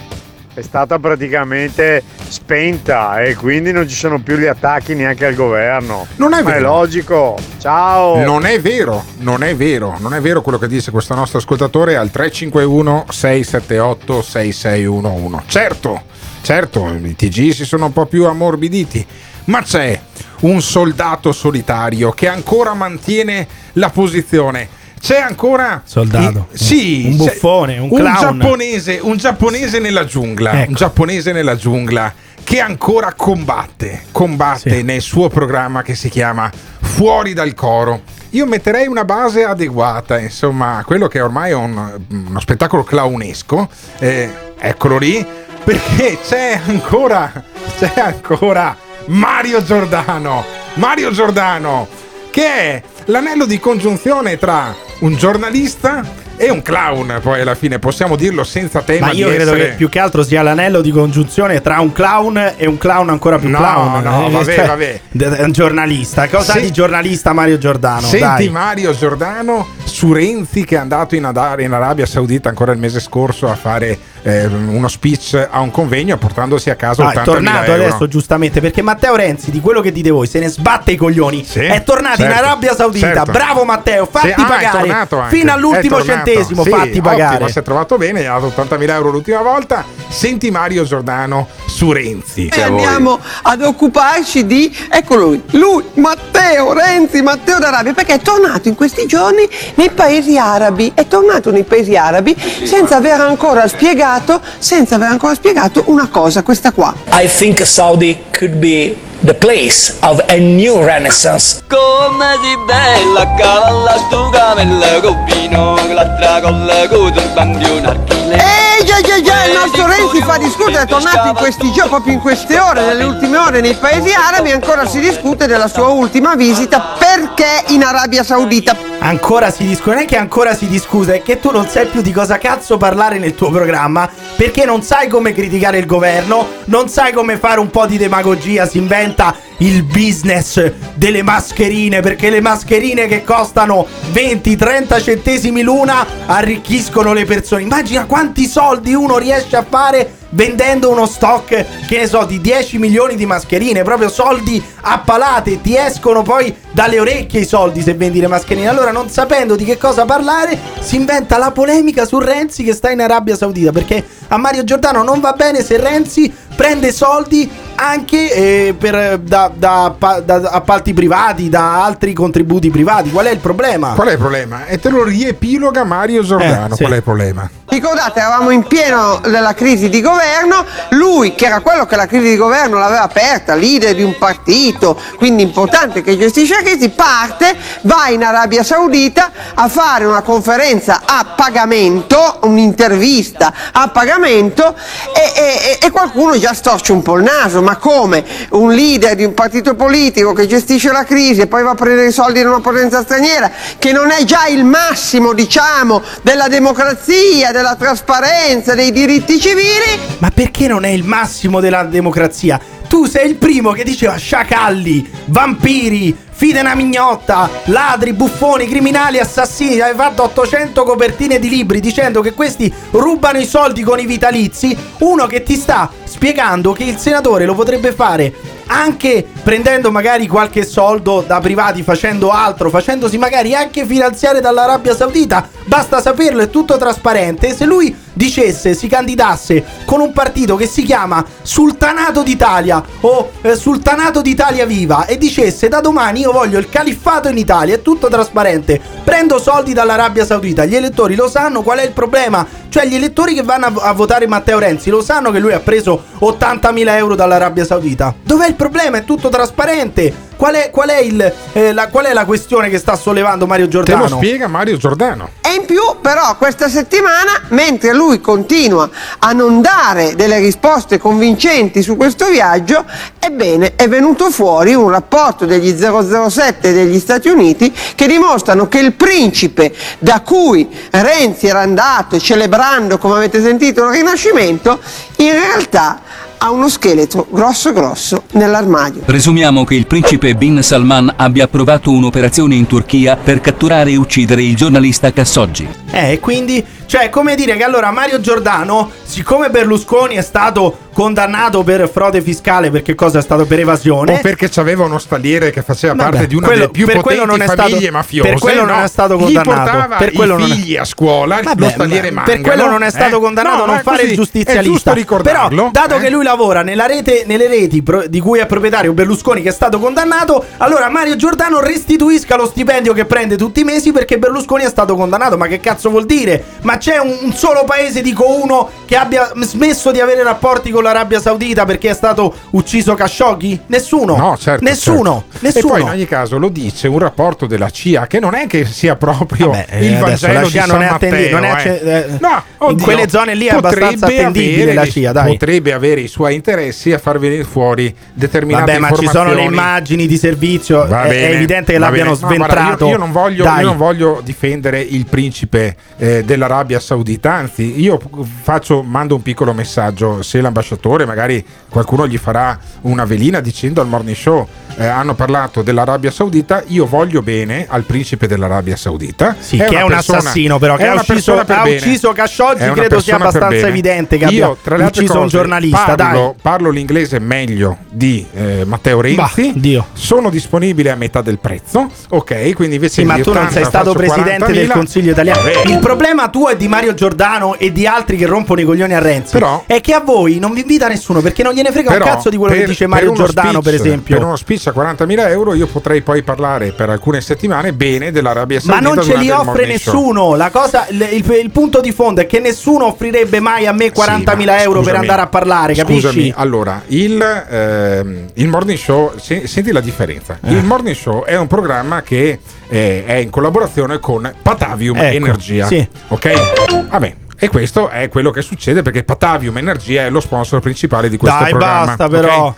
è stata praticamente spenta e quindi non ci sono più gli attacchi neanche al governo. Non è Ma vero. è logico. Ciao. Non è vero, non è vero, non è vero quello che dice questo nostro ascoltatore al 351 678 6611. Certo, certo, i TG si sono un po' più ammorbiditi, ma c'è un soldato solitario che ancora mantiene la posizione. C'è ancora Soldato. i- sì, Un buffone, un un giapponese, un giapponese nella giungla, Ecco. un giapponese nella giungla che ancora combatte, combatte nel suo programma che si chiama Fuori dal coro. Io metterei una base adeguata, insomma, quello che ormai è un- uno spettacolo clownesco. eh, eccolo lì, perché c'è ancora, c'è ancora Mario Giordano. Mario Giordano, che è l'anello di congiunzione tra un giornalista e un clown, poi alla fine possiamo dirlo senza tema Ma io credo essere... che più che altro sia l'anello di congiunzione tra un clown e un clown ancora più No, clown. no, Eh, vabbè, cioè, vabbè. d- Un giornalista. Cosa Se- di giornalista Mario Giordano? Senti Dai. Mario Giordano su Renzi che è andato in, Ada- in Arabia Saudita ancora il mese scorso a fare eh, uno speech a un convegno portandosi a casa No, è 80.000 tornato adesso giustamente perché Matteo Renzi di quello che dite voi se ne sbatte i coglioni è tornato in certo, Arabia Saudita certo. bravo Matteo fatti Sì, ah, è pagare fino all'ultimo È tornato. Centesimo Sì, fatti pagare. Ottimo, si è trovato bene gli ha dato 80.000 euro l'ultima volta. Senti Mario Giordano su Renzi. Noi andiamo ad occuparci di, ecco lui, lui, Matteo Renzi, Matteo d'Arabia, perché è tornato in questi giorni nei paesi arabi, è tornato nei paesi arabi senza aver ancora spiegato, senza aver ancora spiegato una cosa, questa qua. I think Saudi could be the place of a new renaissance. Come si bella cavalla stu camella con vino l'altra con la coda il bandione archile Eh già già già, il nostro Renzi fa discutere, è tornato in questi giorni, proprio in queste ore, nelle ultime ore nei paesi arabi, e ancora si discute della sua ultima visita, perché in Arabia Saudita? Ancora si discute non è che ancora si discute è che tu non sai più di cosa cazzo parlare nel tuo programma perché non sai come criticare il governo non sai come fare un po' di demagogia si inventa il business delle mascherine perché le mascherine che costano 20-30 centesimi l'una arricchiscono le persone. Immagina quanti soldi uno riesce a fare vendendo uno stock, che ne so, di 10 milioni di mascherine, proprio soldi a palate, ti escono poi dalle orecchie i soldi se vendi le mascherine. Allora, non sapendo di che cosa parlare, si inventa la polemica su Renzi che sta in Arabia Saudita, perché a Mario Giordano non va bene se Renzi prende soldi anche eh, per, da, da- pa- da appalti privati, da altri contributi privati. Qual è il problema? qual è il problema? e te lo riepiloga Mario Giordano Eh, sì. qual è il problema? Ricordate, eravamo in pieno della crisi di governo, lui che era quello che la crisi di governo l'aveva aperta, leader di un partito, quindi importante che gestisce la crisi, parte, va in Arabia Saudita a fare una conferenza a pagamento, un'intervista a pagamento e, e- e qualcuno già storce un po' il naso, ma come un leader di un partito politico che gestisce la crisi e poi va a prendere i soldi in una potenza straniera, che non è già il massimo, diciamo, della democrazia, della trasparenza, dei diritti civili, Ma perché non è il massimo della democrazia? Tu sei il primo che diceva sciacalli, vampiri, fide una mignotta, ladri, buffoni, criminali, assassini. Hai fatto 800 copertine di libri dicendo che questi rubano i soldi con i vitalizi. Uno che ti sta spiegando che il senatore lo potrebbe fare anche prendendo magari qualche soldo da privati, facendo altro, facendosi magari anche finanziare dall'Arabia Saudita. Basta saperlo, è tutto trasparente. Se lui dicesse, si candidasse con un partito che si chiama Sultanato d'Italia o eh, Sultanato d'Italia Viva e dicesse da domani io voglio il califfato in Italia, è tutto trasparente. Prendo soldi dall'Arabia Saudita, gli elettori lo sanno qual è il problema. Cioè gli elettori che vanno a, a votare Matteo Renzi lo sanno che lui ha preso 80.000 euro dall'Arabia Saudita. Dov'è il problema? È tutto trasparente. Qual è, qual è il, eh, la, qual è la questione che sta sollevando Mario te Giordano? lo spiega Mario Giordano E in più, però, questa settimana, mentre lui continua a non dare delle risposte convincenti su questo viaggio, ebbene, è venuto fuori un rapporto degli 007 degli Stati Uniti che dimostrano che il principe da cui Renzi era andato celebrando, come avete sentito, il Rinascimento, in realtà ha uno scheletro grosso grosso nell'armadio. Presumiamo che il principe Bin Salman abbia approvato un'operazione in Turchia per catturare e uccidere il giornalista Khashoggi. Eh, e quindi, cioè, come dire che allora Mario Giordano, siccome Berlusconi è stato condannato per frode fiscale, perché cosa è stato per evasione? O perché c'aveva uno staliere che faceva Vabbè, parte di una quello- delle più potenti non è famiglie stato- mafiose. per quello non no? è stato condannato. Per quello i non è- a scuola, Vabbè, lo staliere ma- Mangano. per quello non è stato eh? condannato No, a non fare il giustizialista. Però, dato eh? che lui lavora nella rete, nelle reti pro- di cui è proprietario Berlusconi, che è stato condannato, allora Mario Giordano restituisca lo stipendio che prende tutti i mesi perché Berlusconi è stato condannato. Ma che cazzo vuol dire? Ma c'è un, un solo paese, dico uno, che abbia smesso di avere rapporti con l'Arabia Saudita perché è stato ucciso Khashoggi? Nessuno. No, certo, Nessuno. certo. Nessuno. E poi in ogni caso lo dice un rapporto della CIA che non è che sia proprio Vabbè, eh, il Vangelo la CIA non è attendi- Matteo, non è eh. acce- eh, No, in oddio, quelle zone lì è abbastanza attendibile avere la CIA, dai. Potrebbe avere i suoi interessi a far venire fuori determinate Vabbè, ma ci sono le immagini di servizio. È, è bene, evidente che l'abbiano bene. No, guarda, sventrato. io, io non voglio, io non voglio difendere il principe eh, dell'Arabia Saudita, anzi, io faccio, mando un piccolo messaggio. Se l'ambasciatore, magari qualcuno gli farà una velina dicendo al morning show. eh, hanno parlato dell'Arabia Saudita. Io voglio bene al principe dell'Arabia Saudita. Sì, che è un persona- assassino, però. Che è ha una ucciso, ha ucciso Khashoggi. È Credo sia abbastanza evidente che Io, abbia tra le altre ucciso un cose, giornalista. Parlo, parlo l'inglese meglio di eh, Matteo Renzi. Bah. Sono disponibile a metà del prezzo. Ok, quindi invece Sì, ma tu non 80 sei stato presidente del 40.000. Consiglio italiano. Vabbè. Il problema tuo è di Mario Giordano e di altri che rompono i coglioni a Renzi. Però- è che a voi non vi invita nessuno perché non gliene frega un cazzo di quello per- che dice Mario uno Giordano, speech- per esempio. Per uno speech a 40.000 euro io potrei poi parlare per alcune settimane bene dell'Arabia Ma Saudita. non ce li il offre morning show. nessuno. La cosa, il, il- il punto di fondo è che nessuno offrirebbe mai a me 40.000 Sì, ma euro per scusami, andare a parlare, capisci? Scusami, allora, il, ehm, il morning show, se- senti la differenza. Eh. Il morning show è un programma che eh, è in collaborazione con Patavium Ecco, Energia. sì. Ok? Vabbè. E questo è quello che succede perché Patavium Energia è lo sponsor principale di questo Dai, programma. basta, ok? però.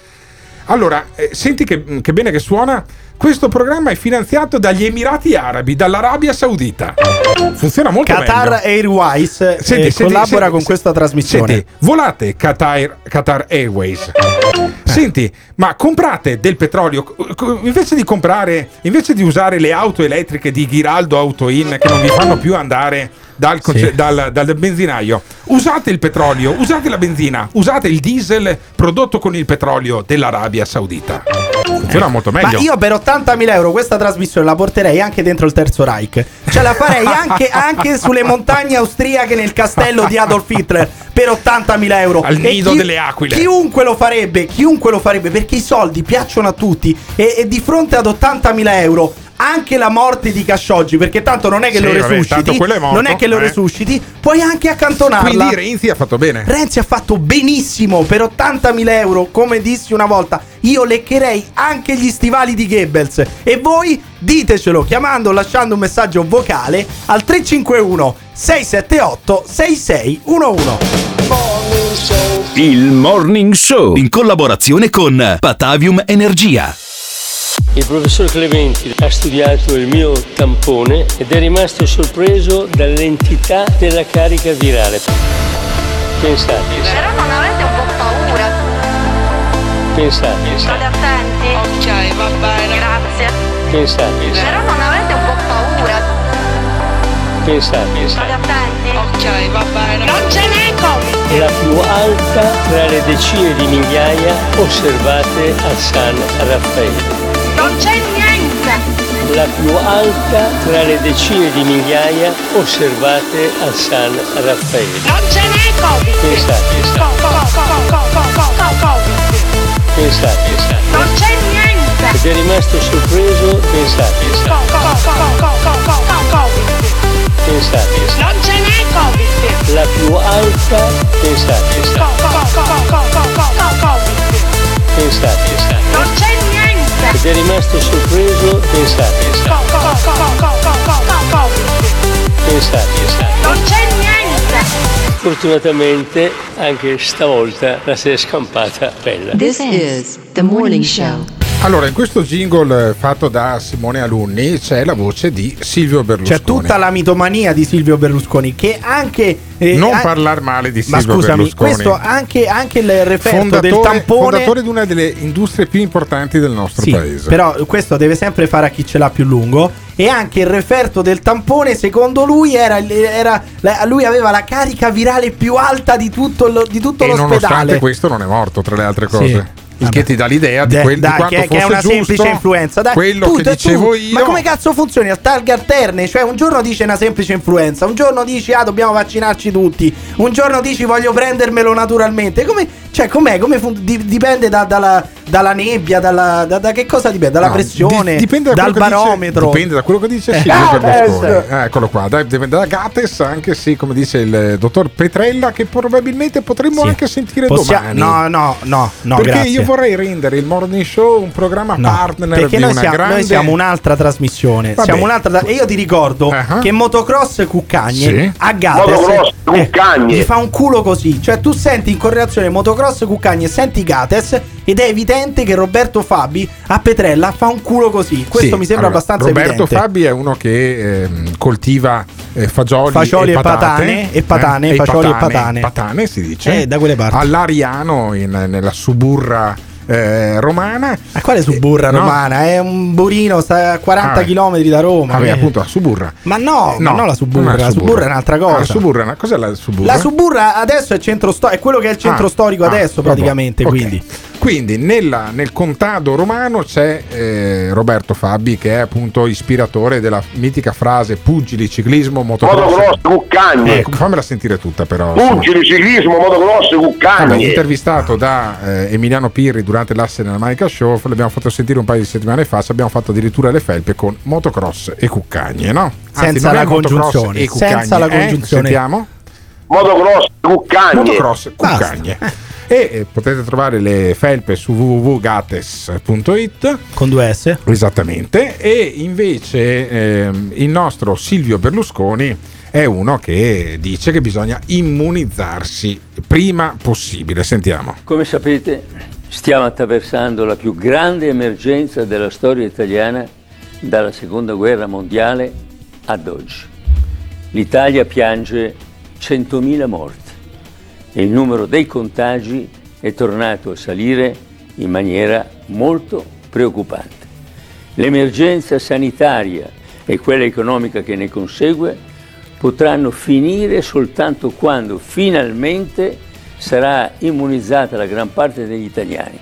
Allora, eh, senti che, che bene che suona. Questo programma è finanziato dagli Emirati Arabi, dall'Arabia Saudita. Funziona molto Qatar meglio. Airways eh, Senti, senti, collabora senti, con questa trasmissione. Senti, volate Qatar, Qatar Airways. Senti, ma comprate del petrolio. Invece di comprare, invece di usare le auto elettriche di Ghiraldo Autoin che non vi fanno più andare dal, conce- dal- dal benzinaio, usate il petrolio, usate la benzina, usate il diesel prodotto con il petrolio dell'Arabia Saudita. Funziona molto meglio. Ma io per 80.000 euro questa trasmissione la porterei anche dentro il Terzo Reich. Cioè la farei anche, anche sulle montagne austriache nel castello di Adolf Hitler per 80.000 euro. Al nido delle aquile. Chiunque lo farebbe, chiunque lo farebbe perché i soldi piacciono a tutti. E, e di fronte ad 80.000 euro. Anche la morte di Khashoggi, perché tanto non è che Sì, lo vabbè, resusciti, è morto, non è che lo eh. resusciti, puoi anche accantonarla. Quindi Renzi ha fatto bene. Renzi ha fatto benissimo per 80.000 euro, come dissi una volta. Io leccherei anche gli stivali di Goebbels. E voi ditecelo chiamando o lasciando un messaggio vocale al 351 678 6611. Il Morning Show in collaborazione con Patavium Energia. Il professor Clementi ha studiato il mio tampone ed è rimasto sorpreso dall'entità della carica virale. Pensate, Però non avete un po' paura. pensate, State attenti. Ok, va bene. Grazie. pensate, Però non avete un po' paura. pensate. State attenti. Ok, va bene. Non ce n'è Covid. La più alta tra le decine di migliaia osservate a San Raffaele. Non c'è niente. La più alta tra le decine di migliaia osservate a San Raffaele. Non ce n'è Covid. Pensate, co- Covid. pensate. Non c'è niente. Ed è rimasto sorpreso, pensate, Co- rimasto sorpreso, pensate, co- Covid. pensate. Non c'è niente. Fortunatamente anche stavolta la si è scampata bella. This is the morning show. Allora, in questo jingle eh, fatto da Simone Alunni c'è la voce di Silvio Berlusconi. C'è tutta la mitomania di Silvio Berlusconi che anche... eh, Non an- parlare male di Ma Silvio scusami, Berlusconi. questo anche, anche il referto del fondatore, tampone... fondatore di una delle industrie più importanti del nostro Sì, paese. però questo deve sempre fare a chi ce l'ha più lungo. e anche il referto del tampone, secondo lui, era, era- lui aveva la carica virale più alta di tutto, lo- di tutto E nonostante l'ospedale. questo non è morto, tra le altre Sì. Il che ti dà l'idea di, quel, di dai, quanto che, che è una giusto semplice influenza. Dai, quello tu- che dicevo tu- io. Ma come cazzo funzioni? A targhe alterne, cioè un giorno dice una semplice influenza, un giorno dici ah dobbiamo vaccinarci tutti, un giorno dici voglio prendermelo naturalmente. Come, cioè, com'è? Come fun- di- dipende da- dalla, dalla nebbia, dalla, da, da che cosa dipende? Dalla No, pressione, di- dipende da dal che dice- barometro. dipende da quello che dice Eh. Silvio Gates! Berlusconi. Eh, eccolo qua, dai, dipende da Gates, anche se, come dice il eh, dottor Petrella, che probabilmente potremmo Sì. anche sentire Possia- domani. No, no, no, no, perché grazie. io vorrei rendere il morning show un programma No, partner perché di noi una siamo, grande noi siamo un'altra trasmissione. Vabbè. Siamo un'altra tra- e io ti ricordo che Motocross Cuccagne Sì. a Gates Motocross eh, Cuccagne. gli fa un culo così. Cioè, tu senti in correlazione Motocross Cuccagne e senti Gates. Ed è evidente che Roberto Fabi a Petrella fa un culo così. Questo Sì, mi sembra allora, abbastanza Roberto evidente. Fabi è uno che ehm, coltiva eh, fagioli, Fagioli e patate, patane, e patane, eh, fagioli e patane. patane si dice. Eh, da quelle parti. All'Ariano, in- nella suburra eh, romana. Ma quale suburra Eh, no. romana? È un burino, sta a 40 Ah, km da Roma. Vabbè, Eh. appunto la suburra. Ma no, ma no la suburra, la suburra è un'altra cosa. Ah, la suburra, è una- cos'è la suburra? La suburra adesso è centro storico, è quello che è il centro Ah, storico ah, adesso praticamente, ok. quindi. Quindi nella- nel contado romano c'è eh, Roberto Fabi che è appunto ispiratore della mitica frase pugili, ciclismo, motocross. Cuccagne. Ecco, fammela sentire tutta però. Pugili, ciclismo, motocross, Cuccagne. intervistato da eh, Emiliano Pirri durante l'asse nella Manica Show, l'abbiamo fatto sentire un paio di settimane fa, abbiamo fatto addirittura le felpe con motocross e cuccagne, no? Anzi, Senza la motocross congiunzione, e cuccagne, senza la eh? congiunzione. Sentiamo? Motocross, Cuccagne. Motocross Cuccagne. E eh, potete trovare le felpe su www.gates.it con due S. Esattamente. E invece ehm, il nostro Silvio Berlusconi è uno che dice che bisogna immunizzarsi prima possibile. Sentiamo. Come sapete, stiamo attraversando la più grande emergenza della storia italiana dalla seconda guerra mondiale ad oggi. L'Italia piange 100.000 morti e il numero dei contagi è tornato a salire in maniera molto preoccupante. L'emergenza sanitaria e quella economica che ne consegue potranno finire soltanto quando finalmente sarà immunizzata la gran parte degli italiani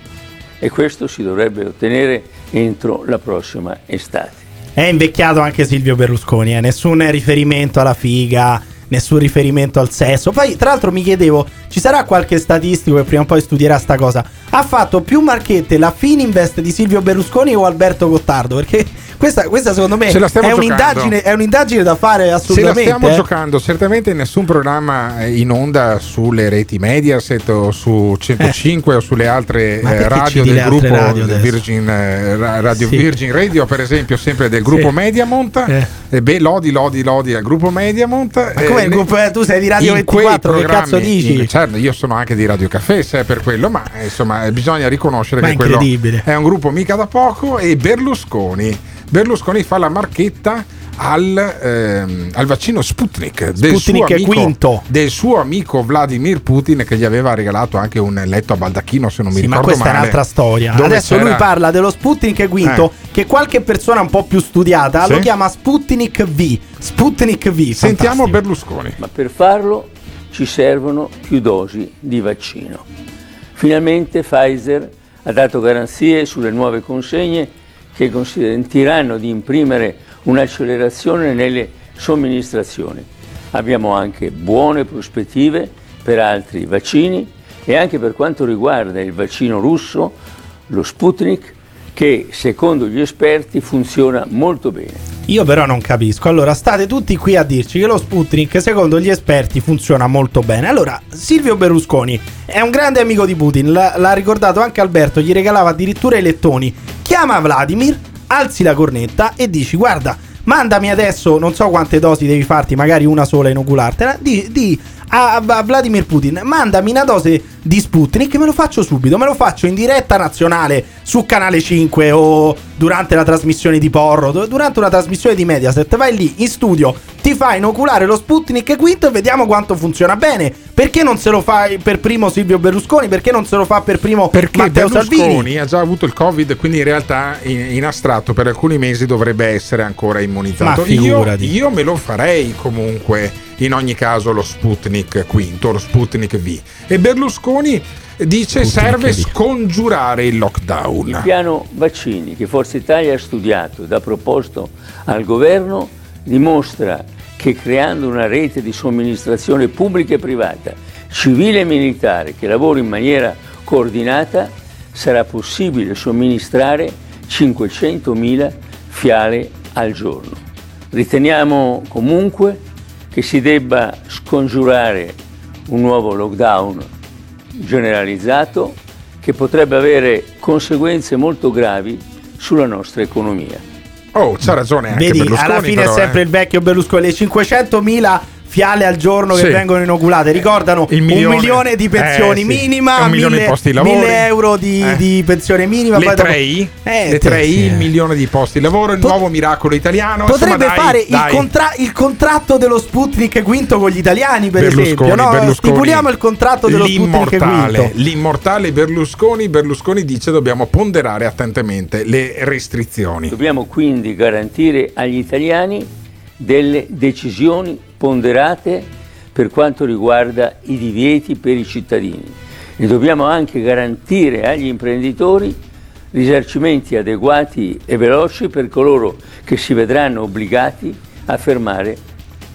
e questo si dovrebbe ottenere entro la prossima estate. È invecchiato anche Silvio Berlusconi, eh? nessun riferimento alla figa, nessun riferimento al sesso. Poi, tra l'altro, mi chiedevo, ci sarà qualche statistico che prima o poi studierà sta cosa? Ha fatto più marchette la Fininvest di Silvio Berlusconi o Alberto Gottardo? Perché questa, questa secondo me è un'indagine, è un'indagine da fare Se la assolutamente. stiamo eh. giocando, certamente nessun programma eh, in onda sulle reti Mediaset o su 105 o sulle altre eh, radio del gruppo radio? Virgin, eh, ra- Radio Sì. Virgin Radio, per esempio, sempre del gruppo Sì. Mediamont. Eh. E beh, lodi, lodi, lodi al gruppo Mediamont. Ma come il gruppo- eh, tu sei di Radio 24, che cazzo dici? certo, io sono anche di Radio Caffè, se è per quello, ma eh, insomma, eh, bisogna riconoscere Ma che quello è un gruppo mica da poco e Berlusconi Berlusconi fa la marchetta al, ehm, al vaccino Sputnik del, Sputnik suo amico, del suo amico Vladimir Putin che gli aveva regalato anche un letto a baldacchino se non mi Sì, ma ricordo questa è male un'altra storia. Adesso lui c'era- parla dello Sputnik quinto, che qualche persona un po' più studiata Sì. lo chiama Sputnik V. Sputnik V. Sentiamo fantastico. Berlusconi. Ma per farlo ci servono più dosi di vaccino. Finalmente Pfizer ha dato garanzie sulle nuove consegne che consentiranno di imprimere un'accelerazione nelle somministrazioni. Abbiamo anche buone prospettive per altri vaccini e anche per quanto riguarda il vaccino russo, lo Sputnik, che secondo gli esperti funziona molto bene. Io però non capisco. Allora, state tutti qui a dirci che lo Sputnik, secondo gli esperti, funziona molto bene. Allora, Silvio Berlusconi è un grande amico di Putin, l'ha, ricordato anche Alberto, gli regalava addirittura i lettoni. Chiama Vladimir, alzi la cornetta e dici: Guarda, mandami adesso, non so quante dosi devi farti, magari una sola inoculartela. Di, di a, a Vladimir Putin, mandami una dose di Sputnik, me lo faccio subito, me lo faccio in diretta nazionale su Canale 5 o durante la trasmissione di Porro, du- durante una trasmissione di Mediaset, vai lì in studio, ti ti fa inoculare lo Sputnik quinto e vediamo quanto funziona bene. Perché non se lo fa per primo Silvio Berlusconi? Perché non se lo fa per primo Perché Matteo Berlusconi Salvini? ha già avuto il Covid, quindi in realtà in, in astratto per alcuni mesi dovrebbe essere ancora immunizzato. Io, io me lo farei comunque in ogni caso lo Sputnik quinto, lo Sputnik V. E Berlusconi dice serve V. scongiurare il lockdown. Il piano vaccini che Forza Italia ha studiato ed ha proposto al governo dimostra che creando una rete di somministrazione pubblica e privata, civile e militare, che lavori in maniera coordinata, sarà possibile somministrare 500.000 fiale al giorno. Riteniamo comunque che si debba scongiurare un nuovo lockdown generalizzato che potrebbe avere conseguenze molto gravi sulla nostra economia. Oh, c'ha ragione anche Vedi, Berlusconi. alla fine però, è sempre eh. il vecchio Berlusconi. Le 500.000 fiale al giorno Sì. che vengono inoculate ricordano Il milione. un milione di pensioni Eh, sì. minima, un milione mille, di posti di lavoro. mille euro di, Eh. di pensione minima. Le poi dopo- 3I, Eh, le 3I, sì, il eh. milione di posti di lavoro, il nuovo miracolo italiano. Potrebbe Insomma, dai, fare il, dai. contra- il contratto dello Sputnik quinto con gli italiani, per Berlusconi, esempio. No? Berlusconi, Stipuliamo il contratto dello Sputnik quinto. l'immortale Berlusconi. Berlusconi dice dobbiamo ponderare attentamente le restrizioni. Dobbiamo quindi garantire agli italiani delle decisioni ponderate per quanto riguarda i divieti per i cittadini. E dobbiamo anche garantire agli imprenditori risarcimenti adeguati e veloci per coloro che si vedranno obbligati a fermare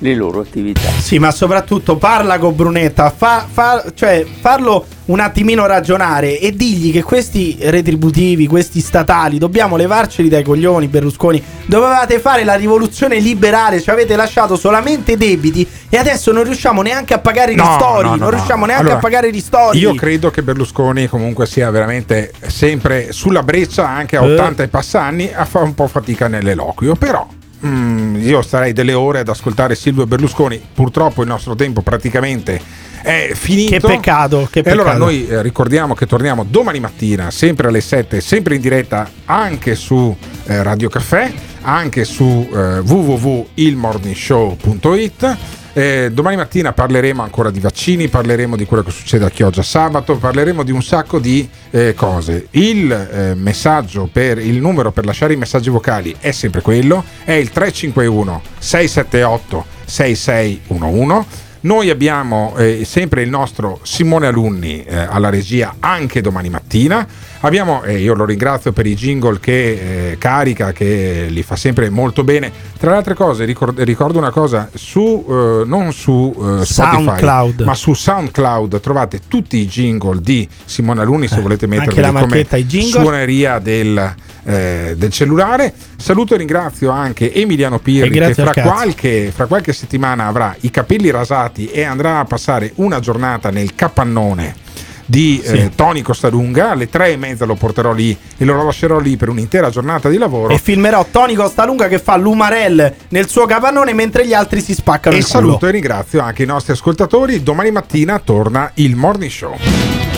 le loro attività. Sì, ma soprattutto parla con Brunetta, fa, fa- cioè farlo un attimino ragionare e digli che questi retributivi, questi statali, dobbiamo levarceli dai coglioni, Berlusconi. Dovevate fare la rivoluzione liberale, ci avete lasciato solamente debiti e adesso non riusciamo neanche a pagare i No, ristori. no, no, non no. riusciamo neanche Allora, a pagare i ristori. Io credo che Berlusconi comunque sia veramente sempre sulla breccia, anche a Eh. 80 e passanni, a fare un po' fatica nell'eloquio. Però mm, io starei delle ore ad ascoltare Silvio Berlusconi. Purtroppo il nostro tempo praticamente è finito. Che peccato, che E allora peccato. noi eh, ricordiamo che torniamo domani mattina, sempre alle 7, sempre in diretta anche su eh, Radio Caffè, anche su eh, www.ilmorningshow.it. Eh, domani mattina parleremo ancora di vaccini, parleremo di quello che succede a Chioggia sabato, parleremo di un sacco di eh, cose. Il eh, messaggio per il numero per lasciare i messaggi vocali è sempre quello, è il 351 678 6611. Noi abbiamo eh, sempre il nostro Simone Alunni eh, alla regia anche domani mattina. Abbiamo, e io lo ringrazio per i jingle che eh, carica, che li fa sempre molto bene. Tra le altre cose, ricord- ricordo una cosa: su, eh, non su eh, Spotify, SoundCloud. ma su SoundCloud trovate tutti i jingle di Simone Alunni. Se volete metterli Eh, come suoneria del, eh, del cellulare. Saluto e ringrazio anche Emiliano Pirri che fra qualche, fra qualche settimana avrà i capelli rasati e andrà a passare una giornata nel capannone di Sì. eh, Tony Costalunga. Alle tre e mezza lo porterò lì e lo lascerò lì per un'intera giornata di lavoro. E filmerò Tony Costalunga che fa l'umarell nel suo capannone mentre gli altri si spaccano E il culo. saluto e ringrazio anche i nostri ascoltatori. Domani mattina torna il Morning Show.